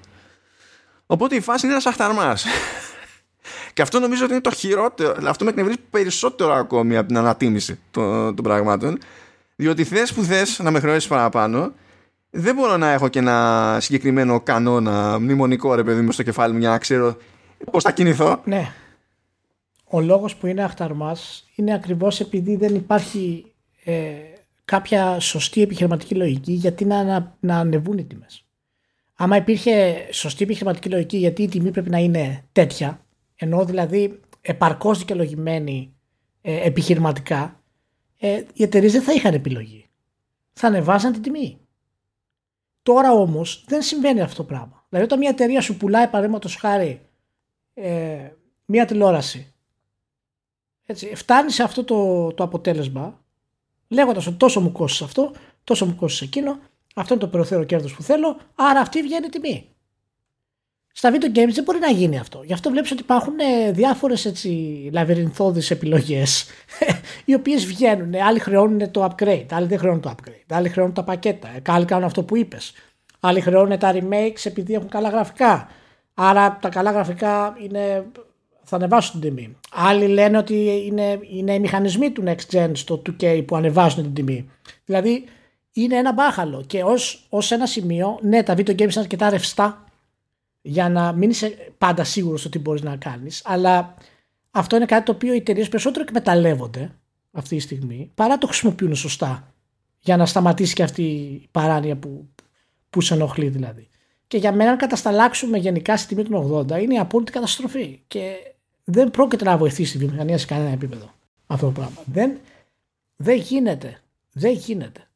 [SPEAKER 1] Οπότε η φάση είναι ένας αχταρμάς. <laughs> Και αυτό νομίζω ότι είναι το χειρότερο αυτό με εκνευρίζει περισσότερο ακόμη από την ανατίμηση των, των πραγμάτων διότι θες που θες να με χρεώσεις παραπάνω δεν μπορώ να έχω και ένα συγκεκριμένο κανόνα μνημονικό ρε παιδί μου στο κεφάλι μου για να ξέρω πώς θα κινηθώ;
[SPEAKER 2] Ναι. Ο λόγος που είναι αχταρμάς είναι ακριβώς επειδή δεν υπάρχει ε, κάποια σωστή επιχειρηματική λογική γιατί να, να, να ανεβούν οι τιμές. Άμα υπήρχε σωστή επιχειρηματική λογική γιατί η τιμή πρέπει να είναι τέτοια, ενώ δηλαδή επαρκώς δικαιολογημένη ε, επιχειρηματικά, ε, οι εταιρείες δεν θα είχαν επιλογή. Θα ανεβάζαν την τιμή. Τώρα όμως δεν συμβαίνει αυτό το πράγμα. Δηλαδή όταν μια εταιρεία σου πουλάει παραδείγματος χάρη ε, μια τηλεόραση. Έτσι, φτάνει σε αυτό το, το αποτέλεσμα λέγοντας ότι τόσο μου κόστησε αυτό, τόσο μου κόστησε εκείνο, αυτό είναι το περιθώριο κέρδο που θέλω, άρα αυτή βγαίνει η τιμή. Στα video games δεν μπορεί να γίνει αυτό. Γι' αυτό βλέπεις ότι υπάρχουν ε, διάφορες έτσι λαβυρινθώδεις επιλογές <laughs> οι οποίες βγαίνουν. Άλλοι χρεώνουν το upgrade, άλλοι δεν χρεώνουν το upgrade, άλλοι χρεώνουν τα πακέτα, άλλοι κάνουν αυτό που είπες. Άλλοι χρεώνουν τα remakes επειδή έχουν καλά γραφικά. Άρα τα καλά γραφικά είναι, θα ανεβάσουν την τιμή. Άλλοι λένε ότι είναι, είναι οι μηχανισμοί του Next Gen στο 2K που ανεβάζουν την τιμή. Δηλαδή είναι ένα μπάχαλο και ως, ως ένα σημείο, ναι τα video games είναι αρκετά ρευστά για να μην είσαι πάντα σίγουρος ότι μπορείς να κάνεις, αλλά αυτό είναι κάτι το οποίο οι εταιρείες περισσότερο εκμεταλλεύονται αυτή τη στιγμή παρά το χρησιμοποιούν σωστά για να σταματήσει και αυτή η παράνοια που, που σε ενοχλεί δηλαδή. Και για μένα, αν κατασταλάξουμε γενικά στη τιμή των 80, είναι η απόλυτη καταστροφή. Και δεν πρόκειται να βοηθήσει τη βιομηχανία σε κανένα επίπεδο αυτό το πράγμα. Δεν, δεν γίνεται. Δεν γίνεται.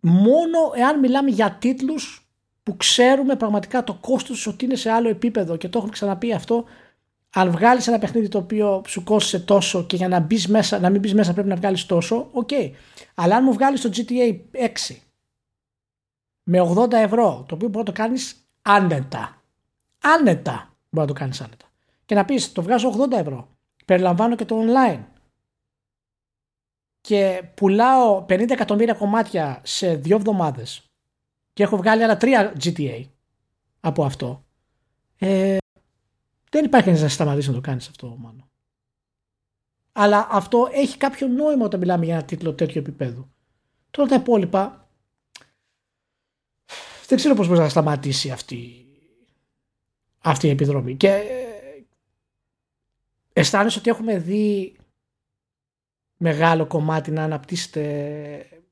[SPEAKER 2] Μόνο εάν μιλάμε για τίτλους που ξέρουμε πραγματικά το κόστος ότι είναι σε άλλο επίπεδο και το έχουμε ξαναπεί αυτό αν βγάλεις ένα παιχνίδι το οποίο σου κόστησε τόσο και για να, μπεις μέσα, να μην μπεις μέσα πρέπει να βγάλεις τόσο, OK. Okay. Αλλά αν μου βγάλεις το GTA 6 με 80 ευρώ, το οποίο μπορεί να το κάνεις άνετα. Άνετα μπορεί να το κάνεις άνετα. Και να πεις, το βγάζω 80 ευρώ. Περιλαμβάνω και το online. Και πουλάω 50 εκατομμύρια κομμάτια σε δύο εβδομάδες. Και έχω βγάλει άλλα τρία GTA από αυτό. Ε, δεν υπάρχει κανεί να σταματήσει να το κάνεις αυτό, μάλλον. Αλλά αυτό έχει κάποιο νόημα όταν μιλάμε για ένα τίτλο τέτοιο επίπεδου. Τώρα τα υπόλοιπα δεν ξέρω πώς μπορεί να σταματήσει αυτή, αυτή η επιδρομή. Και ε, αισθάνεσαι ότι έχουμε δει μεγάλο κομμάτι να αναπτύσσεται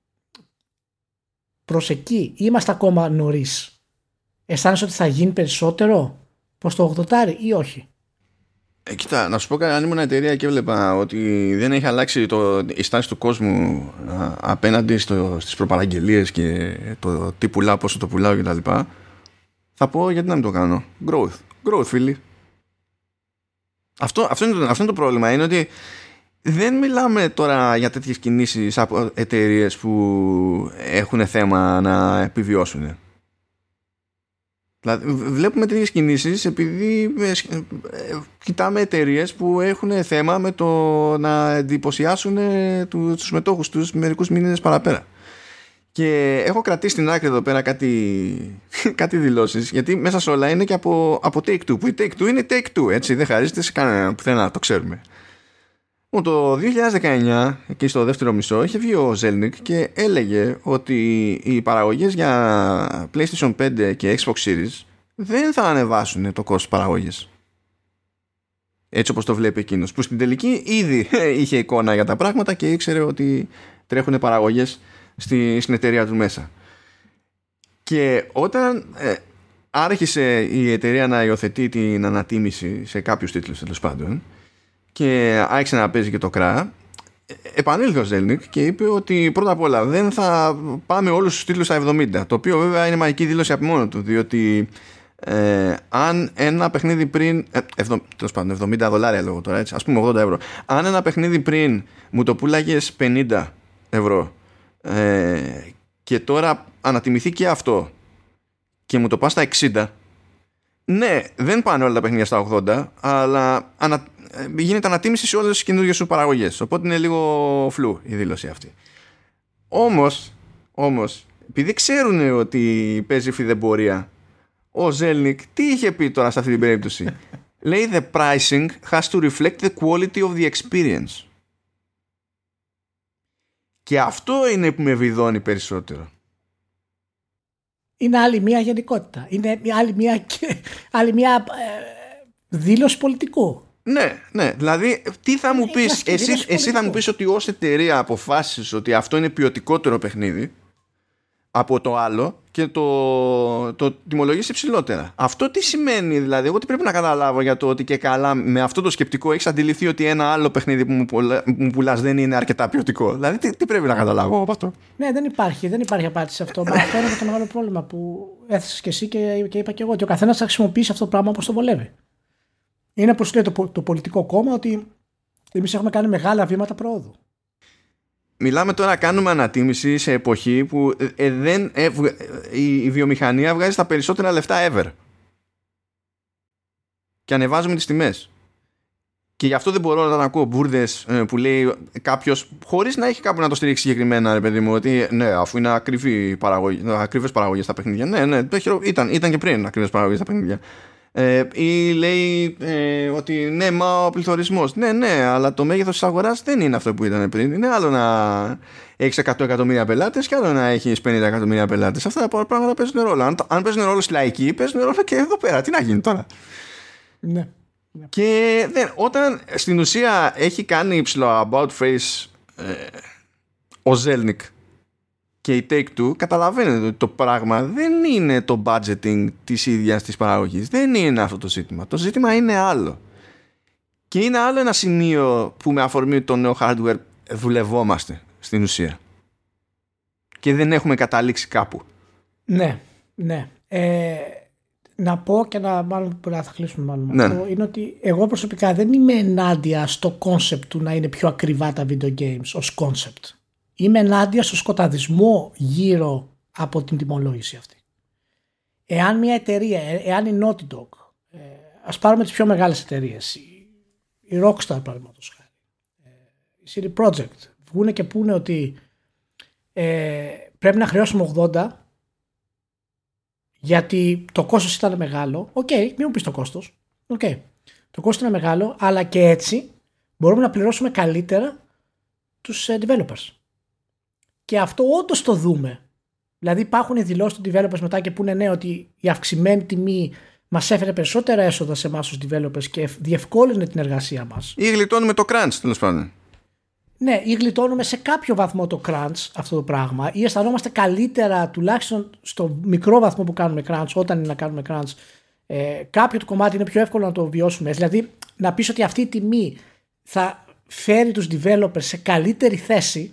[SPEAKER 2] προς εκεί; Είμαστε ακόμα νωρίς; Αισθάνεσαι ότι θα γίνει περισσότερο προς το 80 ή όχι;
[SPEAKER 1] Ε, κοίτα, να σου πω κάτι, αν ήμουν εταιρεία και έβλεπα ότι δεν έχει αλλάξει το, η στάση του κόσμου α, απέναντι στο, στις προπαραγγελίες και το τι πουλάω, πόσο το πουλάω κτλ. Θα πω γιατί να μην το κάνω. Growth. Growth, φίλοι. Αυτό, αυτό, είναι το, αυτό είναι το πρόβλημα. Είναι ότι δεν μιλάμε τώρα για τέτοιες κινήσεις από εταιρείες που έχουν θέμα να επιβιώσουν. Δηλαδή, βλέπουμε τέτοιες κινήσεις επειδή ε, ε, κοιτάμε εταιρείες που έχουν θέμα με το να εντυπωσιάσουν του μετόχους τους μερικούς μήνες παραπέρα. Και έχω κρατήσει στην άκρη εδώ πέρα κάτι, <laughs> κάτι δηλώσεις, γιατί μέσα σε όλα είναι και από, από Take Two. Που η Take Two είναι Take Two, έτσι. Δεν χαρίζεται σε κανέναν πουθενά, το ξέρουμε. Το 2019, εκεί στο δεύτερο μισό, είχε βγει ο Zelnick και έλεγε ότι οι παραγωγές για PlayStation 5 και Xbox Series δεν θα ανεβάσουν το κόστος παραγωγής. Έτσι όπως το βλέπει εκείνος, που στην τελική ήδη <laughs> είχε εικόνα για τα πράγματα και ήξερε ότι τρέχουν παραγωγές στη, στην εταιρεία του μέσα. Και όταν ε, άρχισε η εταιρεία να υιοθετεί την ανατίμηση σε κάποιους τίτλους τέλος πάντων και άρχισε να παίζει και το κρά επανήλθε ο Ζέλνικ και είπε ότι πρώτα απ' όλα δεν θα πάμε όλους τους τίτλους στα 70 το οποίο βέβαια είναι μαγική δήλωση από μόνο του διότι ε, αν ένα παιχνίδι πριν ε, ευδο, πάντων, 70 δολάρια λόγω τώρα έτσι, ας πούμε 80 ευρώ. Αν ένα παιχνίδι πριν μου το πουλάγες 50 ευρώ ε, και τώρα ανατιμηθεί και αυτό και μου το πας στα 60 ναι, δεν πάνε όλα τα παιχνίδια στα 80 αλλά ανα, ε, γίνεται ανατίμηση σε όλες τις καινούργιες σου παραγωγές. Οπότε είναι λίγο φλού η δήλωση αυτή. Όμως, όμως επειδή ξέρουν ότι παίζει φιδεμπορία ο Ζέλνικ τι είχε πει τώρα σε αυτή την περίπτωση; <laughs> Λέει the pricing has to reflect the quality of the experience. Και αυτό είναι που με βιδώνει περισσότερο.
[SPEAKER 2] Είναι άλλη μια γενικότητα. Είναι άλλη μια, άλλη μια ε, δήλωση πολιτικού
[SPEAKER 1] ναι, ναι. Δηλαδή, τι θα μου πεις, εσύ, εσύ θα μου πεις ότι ως εταιρεία αποφάσισες ότι αυτό είναι ποιοτικότερο παιχνίδι από το άλλο και το, το τιμολογήσει υψηλότερα. Αυτό τι σημαίνει, δηλαδή, εγώ τι πρέπει να καταλάβω για το ότι και καλά με αυτό το σκεπτικό έχεις αντιληφθεί ότι ένα άλλο παιχνίδι που μου, πουλά, μου πουλάς δεν είναι αρκετά ποιοτικό; Δηλαδή, τι, τι πρέπει να καταλάβω από αυτό;
[SPEAKER 2] Ναι, δεν υπάρχει, δεν υπάρχει απάντηση σε αυτό. Μα αυτό είναι το μεγάλο πρόβλημα που έθεσες και εσύ και, και είπα και εγώ. Ότι ο καθένας θα χρησιμοποιήσει αυτό το πράγμα όπως το βολεύει. Είναι πω λέει το, το πολιτικό κόμμα ότι εμείς έχουμε κάνει μεγάλα βήματα πρόοδου.
[SPEAKER 1] Μιλάμε τώρα, κάνουμε ανατίμηση σε εποχή που ε, δεν, ε, η, η βιομηχανία βγάζει τα περισσότερα λεφτά ever. Και ανεβάζουμε τις τιμές. Και γι' αυτό δεν μπορώ να ακούω μπουρδες ε, που λέει κάποιος, χωρίς να έχει κάπου να το στηρίξει συγκεκριμένα, ρε παιδί μου, ότι ναι, αφού είναι ακριβές παραγωγές στα παιχνίδια. Ναι, ναι, ήταν, ήταν και πριν ακριβές παραγωγές στα παιχνίδια. Ε, ή λέει ε, ότι ναι, μα ο πληθωρισμός. Ναι, ναι, αλλά το μέγεθος της αγοράς δεν είναι αυτό που ήταν πριν. Είναι άλλο να έχεις 100 εκατομμύρια πελάτες και άλλο να έχεις 50 εκατομμύρια πελάτες. Αυτά τα πράγματα παίζουν ρόλο. Αν, αν παίζουν ρόλο στη λαϊκή, παίζουν ρόλο και εδώ πέρα. Τι να γίνει τώρα;
[SPEAKER 2] Ναι.
[SPEAKER 1] Και δεν, όταν στην ουσία έχει κάνει υψηλό about face ε, ο Ζέλνικ και η Take-Two καταλαβαίνετε ότι το πράγμα δεν είναι το budgeting της ίδιας της παραγωγής. Δεν είναι αυτό το ζήτημα. Το ζήτημα είναι άλλο. Και είναι άλλο ένα σημείο που με αφορμή το νέο hardware δουλευόμαστε στην ουσία. Και δεν έχουμε καταλήξει κάπου.
[SPEAKER 2] Ναι, ναι. Ε, να πω και να μάλλον θα κλείσουμε μάλλον ναι. αυτό, είναι ότι εγώ προσωπικά δεν είμαι ενάντια στο concept του να είναι πιο ακριβά τα video games ως concept είμαι ενάντια στο σκοταδισμό γύρω από την τιμολόγηση αυτή. Εάν μια εταιρεία, ε, εάν η Naughty Dog, ε, ας πάρουμε τις πιο μεγάλες εταιρείες, η Rockstar παραδείγματος χάρη, ε, η CD Projekt, βγούνε και πούνε ότι ε, πρέπει να χρεώσουμε 80 γιατί το κόστος ήταν μεγάλο. OK, okay, μην μου πεις το κόστος. Okay. Το κόστος είναι μεγάλο, αλλά και έτσι μπορούμε να πληρώσουμε καλύτερα τους developers. Και αυτό όντως το δούμε. Δηλαδή υπάρχουν δηλώσεις των developers μετά και που είναι ναι ότι η αυξημένη τιμή μας έφερε περισσότερα έσοδα σε εμάς του developers και διευκόλυνε την εργασία μας.
[SPEAKER 1] Ή γλιτώνουμε το crunch τέλος πάντων.
[SPEAKER 2] Ναι, ή γλιτώνουμε σε κάποιο βαθμό το crunch αυτό το πράγμα, ή αισθανόμαστε καλύτερα τουλάχιστον στο μικρό βαθμό που κάνουμε crunch, όταν είναι να κάνουμε crunch. Ε, κάποιο το κομμάτι είναι πιο εύκολο να το βιώσουμε. Δηλαδή, να πεις ότι αυτή η τιμή θα φέρει τους developers σε καλύτερη θέση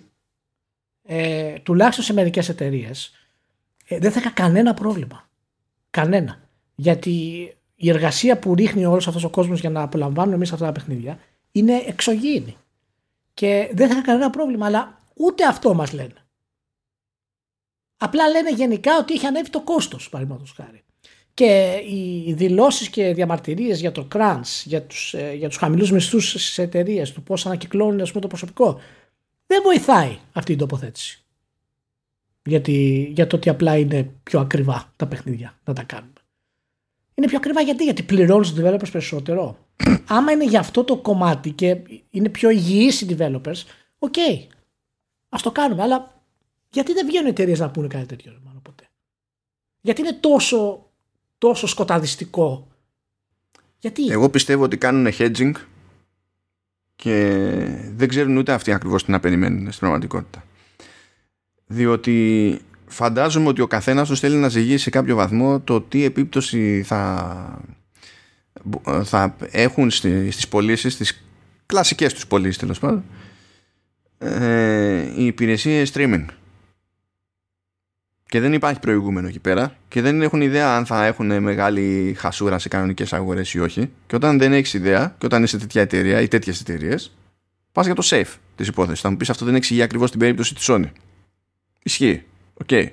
[SPEAKER 2] ε, τουλάχιστον σε μερικές εταιρείες, ε, δεν θα είχα κανένα πρόβλημα. Κανένα. Γιατί η εργασία που ρίχνει όλος αυτός ο κόσμος για να απολαμβάνουμε εμείς αυτά τα παιχνίδια είναι εξωγήινη. Και δεν θα είχα κανένα πρόβλημα, αλλά ούτε αυτό μας λένε. Απλά λένε γενικά ότι έχει ανέβει το κόστος, παραδείγματος χάρη. Και οι δηλώσεις και διαμαρτυρίες για το crunch, για τους, ε, για τους χαμηλούς μισθούς στις εταιρείες, του πώς ανακυκλώνουν πούμε, το προσωπικό, δεν βοηθάει αυτή η τοποθέτηση. Γιατί, για το ότι απλά είναι πιο ακριβά τα παιχνίδια να τα κάνουμε. Είναι πιο ακριβά γιατί, γιατί πληρώνουν τους developers περισσότερο. <coughs> Άμα είναι για αυτό το κομμάτι και είναι πιο υγιείς οι developers, OK, okay, ας το κάνουμε. Αλλά γιατί δεν βγαίνουν εταιρείες να πούνε κάτι τέτοιο, μάλλον ποτέ; Γιατί είναι τόσο, τόσο σκοταδιστικό; Γιατί;
[SPEAKER 1] Εγώ πιστεύω ότι κάνουν hedging και δεν ξέρουν ούτε αυτοί ακριβώς τι να περιμένουν στην πραγματικότητα. Διότι φαντάζομαι ότι ο καθένας τους θέλει να ζυγίσει σε κάποιο βαθμό το τι επίπτωση θα, θα έχουν στις πωλήσεις, στις κλασικές τους πωλήσεις τέλος πάντων, ε, οι υπηρεσίες streaming. Και δεν υπάρχει προηγούμενο εκεί πέρα και δεν έχουν ιδέα αν θα έχουν μεγάλη χασούρα σε κανονικές αγορές ή όχι. Και όταν δεν έχεις ιδέα και όταν είσαι τέτοια εταιρεία ή τέτοιες εταιρείες, πας για το safe της υπόθεσης. Θα μου πεις αυτό δεν εξηγεί ακριβώς την περίπτωση της Sony. Ισχύει. OK. Okay.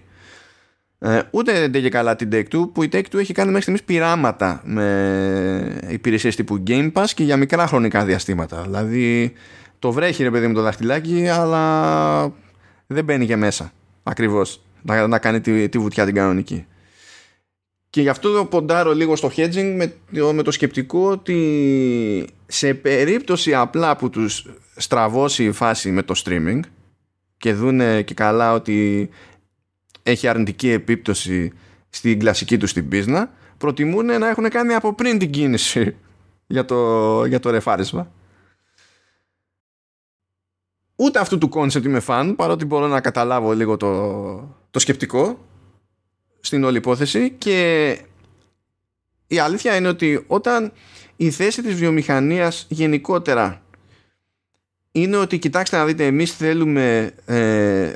[SPEAKER 1] Ε, ούτε δεν και καλά την Take-Two που η Take-Two έχει κάνει μέχρι στιγμής πειράματα με υπηρεσίες τύπου Game Pass και για μικρά χρονικά διαστήματα. Δηλαδή το βρέχει ρε παιδί με το δαχτυλάκι αλλά δεν μπαίνει και μέσα ακριβώς να, να κάνει τη, τη βουτιά την κανονική. Και γι' αυτό ποντάρω λίγο στο hedging με, με το σκεπτικό ότι σε περίπτωση απλά που τους στραβώσει η φάση με το streaming και δούνε και καλά ότι έχει αρνητική επίπτωση στην κλασική τους την μπίζνα προτιμούν να έχουν κάνει από πριν την κίνηση για το, για το ρεφάρισμα ούτε αυτού του concept είμαι φαν παρότι μπορώ να καταλάβω λίγο το, το σκεπτικό στην όλη υπόθεση και η αλήθεια είναι ότι όταν η θέση της βιομηχανίας γενικότερα είναι ότι κοιτάξτε να δείτε εμείς θέλουμε ε,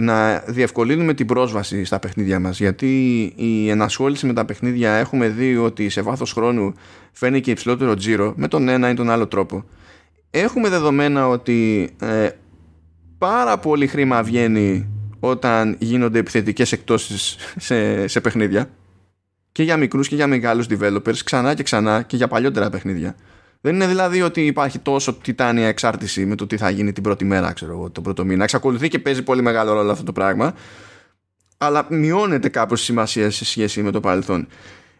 [SPEAKER 1] να διευκολύνουμε την πρόσβαση στα παιχνίδια μας γιατί η ενασχόληση με τα παιχνίδια έχουμε δει ότι σε βάθος χρόνου φαίνει και υψηλότερο τζίρο με τον ένα ή τον άλλο τρόπο. Έχουμε δεδομένα ότι ε, πάρα πολύ χρήμα βγαίνει όταν γίνονται επιθετικές εκτόσεις σε, σε παιχνίδια και για μικρούς και για μεγάλους developers ξανά και ξανά και για παλιότερα παιχνίδια δεν είναι δηλαδή ότι υπάρχει τόσο τιτάνια εξάρτηση με το τι θα γίνει την πρώτη μέρα, ξέρω εγώ, τον πρώτο μήνα. Εξακολουθεί και παίζει πολύ μεγάλο ρόλο αυτό το πράγμα. Αλλά μειώνεται κάπως η σημασία σε σχέση με το παρελθόν.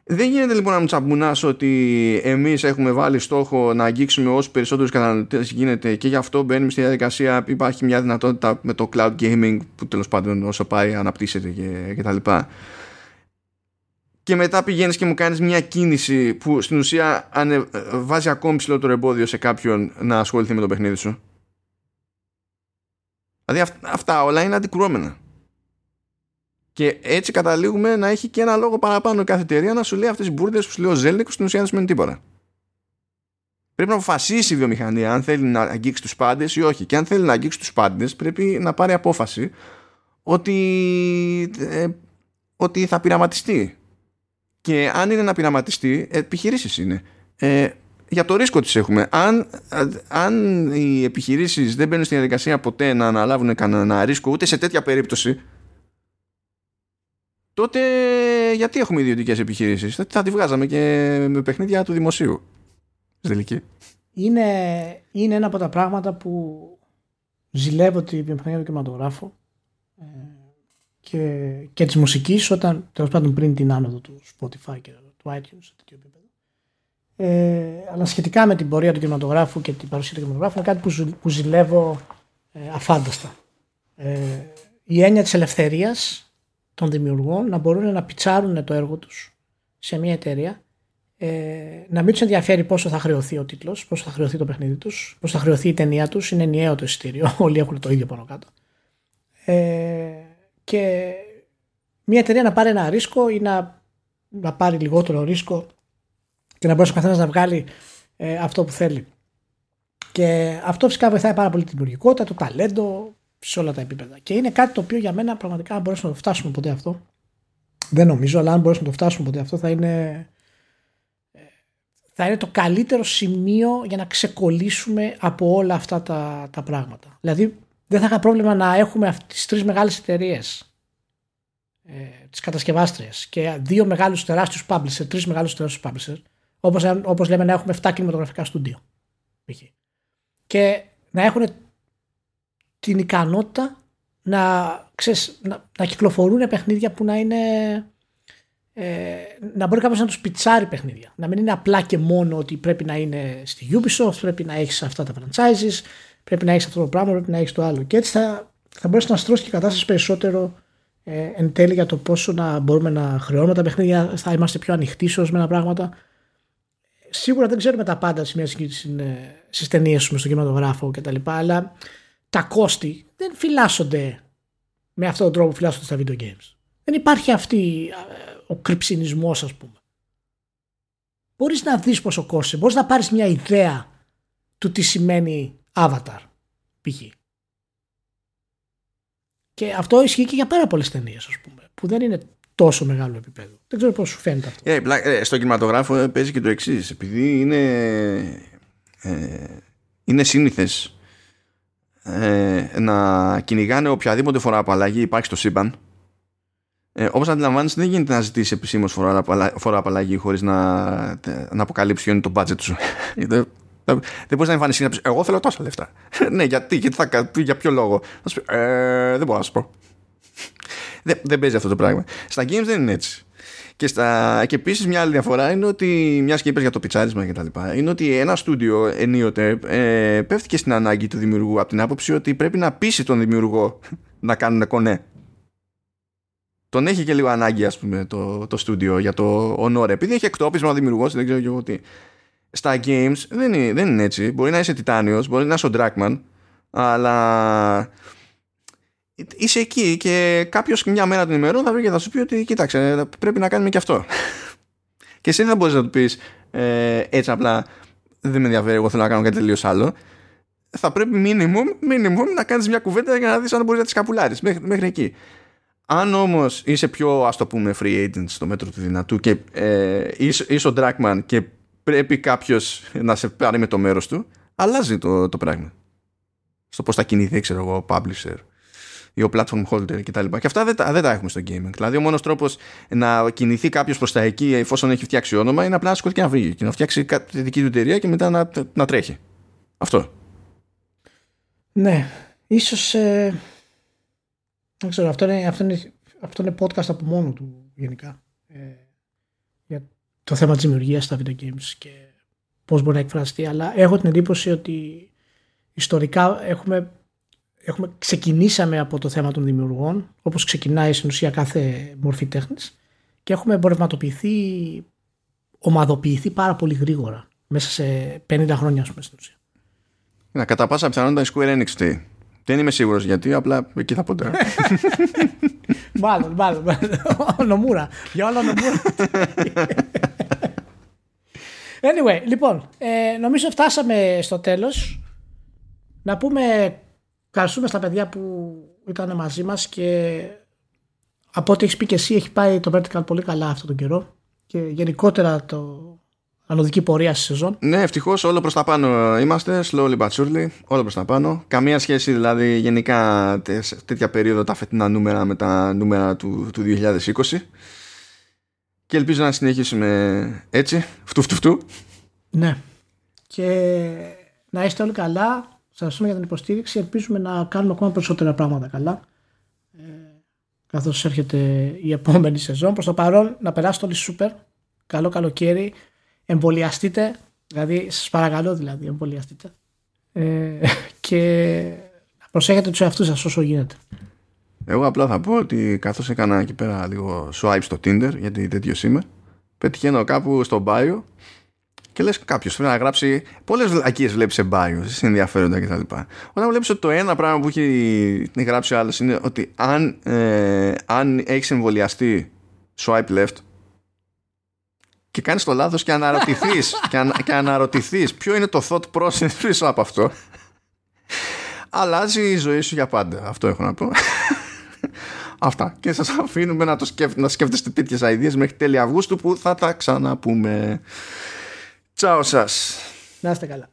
[SPEAKER 1] Δεν γίνεται λοιπόν να μου τσαμπουνάς ότι εμείς έχουμε βάλει στόχο να αγγίξουμε όσο περισσότερους καταναλωτές γίνεται και γι' αυτό μπαίνουμε στη διαδικασία. Υπάρχει μια δυνατότητα με το cloud gaming που τέλος πάντων όσο πάει αναπτύσσεται και, και και μετά πηγαίνεις και μου κάνεις μια κίνηση που στην ουσία ανε, βάζει ακόμη ψηλότερο εμπόδιο σε κάποιον να ασχοληθεί με το παιχνίδι σου. Δηλαδή αυτά όλα είναι αντικρουόμενα. Και έτσι καταλήγουμε να έχει και ένα λόγο παραπάνω κάθε εταιρεία να σου λέει αυτές οι μπουρδες που σου λέει ο Ζέλνικ στην ουσία δεν σημαίνει τίποτα. Πρέπει να αποφασίσει η βιομηχανία αν θέλει να αγγίξει τους πάντες ή όχι. Και αν θέλει να αγγίξει τους πάντες πρέπει να πάρει απόφαση ότι, ε, ότι θα πειραματιστεί και αν είναι να πειραματιστεί, επιχειρήσεις είναι. Ε, για το ρίσκο τις έχουμε. Αν, αν οι επιχειρήσεις δεν μπαίνουν στη διαδικασία ποτέ να αναλάβουν κανένα ρίσκο ούτε σε τέτοια περίπτωση τότε γιατί έχουμε ιδιωτικές επιχειρήσεις; Θα, θα τη βγάζαμε και με παιχνίδια του δημοσίου στη
[SPEAKER 2] είναι, είναι ένα από τα πράγματα που ζηλεύω τη βιομηχανία του κινηματογράφου ε, και, και της μουσικής όταν τέλος πάντων πριν την άνοδο του Spotify και του iTunes σε τέτοιο επίπεδο. Ε, αλλά σχετικά με την πορεία του κινηματογράφου και την παρουσία του κινηματογράφου είναι κάτι που, που ζηλεύω ε, αφάνταστα. Ε, η έννοια της ελευθερίας των δημιουργών να μπορούν να πιτσάρουν το έργο τους σε μια εταιρεία ε, να μην τους ενδιαφέρει πόσο θα χρεωθεί ο τίτλος, πόσο θα χρεωθεί το παιχνίδι τους, πόσο θα χρεωθεί η ταινία τους. Είναι ενιαίο το εισιτήριο. <laughs> Όλοι έχουν το ίδιο πάνω κάτω. Ε, και μια εταιρεία να πάρει ένα ρίσκο ή να, να πάρει λιγότερο ρίσκο και να μπορέσει ο καθένας να βγάλει ε, αυτό που θέλει. Και αυτό φυσικά βοηθάει πάρα πολύ τη δημιουργικότητα, το ταλέντο σε όλα τα επίπεδα. Και είναι κάτι το οποίο για μένα πραγματικά αν μπορέσουμε να το φτάσουμε ποτέ αυτό, δεν νομίζω, αλλά αν μπορέσουμε να το φτάσουμε ποτέ αυτό θα είναι, ε, θα είναι το καλύτερο σημείο για να ξεκολλήσουμε από όλα αυτά τα, τα πράγματα. Δηλαδή δεν θα είχα πρόβλημα να έχουμε τις τρεις μεγάλες εταιρείες ε, τις κατασκευάστριες και δύο μεγάλους τεράστιους publisher, τρεις μεγάλους τεράστιους publisher, όπως, όπως λέμε να έχουμε 7 κινηματογραφικά στούντιο. Και να έχουν την ικανότητα να, ξέρεις, να, να κυκλοφορούν παιχνίδια που να είναι ε, να μπορεί κάποιος να τους πιτσάρει παιχνίδια. Να μην είναι απλά και μόνο ότι πρέπει να είναι στη Ubisoft, πρέπει να έχεις αυτά τα franchises, πρέπει να έχεις αυτό το πράγμα, πρέπει να έχεις το άλλο. Και έτσι θα, θα μπορέσει να στρώσει και η κατάσταση περισσότερο ε, εν τέλει για το πόσο να μπορούμε να χρεώνουμε τα παιχνίδια, θα είμαστε πιο ανοιχτοί σε ορισμένα πράγματα. Σίγουρα δεν ξέρουμε τα πάντα σε μια στις ταινίες στον κινηματογράφο κτλ. Αλλά τα κόστη δεν φυλάσσονται με αυτόν τον τρόπο που φυλάσσονται στα video games. Δεν υπάρχει αυτή ο κρυψινισμός ας πούμε. Μπορείς να δεις πόσο κόστησε, μπορείς να πάρεις μια ιδέα του τι σημαίνει avatar π.χ. Και αυτό ισχύει και για πάρα πολλές ταινίες, ας πούμε, που δεν είναι τόσο μεγάλο επίπεδο. Δεν ξέρω πώς σου φαίνεται αυτό.
[SPEAKER 1] Yeah, ε, στον κινηματογράφο ε, παίζει και το εξής. Επειδή είναι, ε, είναι σύνηθες ε, να κυνηγάνε οποιαδήποτε φορά απαλλαγή υπάρχει στο σύμπαν ε, Όπως αντιλαμβάνεσαι, δεν γίνεται να ζητήσεις επισήμως φορά απαλλαγή χωρίς να, να αποκαλύψεις ποιο είναι το budget σου. <laughs> δεν μπορείς να εμφανιστείς να πεις Εγώ θέλω τόσα λεφτά. <laughs> ναι, γιατί, γιατί θα, για ποιο λόγο. Θα σου πει, ε, δεν μπορώ να σου πω. <laughs> δεν, δεν παίζει αυτό το πράγμα. Στα games δεν είναι έτσι. Και, στα... και επίσης μια άλλη διαφορά είναι ότι, μιας και είπες για το πιτσάρισμα και τα λοιπά, είναι ότι ένα στούντιο ενίοτε ε, πέφτει και στην ανάγκη του δημιουργού από την άποψη ότι πρέπει να πείσει τον δημιουργό να κάνουν κονέ. Τον έχει και λίγο ανάγκη ας πούμε το, το studio για το ονόρε επειδή έχει εκτόπισμα ο δημιουργός δεν ξέρω και εγώ τι. Στα games δεν είναι, δεν είναι έτσι. Μπορεί να είσαι τιτάνιος, μπορεί να είσαι ο Dragman αλλά είσαι εκεί και κάποιος μια μέρα την ημέρα θα βρει και θα σου πει ότι κοίταξε πρέπει να κάνουμε και αυτό <laughs> και εσύ δεν θα μπορείς να του πεις ε, έτσι απλά δεν με ενδιαφέρει εγώ θέλω να κάνω κάτι τελείως άλλο θα πρέπει minimum, minimum να κάνεις μια κουβέντα για να δεις αν μπορείς να τις καπουλάρεις μέχρι, μέχρι εκεί. Αν όμως είσαι πιο ας το πούμε free agent στο μέτρο του δυνατού και ε, είσαι, είσαι ο Dragman και πρέπει κάποιος να σε πάρει με το μέρος του, αλλάζει το, το πράγμα. Στο πώς θα κινηθεί, ξέρω εγώ, ο publisher ή ο platform holder κτλ. Και, και αυτά δεν τα, δεν τα έχουμε στο gaming. Δηλαδή, ο μόνος τρόπος να κινηθεί κάποιος προς τα εκεί εφόσον έχει φτιάξει όνομα είναι απλά να σηκωθεί και να βγει και να φτιάξει τη δική του εταιρεία και μετά να, να τρέχει. Αυτό.
[SPEAKER 2] Ναι. Ίσως ε, δεν ξέρω, αυτό είναι, αυτό είναι, αυτό είναι podcast από μόνο του γενικά. Ε, για το θέμα της δημιουργίας στα video games και πώς μπορεί να εκφραστεί. Αλλά έχω την εντύπωση ότι ιστορικά έχουμε, έχουμε ξεκινήσαμε από το θέμα των δημιουργών, όπως ξεκινάει στην ουσία κάθε μορφή τέχνης και έχουμε εμπορευματοποιηθεί, ομαδοποιηθεί πάρα πολύ γρήγορα μέσα σε 50 χρόνια, ας πούμε, στην ουσία.
[SPEAKER 1] Να κατά πάσα πιθανότητα η Square Enix δεν είμαι σίγουρος γιατί, απλά εκεί θα πω τώρα. <laughs>
[SPEAKER 2] μάλλον, μάλλον. Ο Νομούρα. Για όλα Νομούρα. <laughs> Anyway, λοιπόν, ε, νομίζω φτάσαμε στο τέλος. Να πούμε ευχαριστούμε στα παιδιά που ήταν μαζί μας και από ό,τι έχεις πει και εσύ έχει πάει το Vertical πολύ καλά αυτόν τον καιρό και γενικότερα το, ανωδική πορεία στη σεζόν.
[SPEAKER 1] Ναι, ευτυχώς όλο προς τα πάνω είμαστε. Slowly but surely. Όλο προς τα πάνω. Καμία σχέση δηλαδή γενικά σε τέτοια περίοδο τα φετινά νούμερα με τα νούμερα του, του 2020. Και ελπίζω να συνεχίσουμε έτσι. Φτου φτου φτου.
[SPEAKER 2] Ναι. Και να είστε όλοι καλά. Σα ευχαριστούμε για την υποστήριξη. Ελπίζουμε να κάνουμε ακόμα περισσότερα πράγματα καλά. Ε, Καθώς έρχεται η επόμενη σεζόν. Προς το παρόν να περάσετε όλοι σούπερ. Καλό καλοκαίρι εμβολιαστείτε, δηλαδή σας παρακαλώ δηλαδή εμβολιαστείτε ε, και προσέχετε τους εαυτούς σας όσο γίνεται.
[SPEAKER 1] Εγώ απλά θα πω ότι καθώς έκανα εκεί πέρα λίγο swipe στο Tinder γιατί τέτοιος είμαι πετυχαίνω κάπου στο bio και λες κάποιος θέλει να γράψει πολλές βλακίες βλέπεις σε bio σε ενδιαφέροντα κτλ. Όταν βλέπεις ότι το ένα πράγμα που έχει γράψει ο άλλος είναι ότι αν, ε, αν έχεις εμβολιαστεί swipe left και κάνεις το λάθος και αναρωτηθείς <laughs> και, ανα, και αναρωτηθείς ποιο είναι το thought process <laughs> πίσω από αυτό αλλάζει η ζωή σου για πάντα. Αυτό έχω να πω. <laughs> Αυτά. Και σας αφήνουμε να, το σκέφ, να σκέφτεστε τέτοιες ιδέες μέχρι τέλη Αυγούστου που θα τα ξαναπούμε Τσάω σας.
[SPEAKER 2] Να είστε καλά